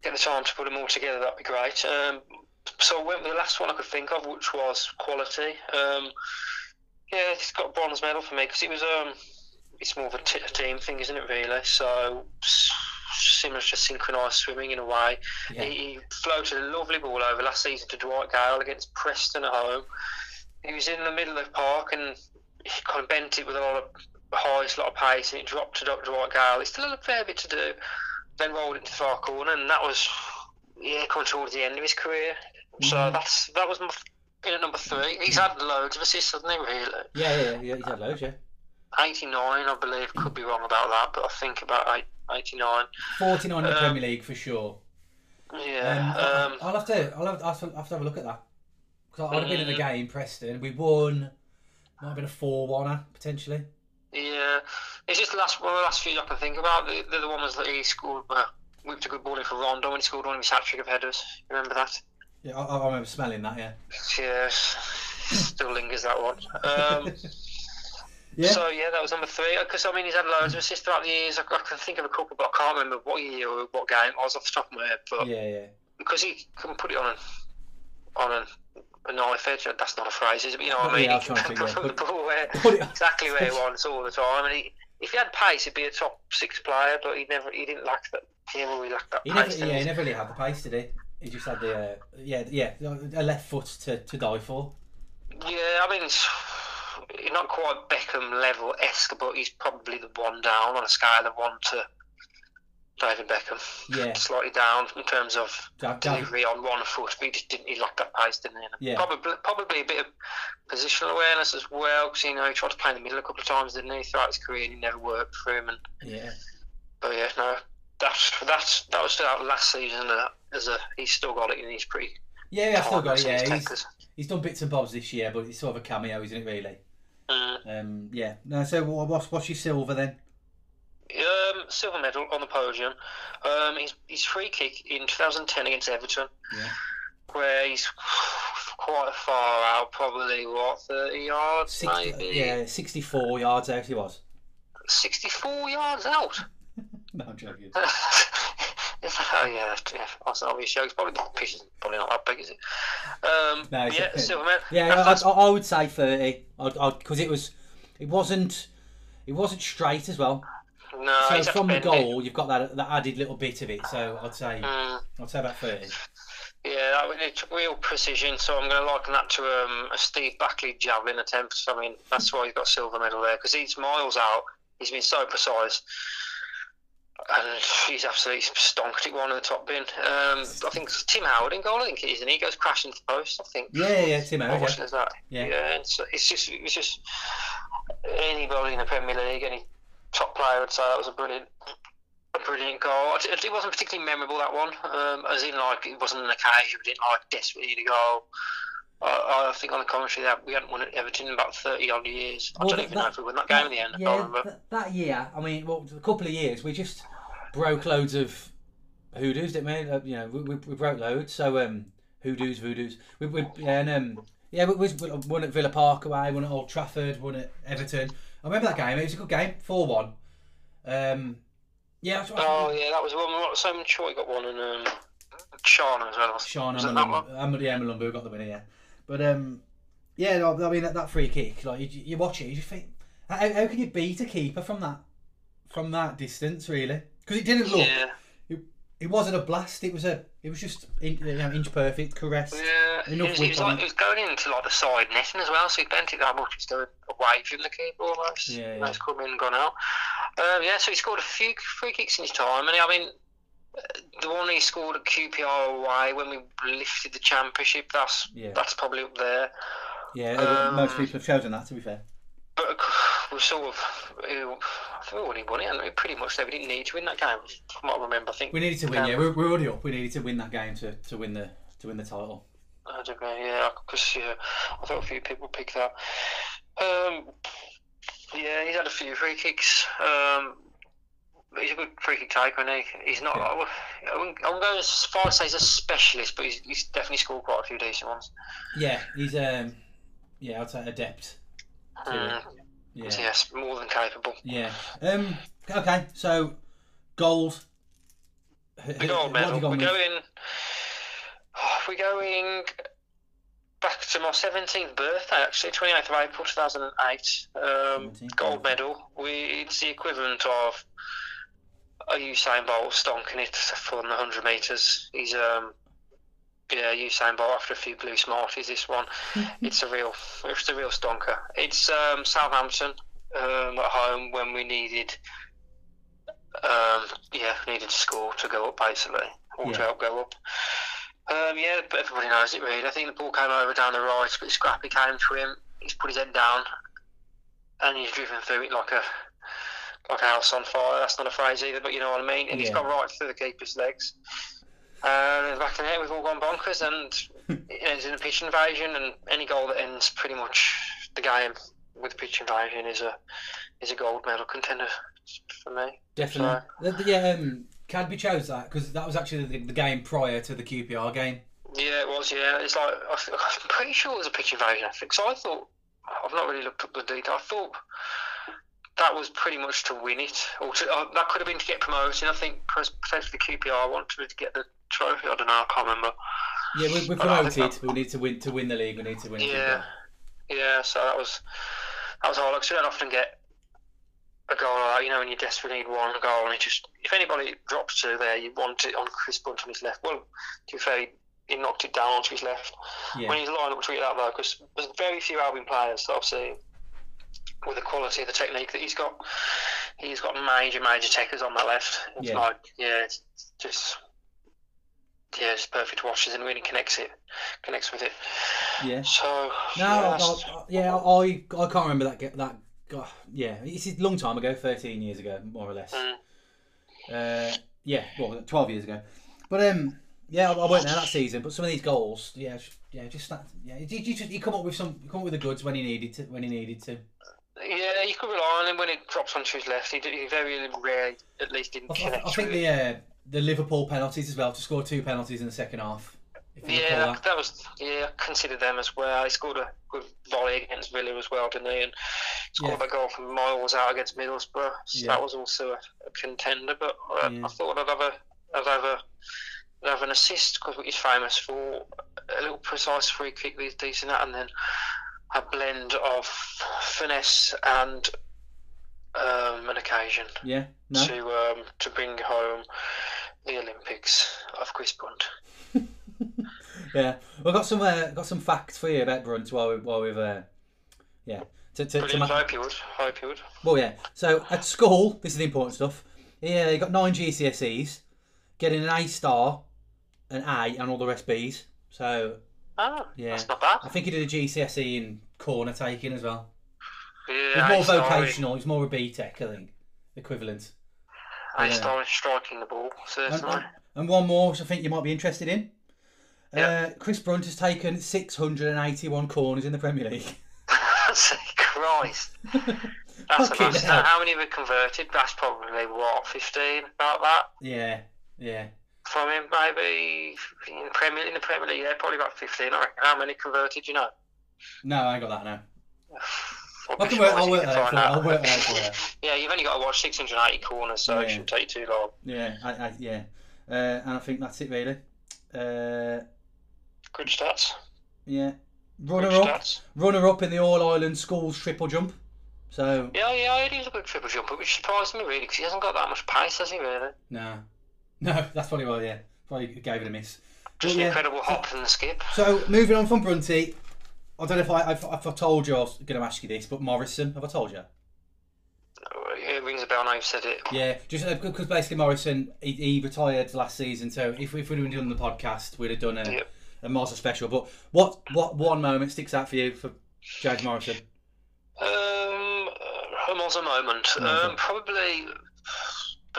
get the time to put them all together, that'd be great. Um, so I went with the last one I could think of, which was quality. Um, yeah, it's got a bronze medal for me because it was um, it's more of a, t- a team thing, isn't it? Really, so similar to synchronised swimming in a way. Yeah. He, he floated a lovely ball over last season to Dwight Gayle against Preston at home. He was in the middle of the park and he kind of bent it with a lot of height, a lot of pace, and it dropped to Dwight Gayle. It's still a fair bit to do. Then rolled into the far corner, and that was yeah, coming towards the end of his career. So Mhm. that's that was my in at number three. He's had loads of assists, hasn't he? Really, Yeah, yeah, yeah. He's had loads. Yeah. eighty nine, I believe. Could be wrong about that, but I think about 89. Forty-nine in the Um, Premier League for sure. Yeah. Um, Um, I'll have to. I'll have, I'll have to have to have a look at that. Because I'd have been in the Mm. game, Preston. We won. Might have been a four-one potentially. Yeah, it's just the last one of the last few I can think about. The, the, the one was that he scored, uh, whipped a good ball in for Rondón when he scored one of his hat trick of headers. You remember that? Yeah, I, I remember smelling that. Yeah. Yes, still lingers that one. Um, [laughs] Yeah. So yeah, that was number three. Because I mean, he's had loads of assists throughout the years. I, I can think of a couple, but I can't remember what year or what game. I was off the top of my head, but yeah, yeah. because he can put it on an on an, a knife edge. That's not a phrase, is it? But you know what I mean? Was he can put the ball where Put exactly where he wants all the time. And he, if he had pace, he'd be a top six player. But he never, he didn't lack that. He never really lacked that He never, pace. yeah, he he? never really had the pace, did he? He just had the, uh, yeah, yeah, a left foot to, to die for. Yeah, I mean, it's, he's [sighs] not quite Beckham level esque, but he's probably the one down on a scale of one to David Beckham. Yeah. [laughs] Slightly down in terms of Da- Da- delivery on one foot, but he just didn't. He lacked that pace, didn't he? And Yeah. Probably, probably a bit of positional awareness as well, because you know he tried to play in the middle a couple of times, didn't he? Throughout his career, and it never worked for him. And Yeah. but yeah, no, that's that's that was still out last season. Uh, as a he's still got it, and he's pretty. Yeah, yeah, I still got it. Yeah, he's, he's done bits and bobs this year, but it's sort of a cameo, isn't it? Really. Mm. Um, yeah. No. So wha- what's what's your silver then? Um, silver medal on the podium. Um, his, his free kick in 2010 against Everton, Yeah. where he's quite far out, probably what 30 yards, 60, maybe. yeah, sixty-four yards out he was. 64 yards out. No, I'm joking. [laughs] Oh yeah, yeah. That's an obvious. It's probably the pitch is probably not that big, is it? Um, No, yeah, okay. silver medal. Yeah, I, I, I would say thirty. Because it was, it wasn't, it wasn't straight as well. no, so from the it. goal, you've got that that added little bit of it. So I'd say Mm. I'd say about thirty. Yeah, it's real precision. So I'm going to liken that to um, a Steve Backley javelin attempt. I mean, that's why he's got silver medal there because he's miles out. He's been so precise, and he's absolutely stonked it one in the top bin. Um, I think it's Tim Howard in goal. I think it is, and he goes crashing to the post. I think. Yeah, yeah, Tim Howard, watching yeah. is that? Yeah. Yeah, it's, it's just it's just anybody in the Premier League, any top player would say that was a brilliant, a brilliant goal. It, it wasn't particularly memorable that one, um, as in like it wasn't an occasion. We didn't like desperately need a goal. I, I think on the commentary that we hadn't won at Everton in about thirty odd years. I Well, don't even that- know if we won that game in the end. Yeah, can't remember. th- that year, I mean, well, a couple of years, we just broke loads of hoodoos, didn't we? Uh, you know, we, we, we broke loads. So um, hoodoos, voodoos. We, we yeah, and um, yeah, we, we won at Villa Park away, won at Old Trafford, won at Everton. I remember that game. It was a good game, four one. Um, yeah, Oh yeah, that was one. Somen Tchoyi got one, and um, Sean as well. Sean and it that one? Amalumbu, yeah, Amalumbu got the winner, yeah. But um, yeah, no, I mean that, that free kick, like you, you watch it, you just think, how, how can you beat a keeper from that, from that distance, really? Because it didn't look, Yeah, it, it wasn't a blast. It was a, it was just in, you know, inch perfect, caress. yeah. Enough was, he was like it. was going into like the side netting as well, so he bent it that much. He's going away from the keeper almost. Yeah, yeah. He's come in and gone out. Um, yeah, so he scored a few free kicks in his time, and I mean. Uh, The one he scored at QPR away when we lifted the championship, that's Yeah. that's probably up there. Yeah, uh, most Um, people have chosen that. To be fair, But we sort of, uh, I think we already won it, and we pretty much said we didn't need to win that game. From what I remember, I think we needed to win. Um, Yeah, we're, we're already up. We needed to win that game to, to win the to win the title. I don't know, yeah, because yeah, I thought a few people picked that. Um, yeah, he's had a few free kicks. Um, he's a good free kick taker, and he? He's not. Yeah. I wouldn't- I wouldn't go as far as say he's a specialist, but he's, he's definitely scored quite a few decent ones. Yeah, he's um, yeah, I'd say adept. To Mm. Yeah. Yes, more than capable. Yeah. Um. Okay. So, gold. The gold medal. We're with? going. [sighs] We're going back to my 17th birthday, actually, 28th of April 2008. Um, gold medal. We, it's the equivalent of a Usain Bolt stonking it for the 100 metres. He's, um, yeah, Usain Bolt after a few blue smarties, this one. [laughs] it's a real, it's a real stonker. It's um, Southampton um, at home when we needed, um, yeah, needed to score to go up basically, or to help go up. Um, yeah, but everybody knows it really. I think the ball came over down the right, but Scrappy came to him. He's put his head down, and he's driven through it like a like a house on fire. That's not a phrase either, but you know what I mean. And he's gone right through the keeper's legs. And in back in the net, we've all gone bonkers, and [laughs] it ends in a pitch invasion. And any goal that ends pretty much the game with a pitch invasion is a is a gold medal contender for me. Definitely. The- yeah. Um. Cadby chose that because that was actually the, the game prior to the QPR game. Yeah, it was. Yeah, it's like I, [laughs] I'm pretty sure it was a pitch invasion. I think so. I thought I've not really looked up the detail. I thought that was pretty much to win it, or to, uh, that could have been to get promoted. I think potentially QPR wanted to get the trophy. I don't know. I can't remember. Yeah, we, we're promoted. We need to win to win the league. We need to win. Yeah, yeah. So that was that was hard. Like, you don't often get a goal like that. You know, when you desperately need one goal, and it just if anybody drops to there, you want it on Chris Brunt on his left. Well, to be fair, he- knocked it down onto his left. Yeah. when he's lined up to treat that though, because there's very few Albion players that I've seen with the quality of the technique that he's got. he's got major, major techers on the left. It's Yeah. like, yeah, it's just, yeah, it's perfect watch and really connects it, connects with it. Yeah. So, No, yeah, I, I- yeah, I I can't remember that ge- that. God, yeah, it's a long time ago, thirteen years ago, more or less. Mm. Uh, yeah, well, twelve years ago. But um, yeah, I, I weren't there that season. But some of these goals, yeah, yeah, just that, yeah, you, you just you come up with some, you come up with the goods when he needed to, when he needed to. Yeah, you could rely on him when it drops onto his left. He, he very rarely, at least, didn't I, I, connect I think with the uh, the Liverpool penalties as well to score two penalties in the second half. If you recall Yeah, that. that was yeah. I consider them as well. He scored a good volley against Villa as well, didn't he? And scored Yeah. that goal from miles out against Middlesbrough. So Yeah. that was also a, a contender. But uh, Yeah. I thought I'd have a, I'd have a, I'd have an assist because he's famous for a little precise free kick that's decent at, and then a blend of finesse and um, an occasion Yeah, no, to um, to bring home the Olympics of Chris Brunt. [laughs] yeah. We've got some uh, got some facts for you about Brunt while we while we've uh, yeah. To, to, to ma- Hope you would. Hope you would. Well, yeah. So at school, this is the important stuff. Yeah, he got nine GCSEs, getting an A star, an A, and all the rest Bs. So Oh, Yeah. that's not bad. I think he did a GCSE in corner taking as well. Yeah, was more vocational. Was more a B Tech, I think, equivalent. I Yeah. started striking the ball, certainly. and- and one more, which I think you might be interested in. Yeah. Uh, Chris Brunt has taken 681 corners in the Premier League. [laughs] [laughs] Christ. That's Fucking hell. how many were converted? That's probably, what, 15? About that? Yeah, yeah. From him, maybe in the Premier, in the Premier League, yeah, probably about 15. I reckon. How many converted, you know? No, I ain't got that now. I'll [sighs] I can work, I'll work you that out for. I'll work for you. Yeah, you've only got to watch 680 corners, so Yeah. it shouldn't take too long. Yeah, I, I, yeah. Uh, and I think that's it really. Uh, Good stats. yeah. Good Runner up, stats. runner up in the All Ireland Schools triple jump. So Yeah, yeah, he was a good triple jumper, which surprised me really, because he hasn't got that much pace, has he, really? no, no, [laughs] that's probably why. Yeah, probably gave it a miss. Just Well, an yeah. incredible hop and skip. So moving on from Brunty, I don't know if I if, if I told you I was going to ask you this, but Morrison, have I told you? It rings a bell now you've said it. Yeah, just because basically Morrison he, he retired last season, so if, if we'd have done the podcast, we'd have done a, Yep. a Morrison special. But what what one moment sticks out for you for James Morrison? Um, a Monza moment. Um, probably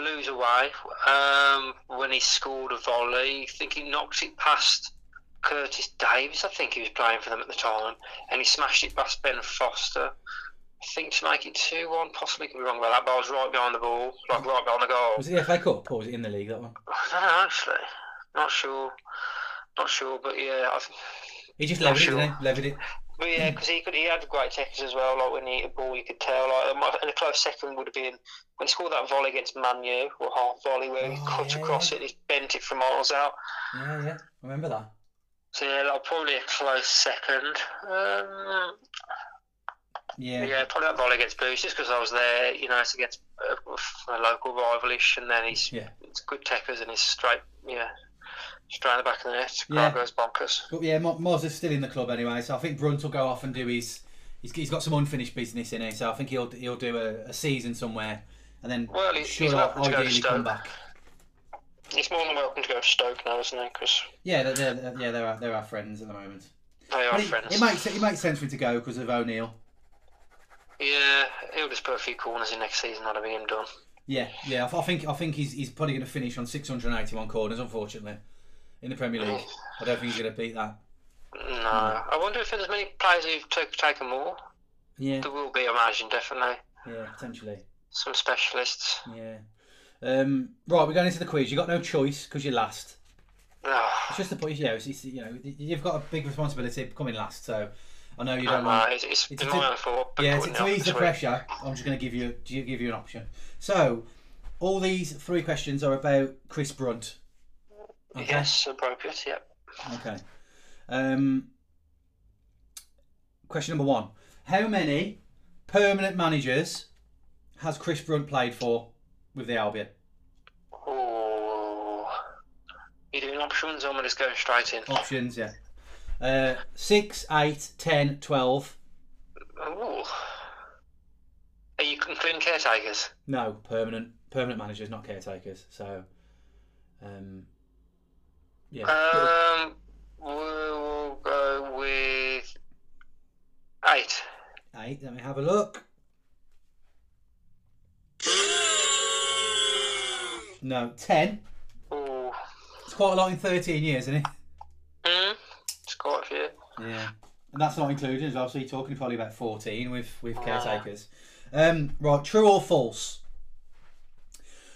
Blues away. Um, when he scored a volley, I think he knocked it past Curtis Davies. I think he was playing for them at the time, and he smashed it past Ben Foster. I think to make it two one. Possibly could be wrong about that, but I was right behind the ball, like right behind the goal. Was it the FA Cup or was it in the league that one? I don't know actually. Not sure. Not sure, but yeah, I think. He just it, sure. didn't he? Levered it. But yeah, because he could, he had great techniques as well. Like when he hit a ball, you could tell. Like and a close second would have been when he scored that volley against Manu or half volley where he Oh, cut yeah, across yeah. it, he bent it from miles out. Yeah, yeah. I remember that. So yeah, like, probably a close second. Um, Yeah. yeah, probably that volley against Blues just because I was there. You know, it's against a, a local rivalish, and then he's Yeah. it's good techers and he's straight, yeah, straight in the back of the net. Yeah. Crowd goes bonkers. But yeah, Mo- Moz is still in the club anyway, so I think Brunt will go off and do his. He's, he's got some unfinished business in it, so I think he'll he'll do a, a season somewhere, and then Well, he's- sure he's welcome to ideally come back. He's more than welcome to go to Stoke now, isn't he? Because Yeah, they're, they're, yeah, they're our, they're our friends at the moment. they are it, friends. it makes it makes sense for him to go because of O'Neill. Yeah, he'll just put a few corners in next season. That'll be him done. Yeah, yeah. I, I think I think he's he's probably going to finish on 681 corners, unfortunately, in the Premier League. I don't think he's going to beat that. No, I wonder if there's many players who've took, taken more. Yeah, There will be, I imagine, definitely yeah, potentially. some specialists. Yeah. Um, right, we're going into the quiz. You've got no choice because you're last. No, It's just the point. Yeah, it's, it's, you know, you've got a big responsibility coming last, so I know you don't want. it's, it's it's been a- my fault. Yeah, to, to ease the pressure, I'm just going to give you to give you an option. So, all these three questions are about Chris Brunt. Okay. Yes, appropriate. Yep. Okay. Um, question number one: How many permanent managers has Chris Brunt played for with the Albion? Oh, you doing options? or am I just going straight in? Options, yeah. Uh, six, eight, ten, twelve. Ooh. Are you including caretakers? No, permanent permanent managers, not caretakers. So, um, yeah. Um, we'll go with eight. Eight. Let me have a look. No, ten. Ooh. It's quite a lot in thirteen years, isn't it? Mm, it's quite a few. Yeah, and that's not included as well. So you're talking probably about fourteen with with caretakers. Um, right, true or false?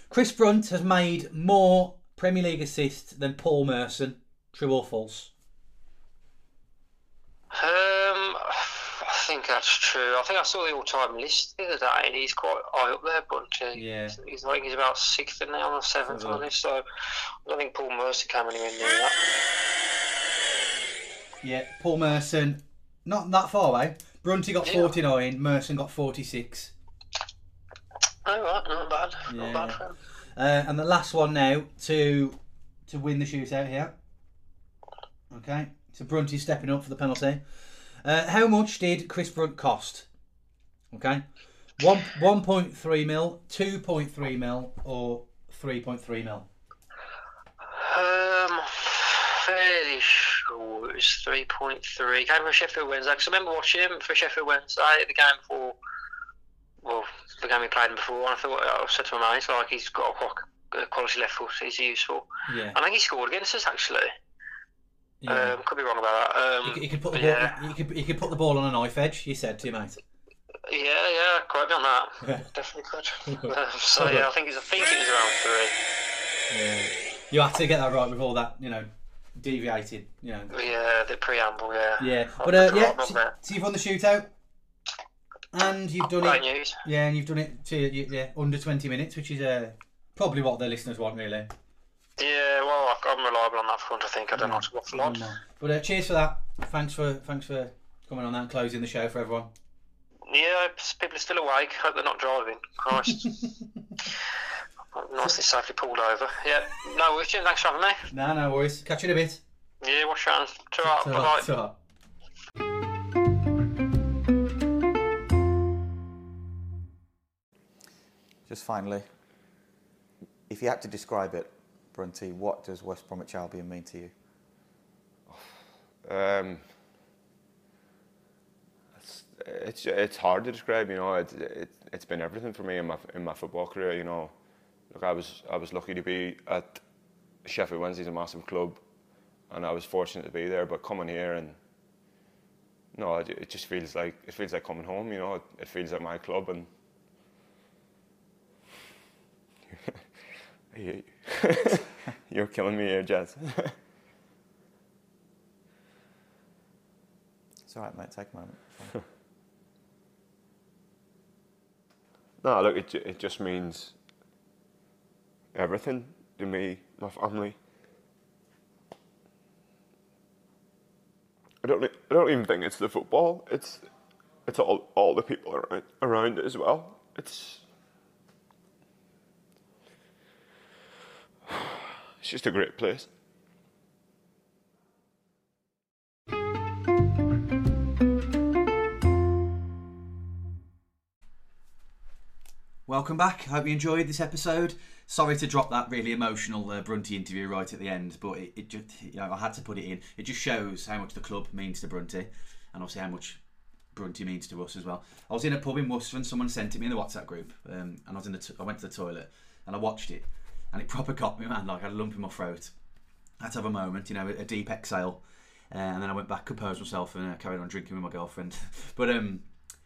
Chris Brunt has made more Premier League assists than Paul Merson. True or false? Um, I think that's true. I think I saw the all-time list the other day, and he's quite high up there, Bunty. Yeah. He's, I think he's about sixth now or seventh on this, so I don't think Paul Merson came anywhere near that. Yeah, Paul Merson, not that far away. Brunty got Yeah. 49, Merson got 46. All right, not bad. Yeah. Not bad for him. Uh, and the last one now to to win the shootout here. Okay, so Brunty's stepping up for the penalty. Uh, how much did Chris Brunt cost? Okay, one one point three mil, two point three mil, or three point three mil. Um, fairly sure it was 3.3. Came from Sheffield Wednesday, I remember watching him for Sheffield Wednesday, the game before, well, the game he played in before, and I thought, I said to my mate, like, he's got a quality left foot, he's useful. Yeah, I think he scored against us, actually. yeah. Um, could be wrong about that. Um, you, could- put the yeah. ball. You could you could put the ball on a knife edge. You said to your mate. Yeah, yeah, quite on that. [laughs] Yeah. Definitely could. [laughs] um, so yeah, I think it's, I think it was around three. Yeah. You have to get that right with all that, you know, deviated, you know. Yeah, the preamble. Yeah. Yeah, but uh, yeah, right one so, so you've won the shootout, and you've done Great it. news. Yeah, and you've done it to yeah under twenty minutes, which is uh, probably what the listeners want, really. Yeah, well, I'm reliable on that front. I think I don't know to waffle on. But uh, cheers for that. Thanks for thanks for coming on that and closing the show for everyone. Yeah, people are still awake. Hope they're not driving. Christ. [laughs] Nicely safely pulled over. Yeah, no worries, Jim. Thanks for having me. no, no worries. Catch you in a bit. Yeah, wash your hands. Ta-ra. Bye-bye. Ta-ra. Just finally, if you had to describe it, Brunty, what does West Bromwich Albion mean to you? Um, it's, it's it's hard to describe. You know, it, it it's been everything for me in my in my football career. You know, look, I was I was lucky to be at Sheffield Wednesday's a massive club, and I was fortunate to be there. But coming here and no, it, it just feels like it feels like coming home. You know, it, it feels like my club and. You- [laughs] You're killing me here, Jazz. [laughs] It's all right, mate. Take a moment. [laughs] No, look, it, it just means everything to me, my family. I don't, I don't even think it's the football. It's, it's all, all the people around, around it as well. It's, it's just a great place. Welcome back. I Hope you enjoyed this episode. Sorry to drop that really emotional uh, Brunty interview right at the end, but it, it just you know I had to put it in. It just shows how much the club means to Brunty, and obviously how much Brunty means to us as well. I was in a pub in Worcester and someone sent it me in the WhatsApp group, um, and I was in the t- I went to the toilet and I watched it, and it proper got me, man. Like I had a lump in my throat. I had to have a moment, you know, a deep exhale, uh, and then I went back, composed myself, and uh, carried on drinking with my girlfriend. [laughs] but um,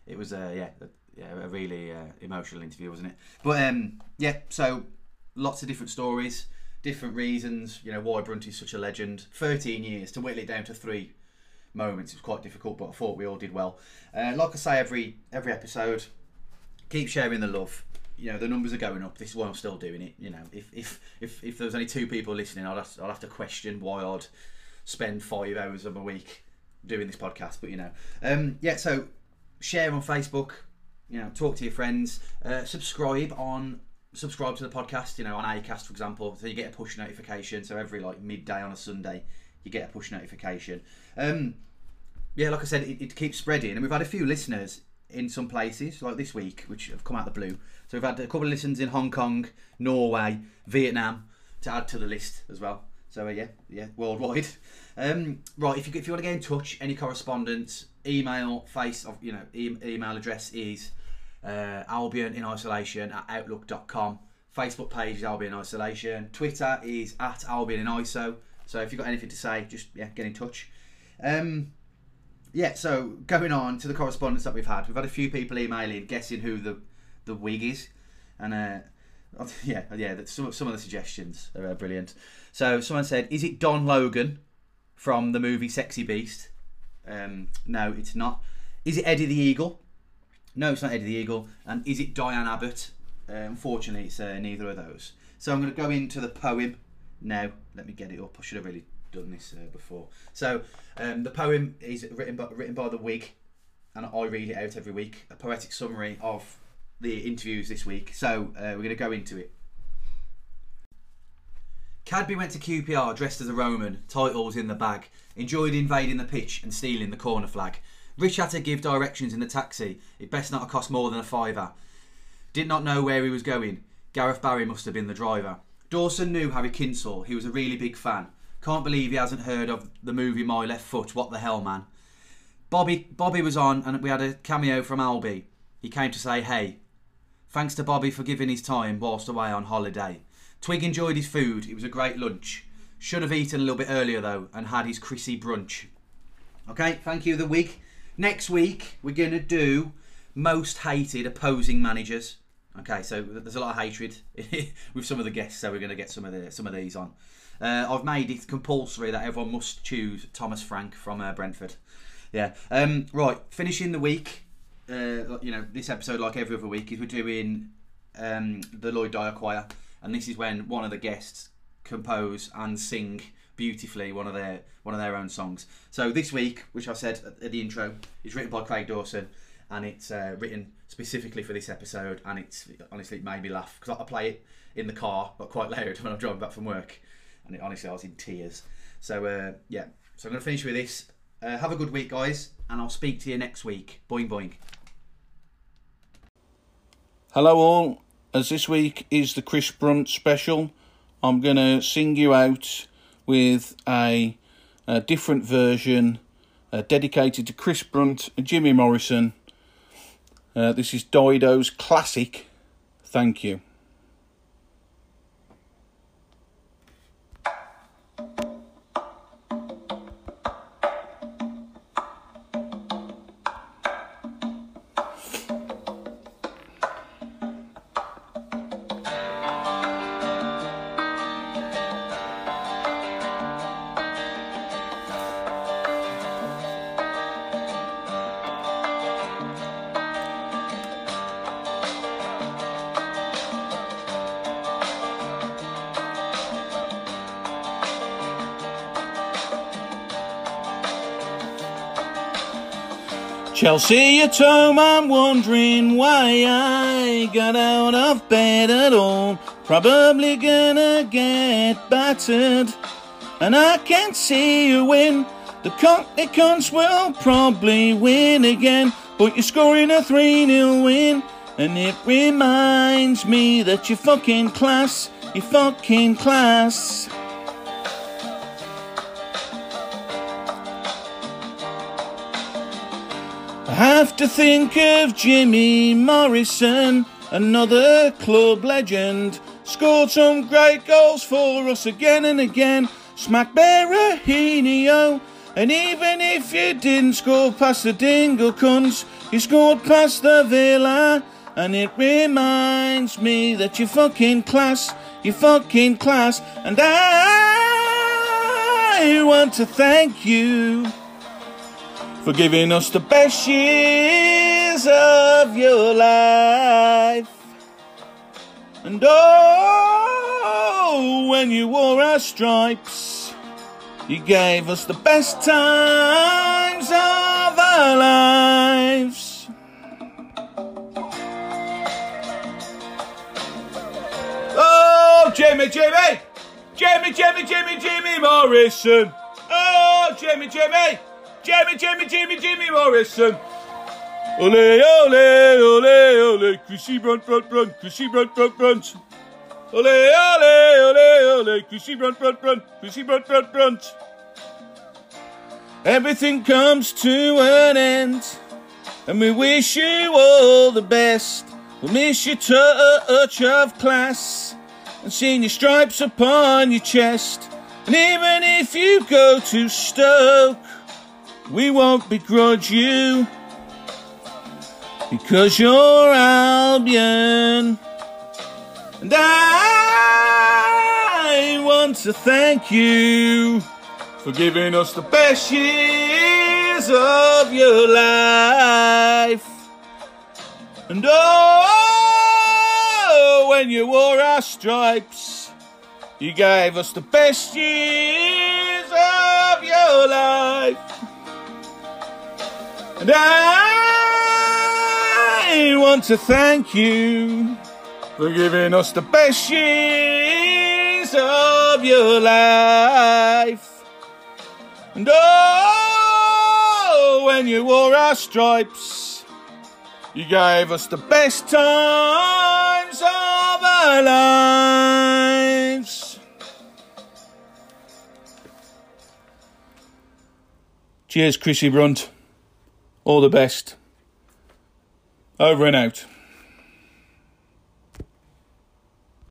it was uh, yeah, a- yeah, a really uh, emotional interview, wasn't it? But um, yeah, so lots of different stories, different reasons. You know why Brunty's such a legend. Thirteen years to whittle it down to three moments. It was quite difficult, but I thought we all did well. Uh, like I say, every every episode, keep sharing the love. You know the numbers are going up. This is why I'm still doing it. You know, if if if, if there was only two people listening, I'd have, I'd have to question why I'd spend five hours of a week doing this podcast. But you know, um, yeah. So share on Facebook. You know, talk to your friends. Uh, subscribe on subscribe to the podcast. You know, on Acast, for example, so you get a push notification. So every like midday on a Sunday, you get a push notification. Um, yeah, like I said, it, it keeps spreading, and we've had a few listeners in some places, like this week, which have come out of the blue. So we've had a couple of listens in Hong Kong, Norway, Vietnam to add to the list as well. So uh, yeah, yeah, worldwide. Um, right, if you if you want to get in touch, any correspondence, email, face of you know e- email address is uh, Albion in isolation at outlook.com. Facebook page is Albion in isolation. Twitter is at Albion in ISO. So if you've got anything to say, just yeah, get in touch. Um, yeah, so going on to the correspondence that we've had, we've had a few people emailing guessing who the the wig is, and uh, [laughs] yeah, yeah, some some of the suggestions are uh, brilliant. So someone said, "Is it Don Logan from the movie Sexy Beast?" Um, no, it's not. Is it Eddie the Eagle? No, it's not Eddie the Eagle. And is it Diane Abbott? Uh, unfortunately, it's uh, neither of those. So I'm going to go into the poem now. Let me get it up. I should have really done this uh, before. So um, the poem is written by, written by the Wig, and I read it out every week. A poetic summary of the interviews this week. So uh, we're going to go into it. Cadby went to QPR dressed as a Roman, titles in the bag, enjoyed invading the pitch and stealing the corner flag. Rich had to give directions in the taxi, it best not have cost more than a fiver. Did not know where he was going, Gareth Barry must have been the driver. Dawson knew Harry Kinsall, he was a really big fan. Can't believe he hasn't heard of the movie My Left Foot, what the hell man. Bobby Bobby was on and we had a cameo from Albie. He came to say hey. Thanks to Bobby for giving his time whilst away on holiday. Twig enjoyed his food, it was a great lunch. Should have eaten a little bit earlier though and had his Chrissy brunch. Okay, thank you, the wig. Next week we're gonna do most hated opposing managers. Okay, so there's a lot of hatred [laughs] with some of the guests, so we're gonna get some of the some of these on. Uh, I've made it compulsory that everyone must choose Thomas Frank from uh, Brentford. Yeah. Um, right. Finishing the week. Uh, you know, this episode, like every other week, is we're doing um, the Lloyd Dyer Choir, and this is when one of the guests compose and sing beautifully one of their one of their own songs. So this week, which I said at, the intro, is written by Craig Dawson, and it's uh, written specifically for this episode. And it's honestly it made me laugh because I play it in the car, but quite [laughs] loud when I'm driving back from work, and it, honestly I was in tears. So uh, yeah, so I'm gonna finish with this. Uh, have a good week, guys, and I'll speak to you next week. Boing boing. Hello, all. As this week is the Chris Brunt special, I'm going to sing you out with a, a different version uh, dedicated to Chris Brunt and Jimmy Morrison. Uh, this is Dido's classic. Thank you. Chelsea at home, I'm wondering why I got out of bed at all. Probably gonna get battered, and I can't see you win. The Cockney cunts will probably win again, but you're scoring a 3 0 win, and it reminds me that you're fucking class, you're fucking class. To think of Jimmy Morrison, another club legend. Scored some great goals for us again and again. Smack Berahino. And even if you didn't score past the Dingle cunts, you scored past the Villa. And it reminds me that you're fucking class, you're fucking class. And I want to thank you for giving us the best years of your life. And oh, when you wore our stripes, you gave us the best times of our lives. Oh, Jimmy, Jimmy! Jimmy, Jimmy, Jimmy, Jimmy Morrison! Oh, Jimmy, Jimmy! Jimmy, Jimmy, Jimmy, Jimmy Morrison. Ole, ole, ole, ole, Chrissy Brunt, Brunt, Brunt, Chrissy Brunt, Brunt, Brunt. Ole, ole, ole, ole, Chrissy Brunt, Brunt, Brunt, Chrissy Brunt, Brunt, Brunt. Everything comes to an end, and we wish you all the best. We'll miss your touch of class, and seeing your stripes upon your chest. And even if you go to Stoke, we won't begrudge you because you're Albion. And I want to thank you for giving us the best years of your life. And oh, when you wore our stripes, you gave us the best years of your life. And I want to thank you for giving us the best years of your life. And oh, when you wore our stripes, you gave us the best times of our lives. Cheers, Chrissy Brunt. All the best. Over and out.